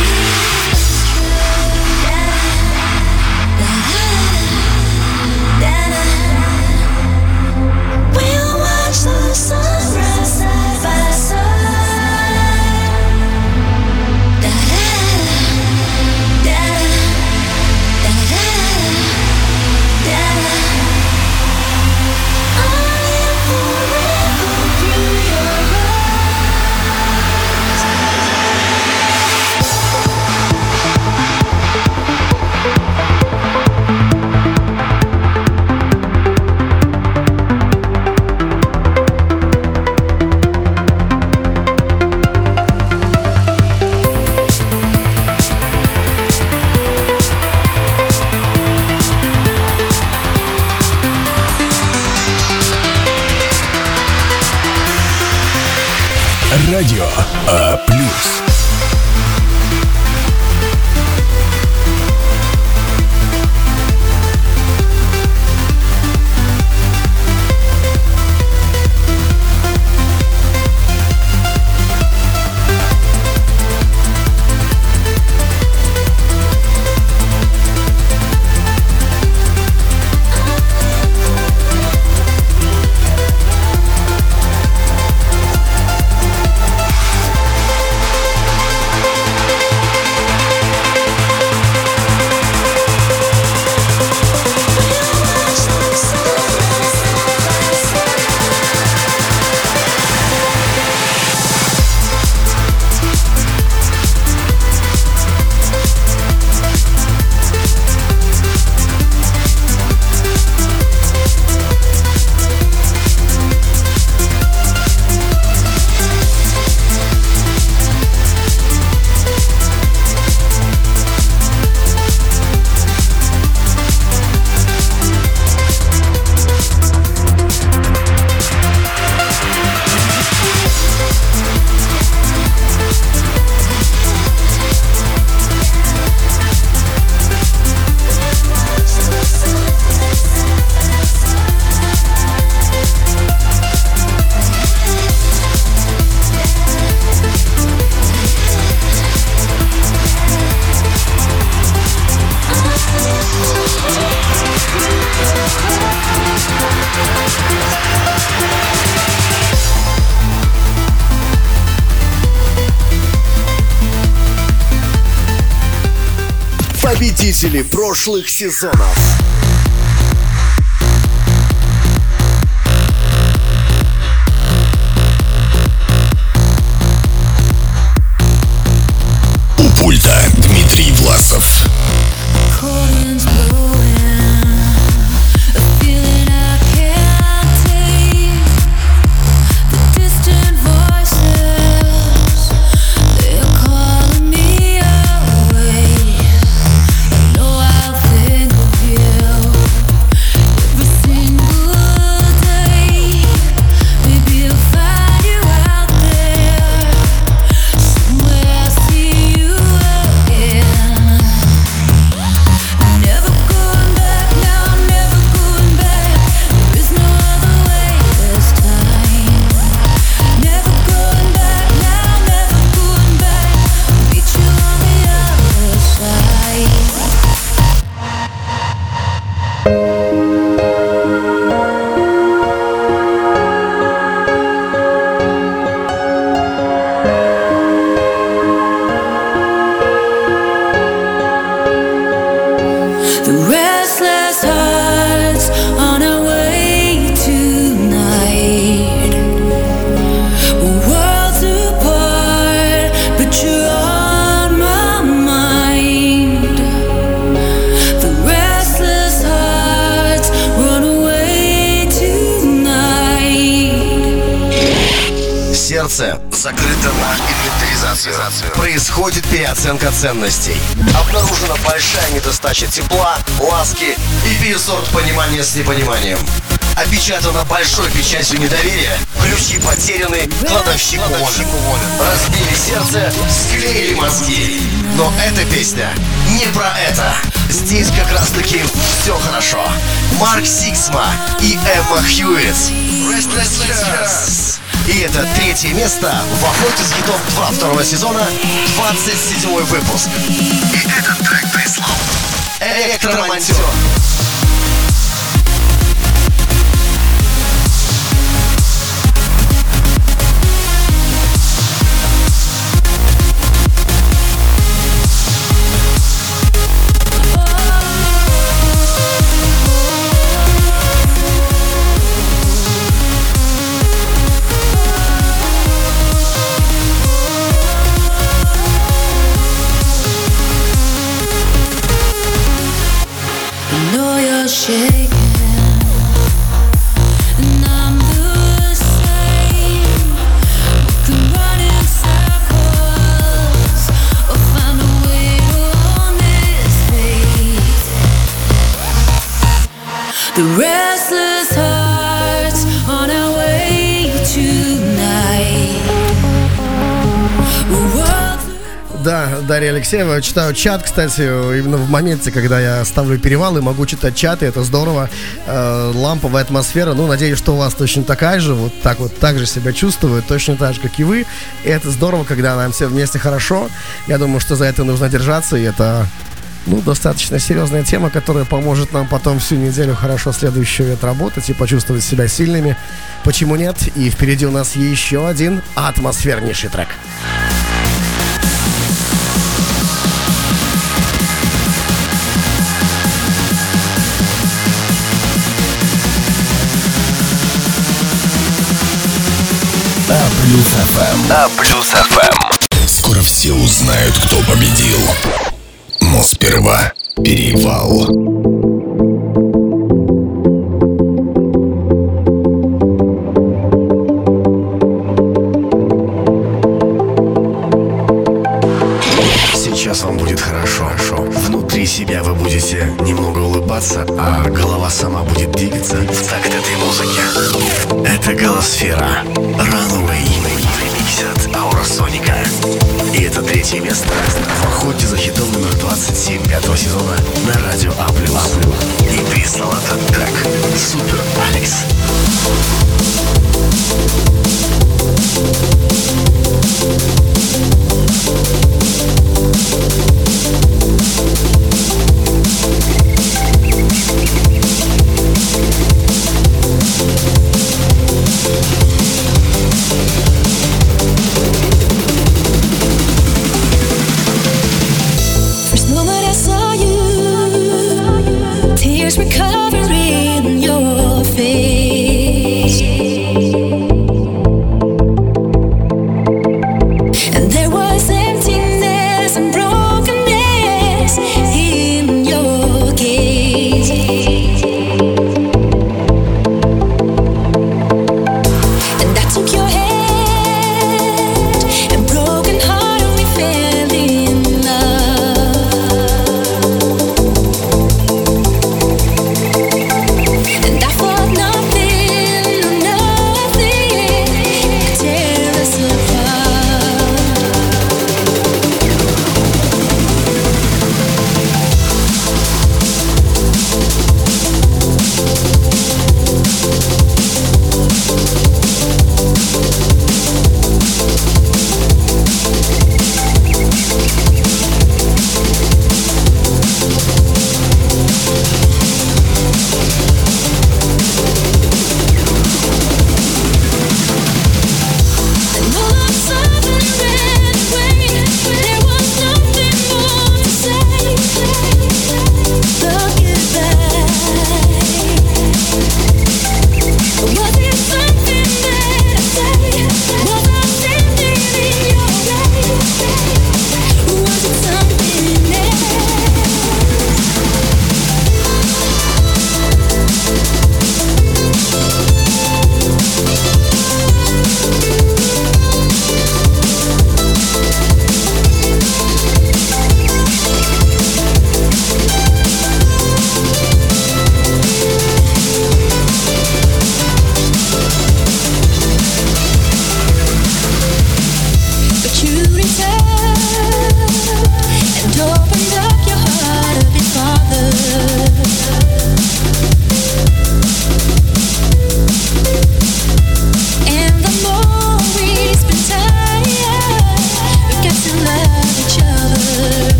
прошлых сезонов. Ценностей. Обнаружена большая недостача тепла, ласки и пересорт понимания с непониманием. Опечатано большой печатью недоверия, ключи потеряны, кладовщик уволен. Разбили сердце, склеили мозги. Но эта песня не про это. Здесь как раз таки все хорошо. Mark Sixma и Emma Hewitt. Restless. И это третье место в охоте с хитом 2 второго сезона, 27 выпуск. И этот трек прислал Электромонтер. Алексеева, читаю чат, кстати, именно в моменте, когда я ставлю перевалы, могу читать чаты, это здорово. Э, ламповая атмосфера, ну, надеюсь, что у вас точно такая же, вот так вот, так же себя чувствует, точно так же, как и вы. И это здорово, когда нам все вместе хорошо. Я думаю, что за это нужно держаться, и это ну, достаточно серьезная тема, которая поможет нам потом всю неделю хорошо следующую отработать и почувствовать себя сильными. Почему нет? И впереди у нас еще один атмосфернейший трек. А плюс ФМ. А плюс ФМ. Скоро все узнают, кто победил. Но сперва перевал. Сейчас вам будет хорошо. Внутри себя вы будете немного улыбаться, а голова сама будет двигаться в такт этой музыки. Это Голосфера. Runaway. Ремикс от Ауросоника. И это третье место в охоте за хитом номер 27 пятого сезона на радио А+. И прислал этот трек Супер Алекс. Saw you,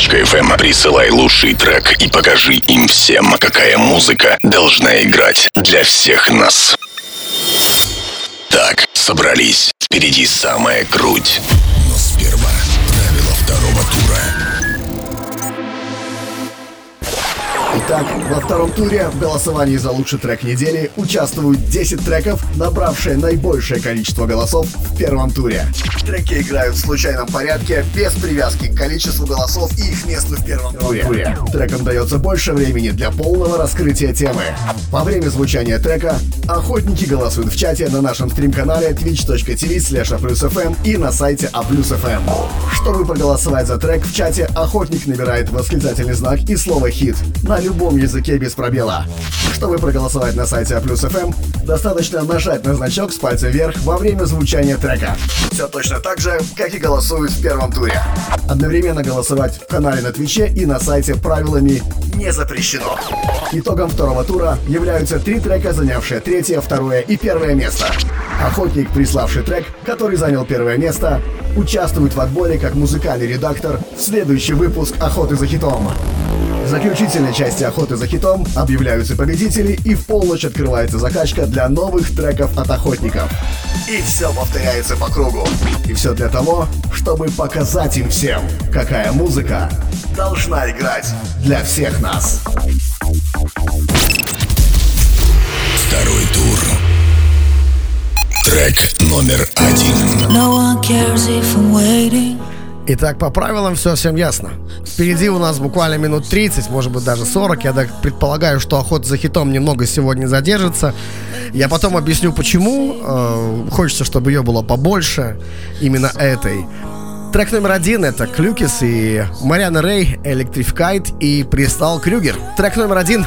Energy.fm. Присылай лучший трек и покажи им всем, какая музыка должна играть для всех нас. Так, собрались. Впереди самая круть. Но сперва правила второго тура. Итак, во втором туре в голосовании за лучший трек недели участвуют 10 треков, набравшие наибольшее количество голосов в первом туре. Треки играют в случайном порядке, без привязки к количеству голосов и их месту в первом туре. Трекам дается больше времени для полного раскрытия темы. Во время звучания трека охотники голосуют в чате на нашем стрим-канале twitch.tv slash и на сайте a+fm. Чтобы проголосовать за трек в чате, охотник набирает восклицательный знак и слово «хит» на любом языке без пробела. Чтобы проголосовать на сайте a+fm, достаточно нажать на значок с пальца вверх во время звучания трека. Все точно так же, как и голосуют в первом туре. Одновременно голосовать в канале на Твиче и на сайте правилами не запрещено. Итогом второго тура являются три трека, занявшие третье, второе и первое место. Охотник, приславший трек, который занял первое место, участвует в отборе как музыкальный редактор в следующий выпуск «Охоты за хитом». В заключительной части «Охоты за хитом» объявляются победители и в полночь открывается закачка для новых треков от охотников. И все повторяется по кругу. И все для того, чтобы показать им всем, какая музыка должна играть для всех нас. Трек номер один. No one cares if I'm waiting. Итак, по правилам все всем ясно. Впереди у нас буквально минут 30, может быть даже 40. Я так предполагаю, что охота за хитом немного сегодня задержится. Я потом объясню почему. Э, хочется, чтобы ее было побольше. Именно этой. Трек номер один это Клюкис и Мариана Рэй, Electrified и Пристал Крюгер. Трек номер один.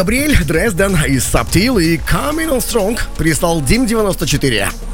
Габриэль Дрезден из Subtil и Coming on Strong прислал Дим 94.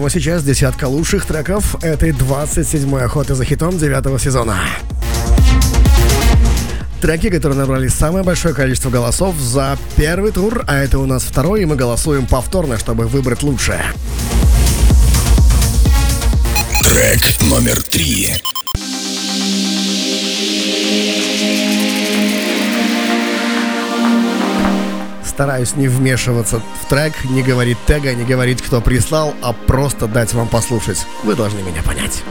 Прямо сейчас десятка лучших треков этой 27-й охоты за хитом девятого сезона. Треки, которые набрали самое большое количество голосов за первый тур, а это у нас второй, и мы голосуем повторно, чтобы выбрать лучшее. Трек номер три. Стараюсь не вмешиваться в трек, не говорить тега, не говорить, кто прислал, а просто дать вам послушать. Вы должны меня понять.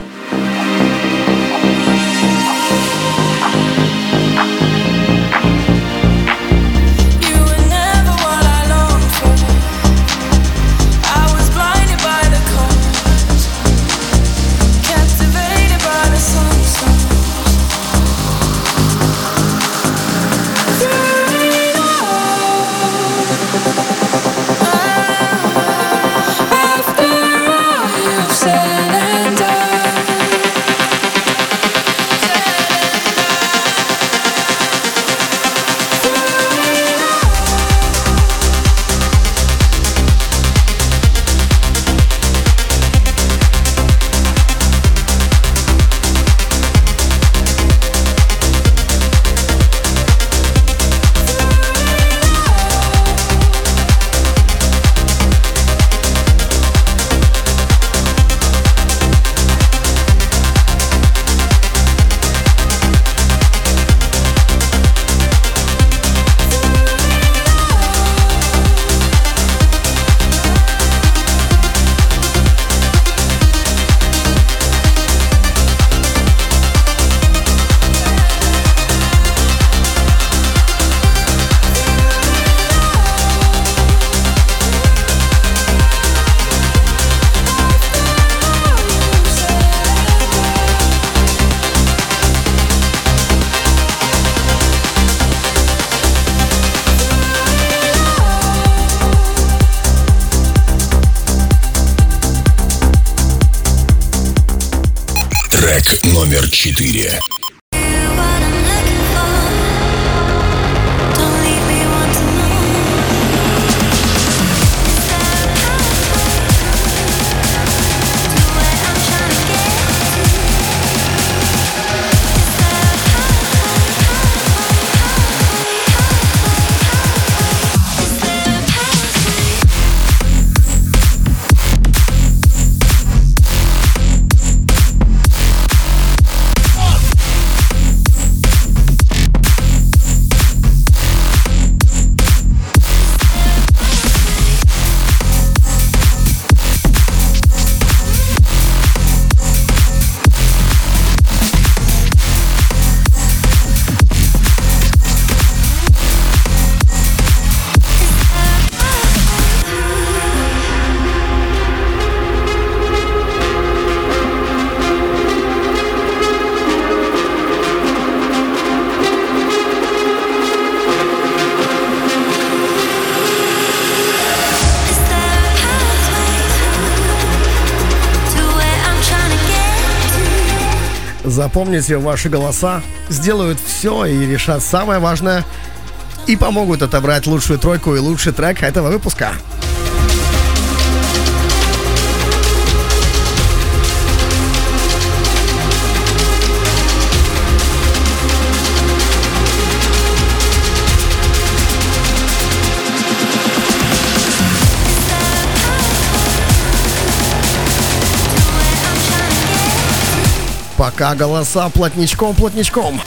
4 Помните, ваши голоса сделают все и решат самое важное и помогут отобрать лучшую тройку и лучший трек этого выпуска. Пока голоса плотничком-плотничком.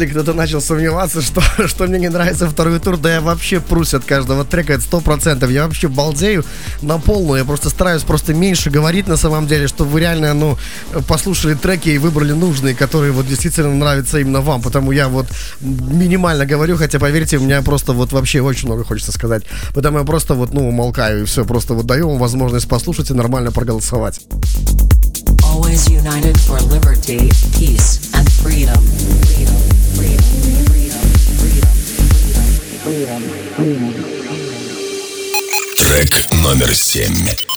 Если кто-то начал сомневаться, что, что мне не нравится второй тур, да я вообще прусь от каждого трека, это сто процентов. Я вообще балдею на полную. Я просто стараюсь просто меньше говорить на самом деле, чтобы вы реально, ну, послушали треки и выбрали нужные, которые вот действительно нравятся именно вам. Потому я вот минимально говорю, хотя поверьте, у меня просто вот вообще очень много хочется сказать. Потому я просто вот, ну, умолкаю и все, просто вот даю вам возможность послушать и нормально проголосовать. Always united for liberty, peace, and freedom, Трек номер семь.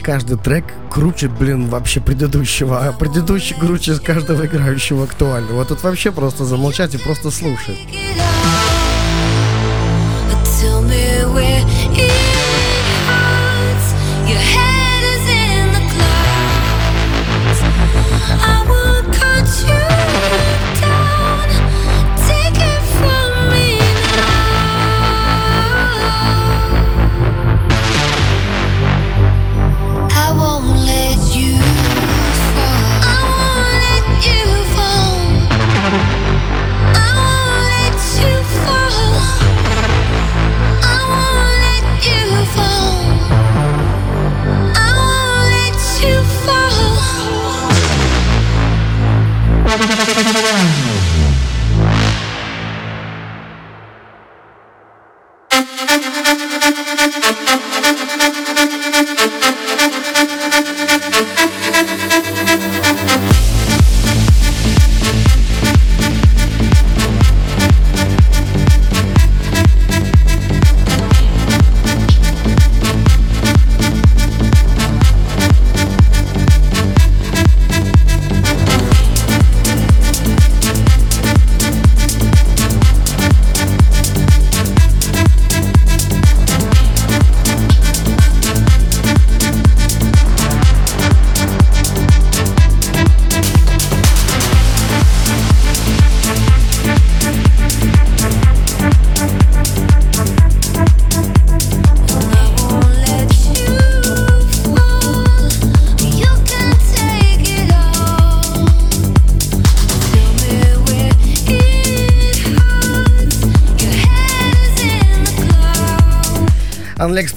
Здесь каждый трек круче, блин, вообще предыдущего, а предыдущий круче каждого играющего актуально. Вот тут вообще просто замолчать и просто слушать.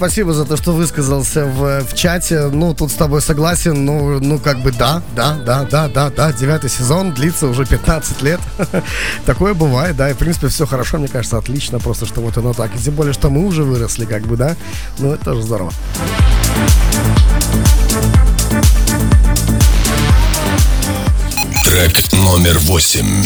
Спасибо за то, что высказался в, в чате. Ну, тут с тобой согласен. Ну, ну, как бы да, да, да, да, да, да. Девятый сезон длится уже 15 лет. Такое бывает, да. И, в принципе, все хорошо, мне кажется, отлично. Просто, что вот оно так. И тем более, что мы уже выросли, как бы, да. Ну, это тоже здорово. Трек номер восемь.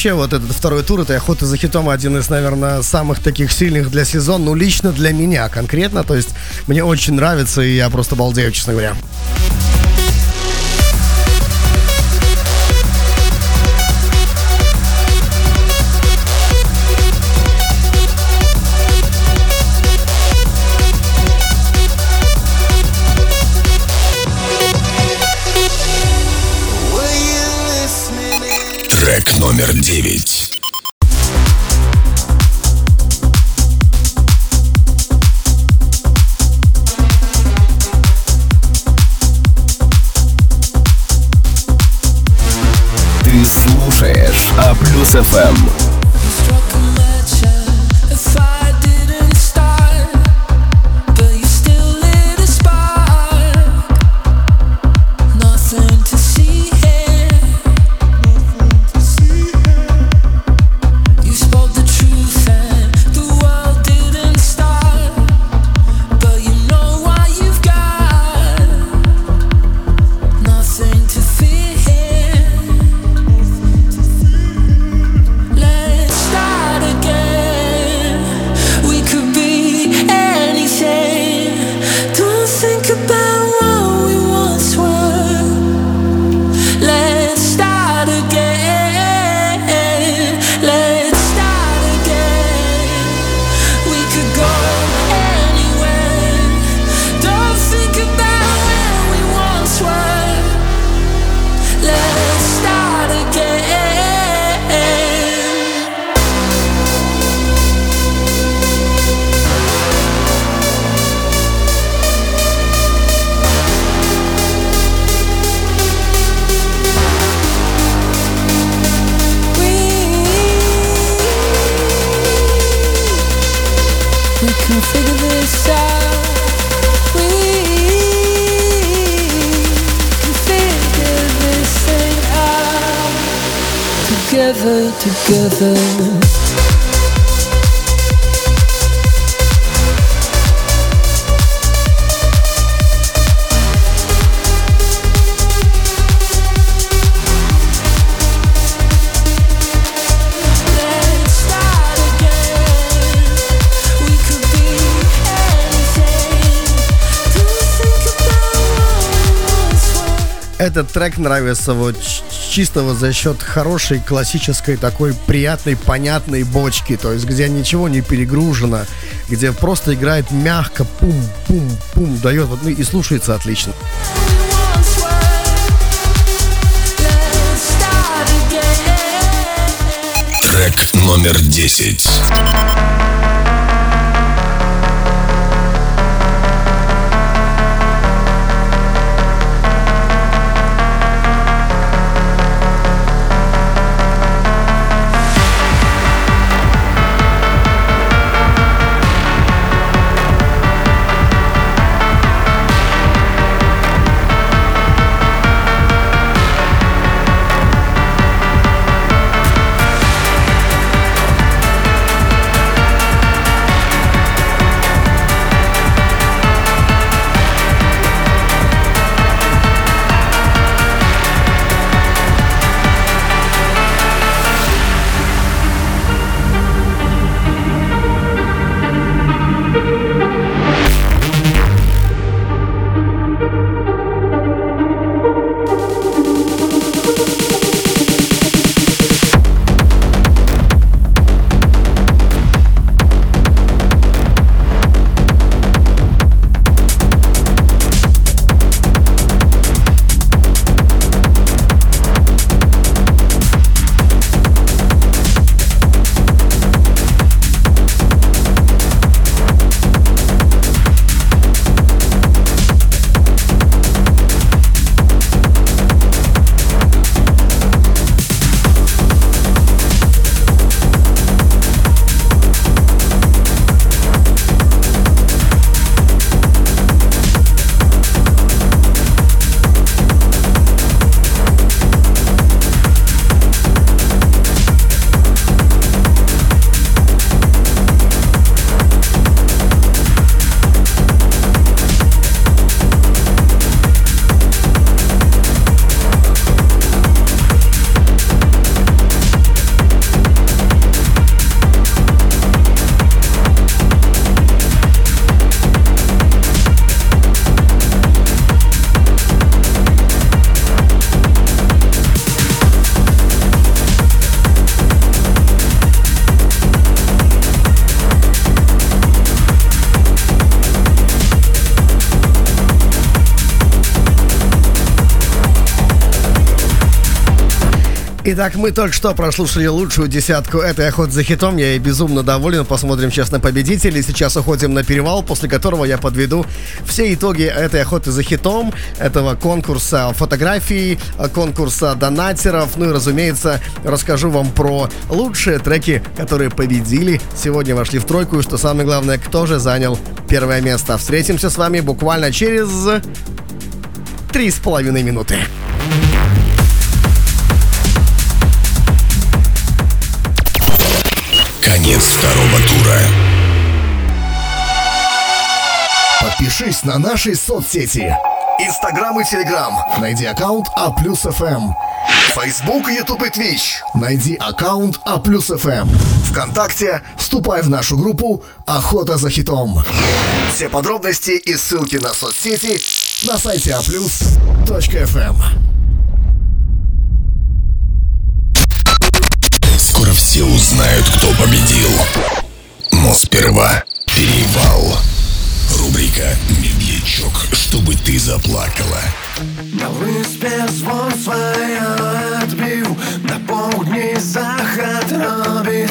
Вообще вот этот второй тур, это охота за хитом, один из, наверное, самых таких сильных для сезона, ну, лично для меня конкретно, то есть мне очень нравится, и я просто балдею, честно говоря. Номер девять. Ты слушаешь А плюс ФМ. Were. Этот трек нравится вот ч- чисто вот за счет хорошей классической такой приятной, понятной бочки, то есть где ничего не перегружено, где просто играет мягко, пум-пум-пум, дает вот, ну и слушается отлично. Трек номер десять. Итак, мы только что прослушали лучшую десятку этой охоты за хитом. Я ей безумно доволен. Посмотрим сейчас на победителей. Сейчас уходим на перевал, после которого я подведу все итоги этой охоты за хитом, этого конкурса фотографий, конкурса донатеров. Ну и, разумеется, расскажу вам про лучшие треки, которые победили. Сегодня вошли в тройку. И что самое главное, кто же занял первое место. Встретимся с вами буквально через три с половиной минуты. Конец второго тура. Подпишись на наши соцсети. Инстаграм и Телеграм. Найди аккаунт А плюс ФМ. Фейсбук, Ютуб и Твич. Найди аккаунт А плюс ФМ. Вконтакте вступай в нашу группу «Охота за хитом». Все подробности и ссылки на соцсети на сайте aplus.fm. узнают, кто победил. Но сперва перевал. Рубрика «Медлячок, чтобы ты заплакала». На выспе звон своя отбил На полдни заход робит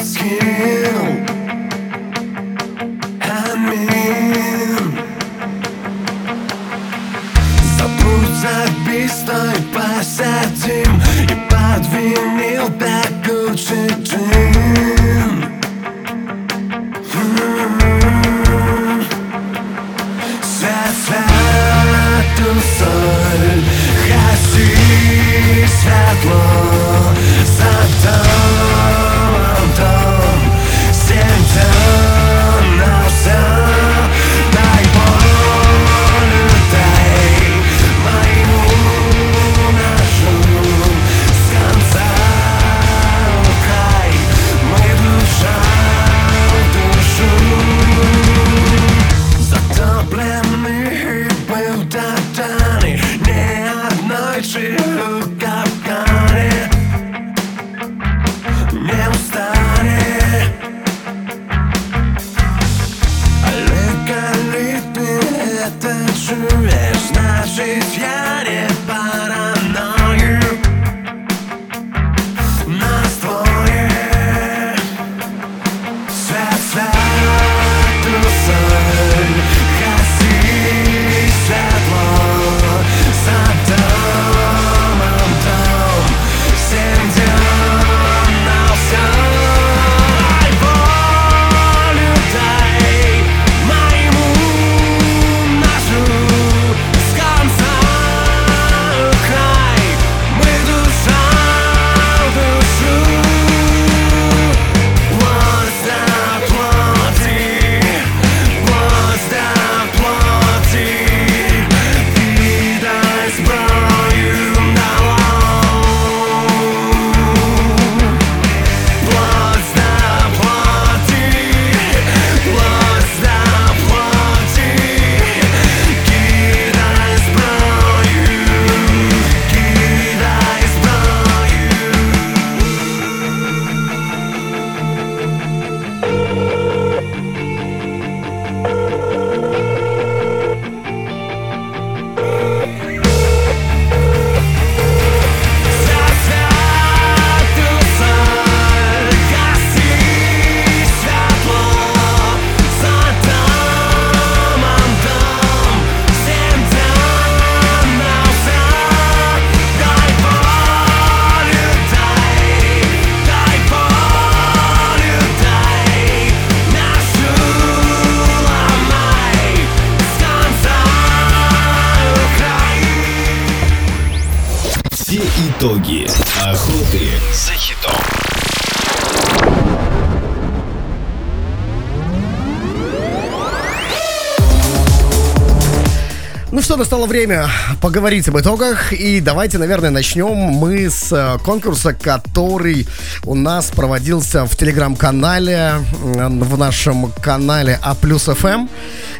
настало время поговорить об итогах. И давайте, наверное, начнем мы с э, конкурса, который у нас проводился в телеграм-канале, в нашем канале А плюс ФМ.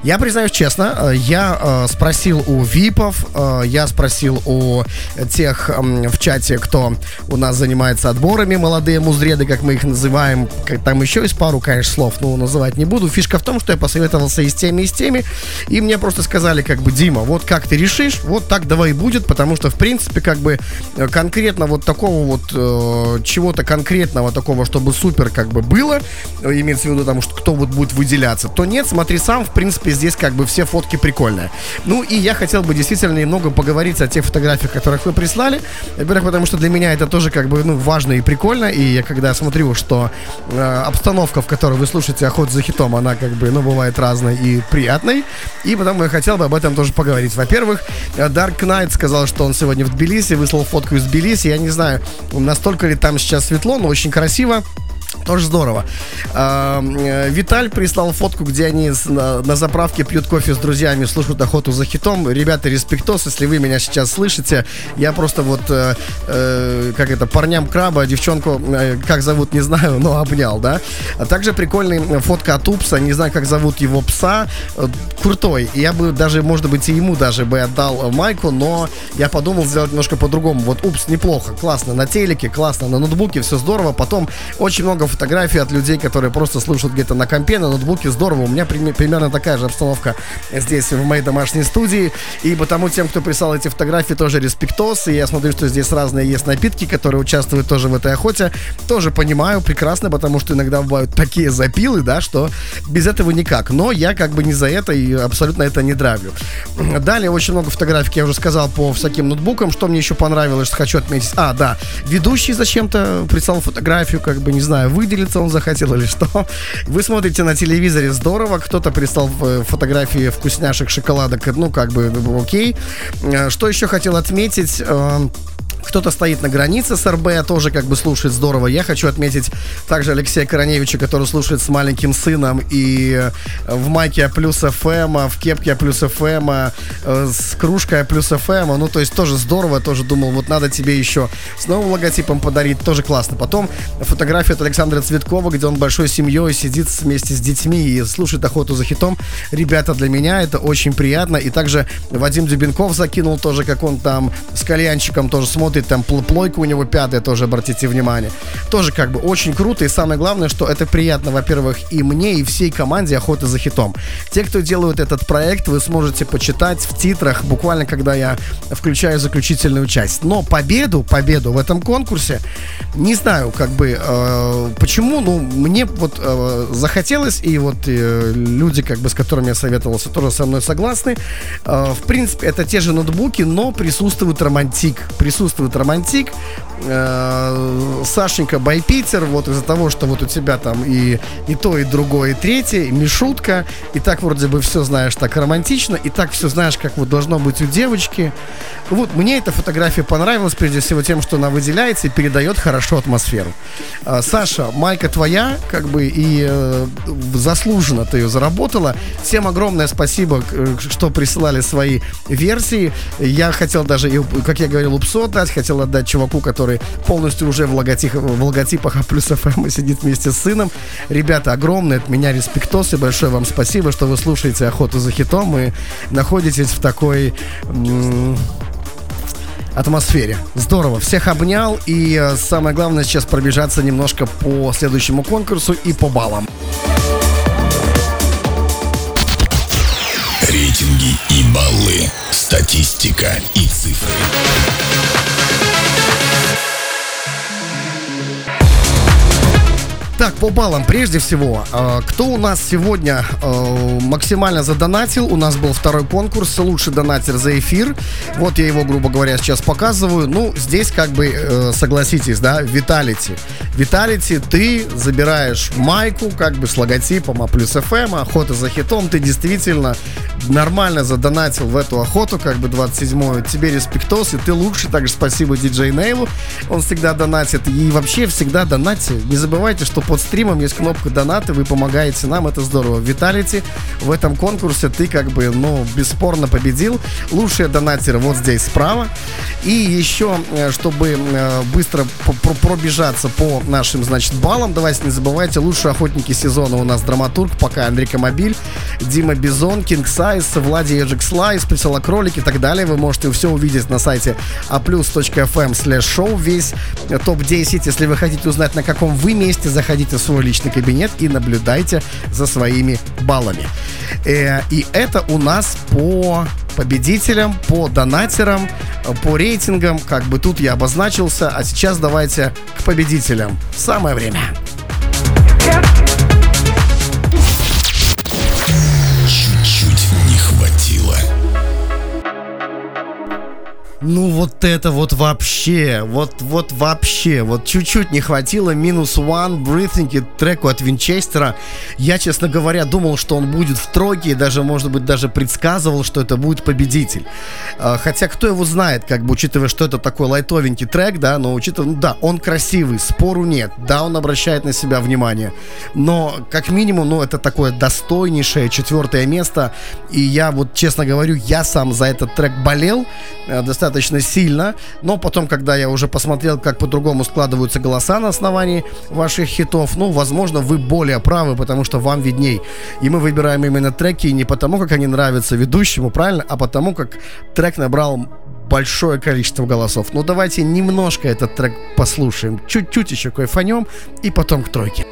Я признаюсь честно, э, я э, спросил у ВИПов, э, я спросил у тех в чате, кто у нас занимается отборами, молодые музреды, как мы их называем. Там еще есть пару, конечно, слов, но называть не буду. Фишка в том, что я посоветовался и с теми, и с теми. И мне просто сказали, как бы, Дима, вот как ты решишь, вот так давай и будет, потому что, в принципе, как бы конкретно вот такого вот э, чего-то конкретного такого, чтобы супер как бы было, имеется в виду тому, что кто вот будет выделяться, то нет, смотри сам, в принципе, здесь как бы все фотки прикольные. Ну и я хотел бы действительно немного поговорить о тех фотографиях, которых вы прислали. Во-первых, потому что для меня это тоже как бы ну, важно и прикольно, и я когда смотрю, что э, обстановка, в которой вы слушаете охоту за хитом, она как бы, ну, бывает разной и приятной, и потому я хотел бы об этом тоже поговорить. Во-первых, э, Dark Knight сказал, что он сегодня в Тбилиси, выслал фотку из Тбилиси, я не знаю, настолько ли там сейчас светло, но очень красиво. Тоже здорово. А, э, Виталь прислал фотку, где они на, заправке пьют кофе с друзьями, слушают охоту за хитом. Ребята, респектос, если вы меня сейчас слышите. Я просто вот, э, э, как это, парням краба, девчонку, как зовут, не знаю, но обнял, да. А также прикольная фотка от Упса, не знаю, как зовут его пса. Крутой. Я бы даже, может быть, и ему даже бы отдал майку, но я подумал сделать немножко по-другому. Вот Упс неплохо, классно на телеке, классно на ноутбуке, все здорово. Потом очень много фотографий от людей, которые просто слушают где-то на компе, на ноутбуке, здорово. У меня прим- примерно такая же обстановка здесь, в моей домашней студии. И потому тем, кто прислал эти фотографии, тоже респектос. И я смотрю, что здесь разные есть напитки, которые участвуют тоже в этой охоте. Тоже понимаю прекрасно, потому что иногда бывают такие запилы, да, что без этого никак. Но я как бы не за это и абсолютно это не дравлю. Далее очень много фотографий, я уже сказал, по всяким ноутбукам. Что мне еще понравилось, хочу отметить. А, да, ведущий зачем-то прислал фотографию, как бы, не знаю, выделиться он захотел или что. Вы смотрите на телевизоре, здорово. Кто-то прислал э, фотографии вкусняшек, шоколадок, ну, как бы, окей. Э, Что еще хотел отметить? Кто-то стоит на границе с РБ, тоже как бы слушает здорово. Я хочу отметить также Алексея Короневича, который слушает с маленьким сыном и э, в майке А плюс ФМ, в кепке А плюс ФМ, э, с кружкой А плюс ФМ. Ну, то есть тоже здорово, тоже думал, вот надо тебе еще с новым логотипом подарить, тоже классно. Потом фотография от Александра Цветкова, где он большой семьей сидит вместе с детьми и слушает охоту за хитом. Ребята, для меня это очень приятно. И также Вадим Дюбенков закинул тоже, как он там с кальянчиком тоже смотрит, там пл- плойка у него пятая, тоже обратите внимание. Тоже как бы очень круто, и самое главное, что это приятно, во-первых, и мне, и всей команде охоты за хитом. Те, кто делают этот проект, вы сможете почитать в титрах, буквально когда я включаю заключительную часть. Но победу, победу в этом конкурсе, не знаю, как бы, э, почему, ну, мне вот э, захотелось, и вот э, люди, как бы, с которыми я советовался, тоже со мной согласны. Э, в принципе, это те же ноутбуки, но присутствует романтик. Присутствует романтик. Э, Сашенька Байпитер, вот из-за того, что вот у тебя там и, и то, и другое, и третье, и Мишутка, и так вроде бы все знаешь так романтично, и так все знаешь, как вот должно быть у девочки. Вот, мне эта фотография понравилась, прежде всего тем, что она выделяется и передает хорошо атмосферу. А, Саша, майка твоя, как бы, и э, заслуженно ты ее заработала. Всем огромное спасибо, э, что присылали свои версии. Я хотел даже, как я говорил, упсо дать, хотел отдать чуваку, который полностью уже в, логотип, в логотипах А плюс ФМ и сидит вместе с сыном. Ребята, огромное от меня респектос и большое вам спасибо, что вы слушаете охоту за хитом и находитесь в такой атмосфере. Здорово. Всех обнял. И э, самое главное сейчас пробежаться немножко по следующему конкурсу и по баллам. Рейтинги и баллы. Статистика и цифры. Так, по баллам прежде всего, э, кто у нас сегодня э, максимально задонатил? У нас был второй конкурс «Лучший донатер за эфир». Вот я его, грубо говоря, сейчас показываю. Ну, здесь как бы, э, согласитесь, да, Виталити. Виталити, ты забираешь майку как бы с логотипом А ФМ, охота за хитом. Ты действительно нормально задонатил в эту охоту, как бы 27-ю. Тебе респектос, и ты лучший. Также спасибо диджей Нейлу. Он всегда донатит. И вообще всегда донатьте. Не забывайте, что под стримом есть кнопка донаты, вы помогаете нам, это здорово. Виталити, в этом конкурсе ты как бы, ну, бесспорно победил. Лучшие донатеры вот здесь справа. И еще, э, чтобы э, быстро пробежаться по нашим, значит, баллам, давайте не забывайте, лучшие охотники сезона у нас драматург, пока Андрей Камобиль, Дима Бизон, King Size, Влади Эджик Слайс, Присела Кролик и так далее. Вы можете все увидеть на сайте aplus.fm slash весь э, топ-10. Если вы хотите узнать, на каком вы месте, заходите в свой личный кабинет и наблюдайте за своими баллами. Э, и это у нас по победителям, по донатерам, по рейтингам. Как бы тут я обозначился, а сейчас давайте к победителям. Самое время. Чуть-чуть Ну вот это вот вообще, вот, вот вообще, вот чуть-чуть не хватило минус one breathing треку от Винчестера. Я, честно говоря, думал, что он будет в тройке и даже, может быть, даже предсказывал, что это будет победитель. А, Хотя кто его знает, как бы учитывая, что это такой лайтовенький трек, да, но учитывая, ну да, он красивый, спору нет, да, он обращает на себя внимание, но как минимум, ну это такое достойнейшее четвертое место, и я вот честно говорю, я сам за этот трек болел э, достаточно сильно, но потом, когда я уже посмотрел, как по-другому складываются голоса на основании ваших хитов, ну, возможно, вы более правы, потому что вам видней. И мы выбираем именно треки не потому, как они нравятся ведущему, правильно, а потому, как трек набрал большое количество голосов. Ну, давайте немножко этот трек послушаем, чуть-чуть еще кайфанем, и потом к тройке.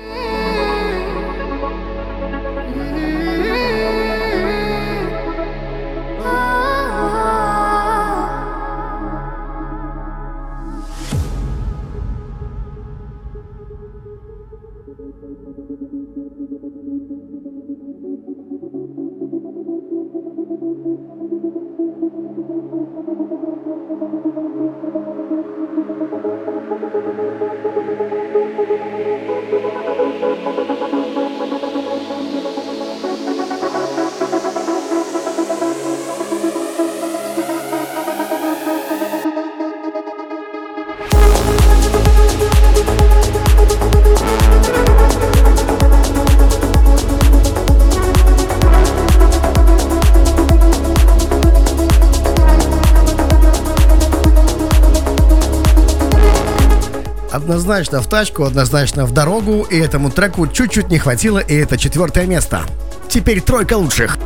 Однозначно в тачку, однозначно в дорогу, и этому треку чуть-чуть не хватило, и это четвертое место. Теперь тройка лучших.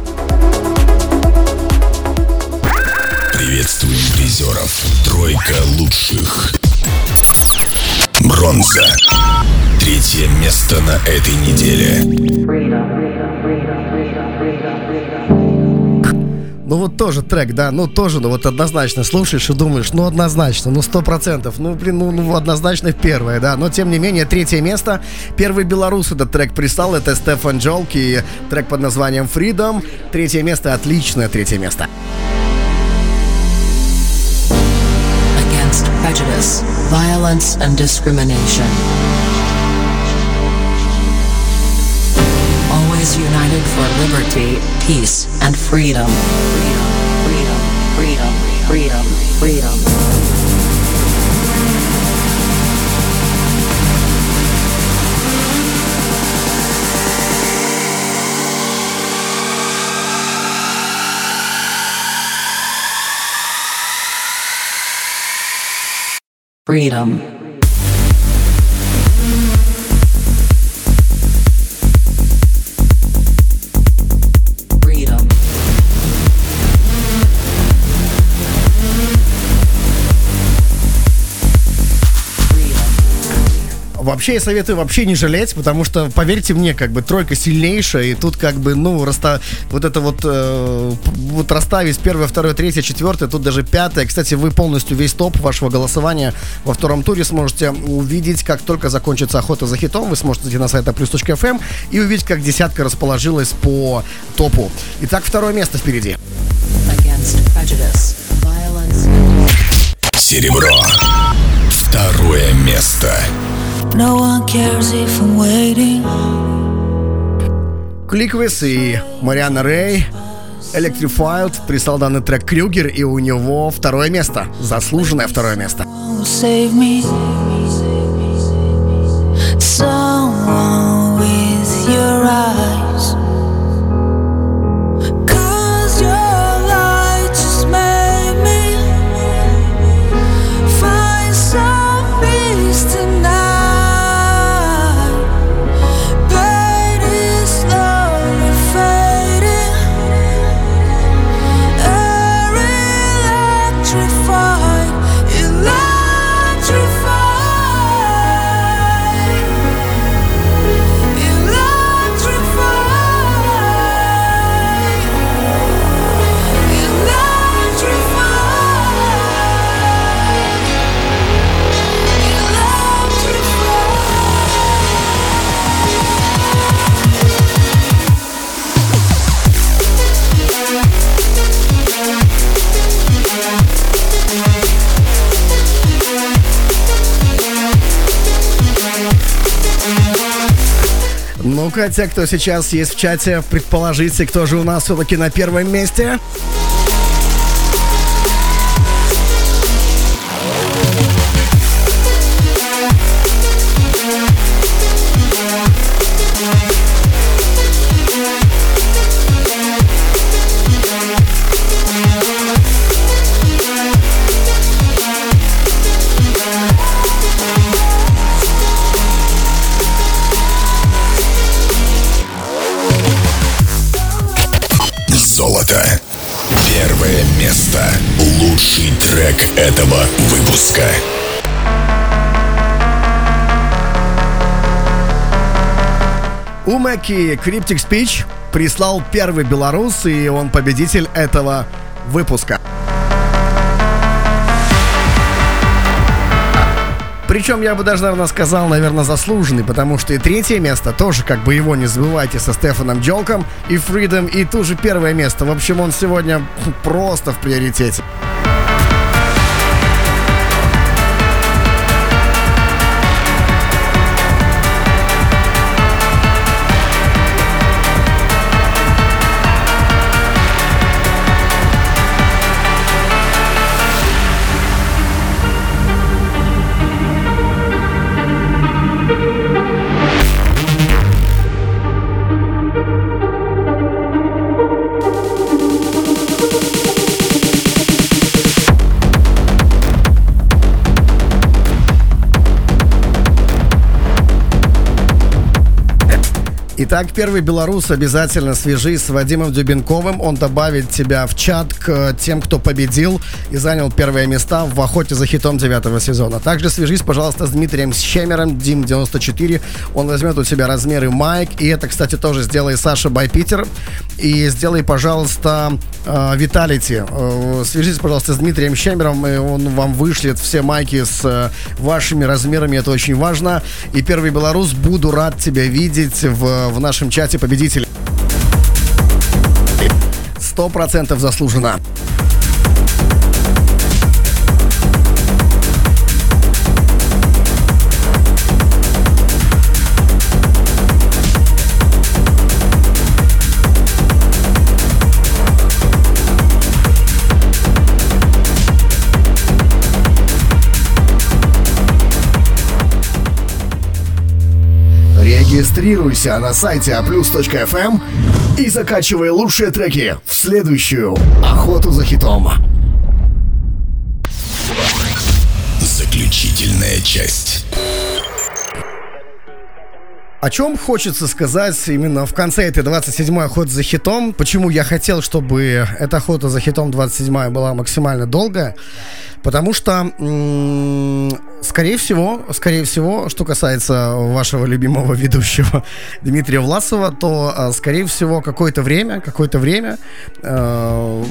Приветствуем призеров. Тройка лучших. Бронза. Третье место на этой неделе. Ну вот тоже трек, да, ну тоже, ну вот однозначно слушаешь и думаешь, ну однозначно, ну сто процентов, ну блин, ну, ну однозначно первое, да, но тем не менее третье место, первый белорус этот трек пристал, это Стефан Джолки, трек под названием Freedom, третье место, отличное третье место. Against prejudice, violence, and discrimination. Always for liberty, peace, and. Freedom, freedom, freedom, freedom, freedom. Freedom. Freedom. Вообще я советую вообще не жалеть, потому что, поверьте мне, как бы тройка сильнейшая, и тут как бы, ну, раста... вот это вот, э, вот расставить первое, второе, третье, четвертое, тут даже пятое. Кстати, вы полностью весь топ вашего голосования во втором туре сможете увидеть, как только закончится охота за хитом, вы сможете зайти на сайт aplus.fm и увидеть, как десятка расположилась по топу. Итак, второе место впереди. Серебро. Второе место. No one cares if I'm waiting. Кликвис и Мариана Рэй Electrified прислал данный трек Крюгер, и у него второе место. Заслуженное второе место. will save me. Someone with your eyes. Ну-ка, те, кто сейчас есть в чате, предположите, кто же у нас все-таки на первом месте. У Мэки Cryptic Speech прислал первый белорус, и он победитель этого выпуска. Причем я бы даже, наверное, сказал, наверное, заслуженный, потому что и третье место тоже, как бы его не забывайте, со Стефаном Джолком и Фридом, и тоже первое место. В общем, он сегодня просто в приоритете. Итак, первый белорус, обязательно свяжись с Вадимом Дюбенковым. Он добавит тебя в чат к тем, кто победил и занял первые места в охоте за хитом девятого сезона. Также свяжись, пожалуйста, с Дмитрием Щемером, Дим94. Он возьмет у тебя размеры майк. И это, кстати, тоже сделай Саша Байпитер. И сделай, пожалуйста, Виталити. Свяжитесь, пожалуйста, с Дмитрием Щемером, и он вам вышлет все майки с э, вашими размерами. Это очень важно. И первый белорус, буду рад тебя видеть в, в нашем чате победителей. Сто процентов заслуженно. Регистрируйся на сайте aplus.fm и закачивай лучшие треки в следующую охоту за хитом. Заключительная часть. О чем хочется сказать именно в конце этой 27-й охоты за хитом? Почему я хотел, чтобы эта охота за хитом 27-я была максимально долгая? Потому что, м- скорее всего, скорее всего, что касается вашего любимого ведущего Дмитрия Власова, то, э, скорее всего, какое-то время, какое-то время э,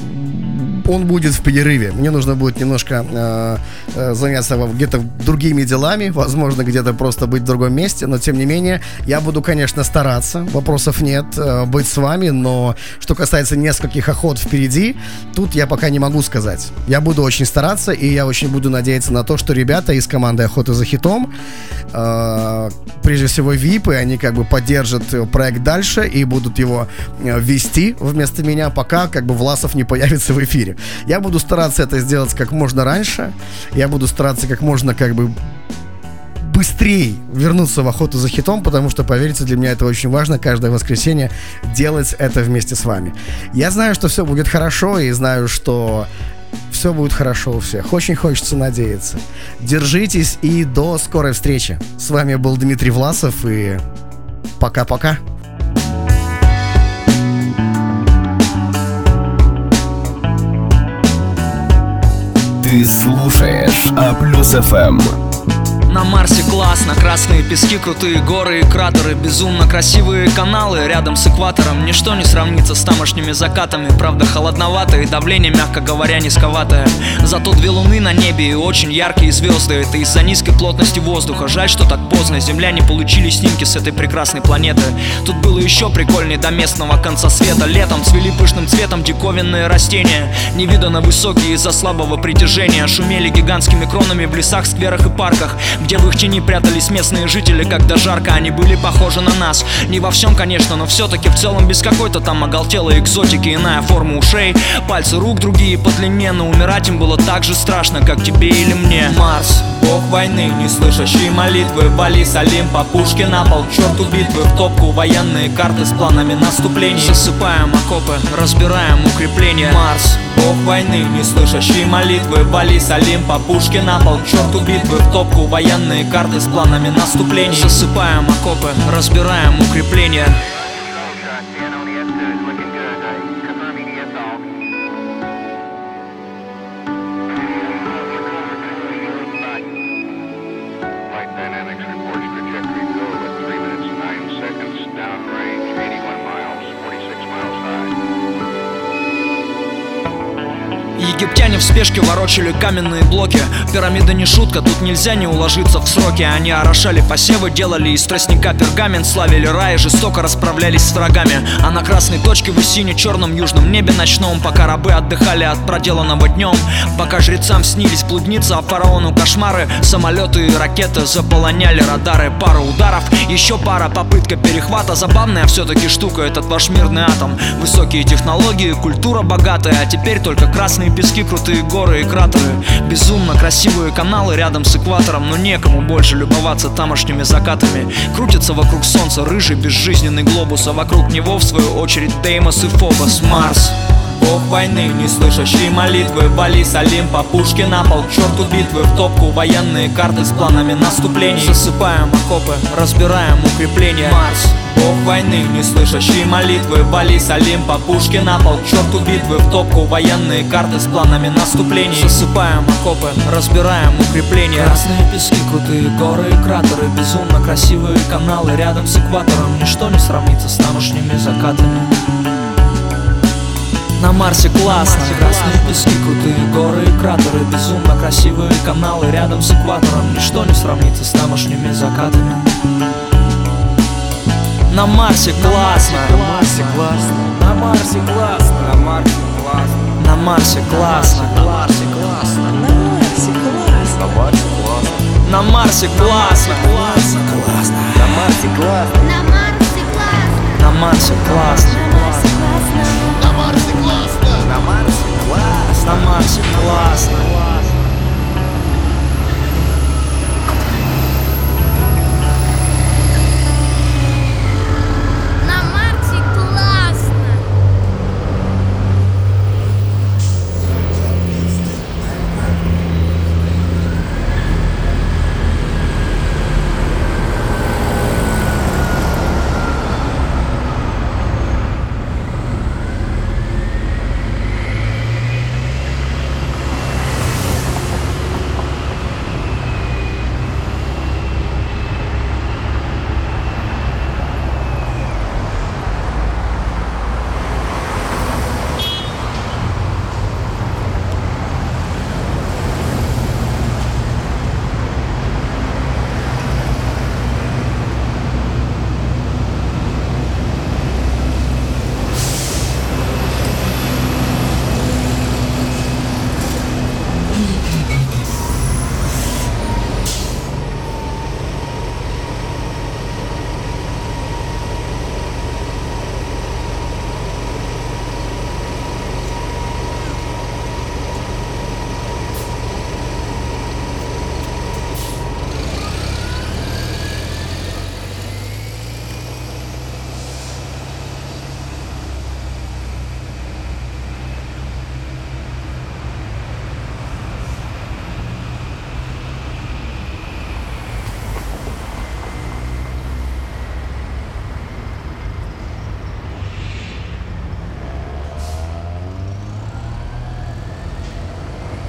он будет в перерыве. Мне нужно будет немножко э, заняться где-то другими делами, возможно, где-то просто быть в другом месте, но тем не менее, я буду, конечно, стараться, вопросов нет, э, быть с вами, но что касается нескольких охот впереди, тут я пока не могу сказать. Я буду очень стараться, и я очень буду надеяться на то, что ребята из команды Охоты за хитом, э, прежде всего ВИПы, они как бы поддержат проект дальше и будут его э, вести вместо меня, пока как бы Власов не появится в эфире. Я буду стараться это сделать как можно раньше, я буду стараться как можно как бы быстрее вернуться в охоту за хитом, потому что, поверьте, для меня это очень важно каждое воскресенье делать это вместе с вами. Я знаю, что все будет хорошо, и знаю, что все будет хорошо у всех. Очень хочется надеяться. Держитесь и до скорой встречи. С вами был Дмитрий Власов и пока-пока. Ты слушаешь А плюс ФМ. На Марсе классно, красные пески, крутые горы и кратеры Безумно красивые каналы. Рядом с экватором Ничто не сравнится с тамошними закатами. Правда холодновато и давление, мягко говоря, низковатое. Зато две луны на небе и очень яркие звезды. Это из-за низкой плотности воздуха. Жаль, что так поздно, земляне получили снимки с этой прекрасной планеты. Тут было еще прикольней до местного конца света. Летом цвели пышным цветом диковинные растения. Невиданно высокие из-за слабого притяжения. Шумели гигантскими кронами в лесах, скверах и парках Где в их тени прятались местные жители Когда жарко, они были похожи на нас. Не во всем, конечно, но все-таки в целом Без какой-то там оголтелой экзотики Иная форма ушей, пальцы рук другие по длине Но умирать им было так же страшно, как тебе или мне. Марс, бог войны, не слышащий молитвы Вали с Олимпа, пушки на пол, черту битвы В топку военные карты с планами наступлений. Засыпаем окопы, разбираем укрепления. Марс, бог войны, не слышащий молитвы Вали с Олимпа, пушки на пол, черту битвы В топку военные карты с планами наступлений Засыпаем окопы, разбираем укрепления ворочали каменные блоки. Пирамида не шутка, тут нельзя не уложиться в сроки. Они орошали посевы, делали из тростника пергамент Славили рай и жестоко расправлялись с врагами. А на красной точке в сине-черном южном небе ночном Пока рабы отдыхали от проделанного днем. Пока жрецам снились блудницы, а фараону кошмары Самолеты и ракеты заполоняли радары. Пара ударов, еще пара попытка перехвата. Забавная все-таки штука этот ваш мирный атом. Высокие технологии, культура богатая А теперь только красные пески, крутые горы и кратеры Безумно красивые каналы рядом с экватором Но некому больше любоваться тамошними закатами. Крутится вокруг солнца рыжий безжизненный глобус А вокруг него в свою очередь Деймос и Фобос. Марс Бог войны, не слышащий молитвы. Вали с Олимпа, пушки на пол, черту битвы. В топку военные карты с планами наступлений. Засыпаем окопы, разбираем укрепления. Марс, Бог войны, не слышащий молитвы. Вали с Олимпа, пушки на пол, черту битвы. В топку военные карты с планами наступлений. Засыпаем окопы, разбираем укрепления. Красные пески, крутые горы и кратеры. Безумно красивые каналы рядом с экватором. Ничто не сравнится с тамошними закатами на Марсе классно Красные пески, крутые горы и кратеры Безумно красивые каналы рядом с экватором Ничто не сравнится с тамошними закатами На Марсе классно На Марсе классно На Марсе классно На Марсе классно На Марсе классно На Марсе классно На Марсе классно На Марсе классно На Марсе классно На Марсе классно На Марсе классно на Марсе классно. На Марсе классно.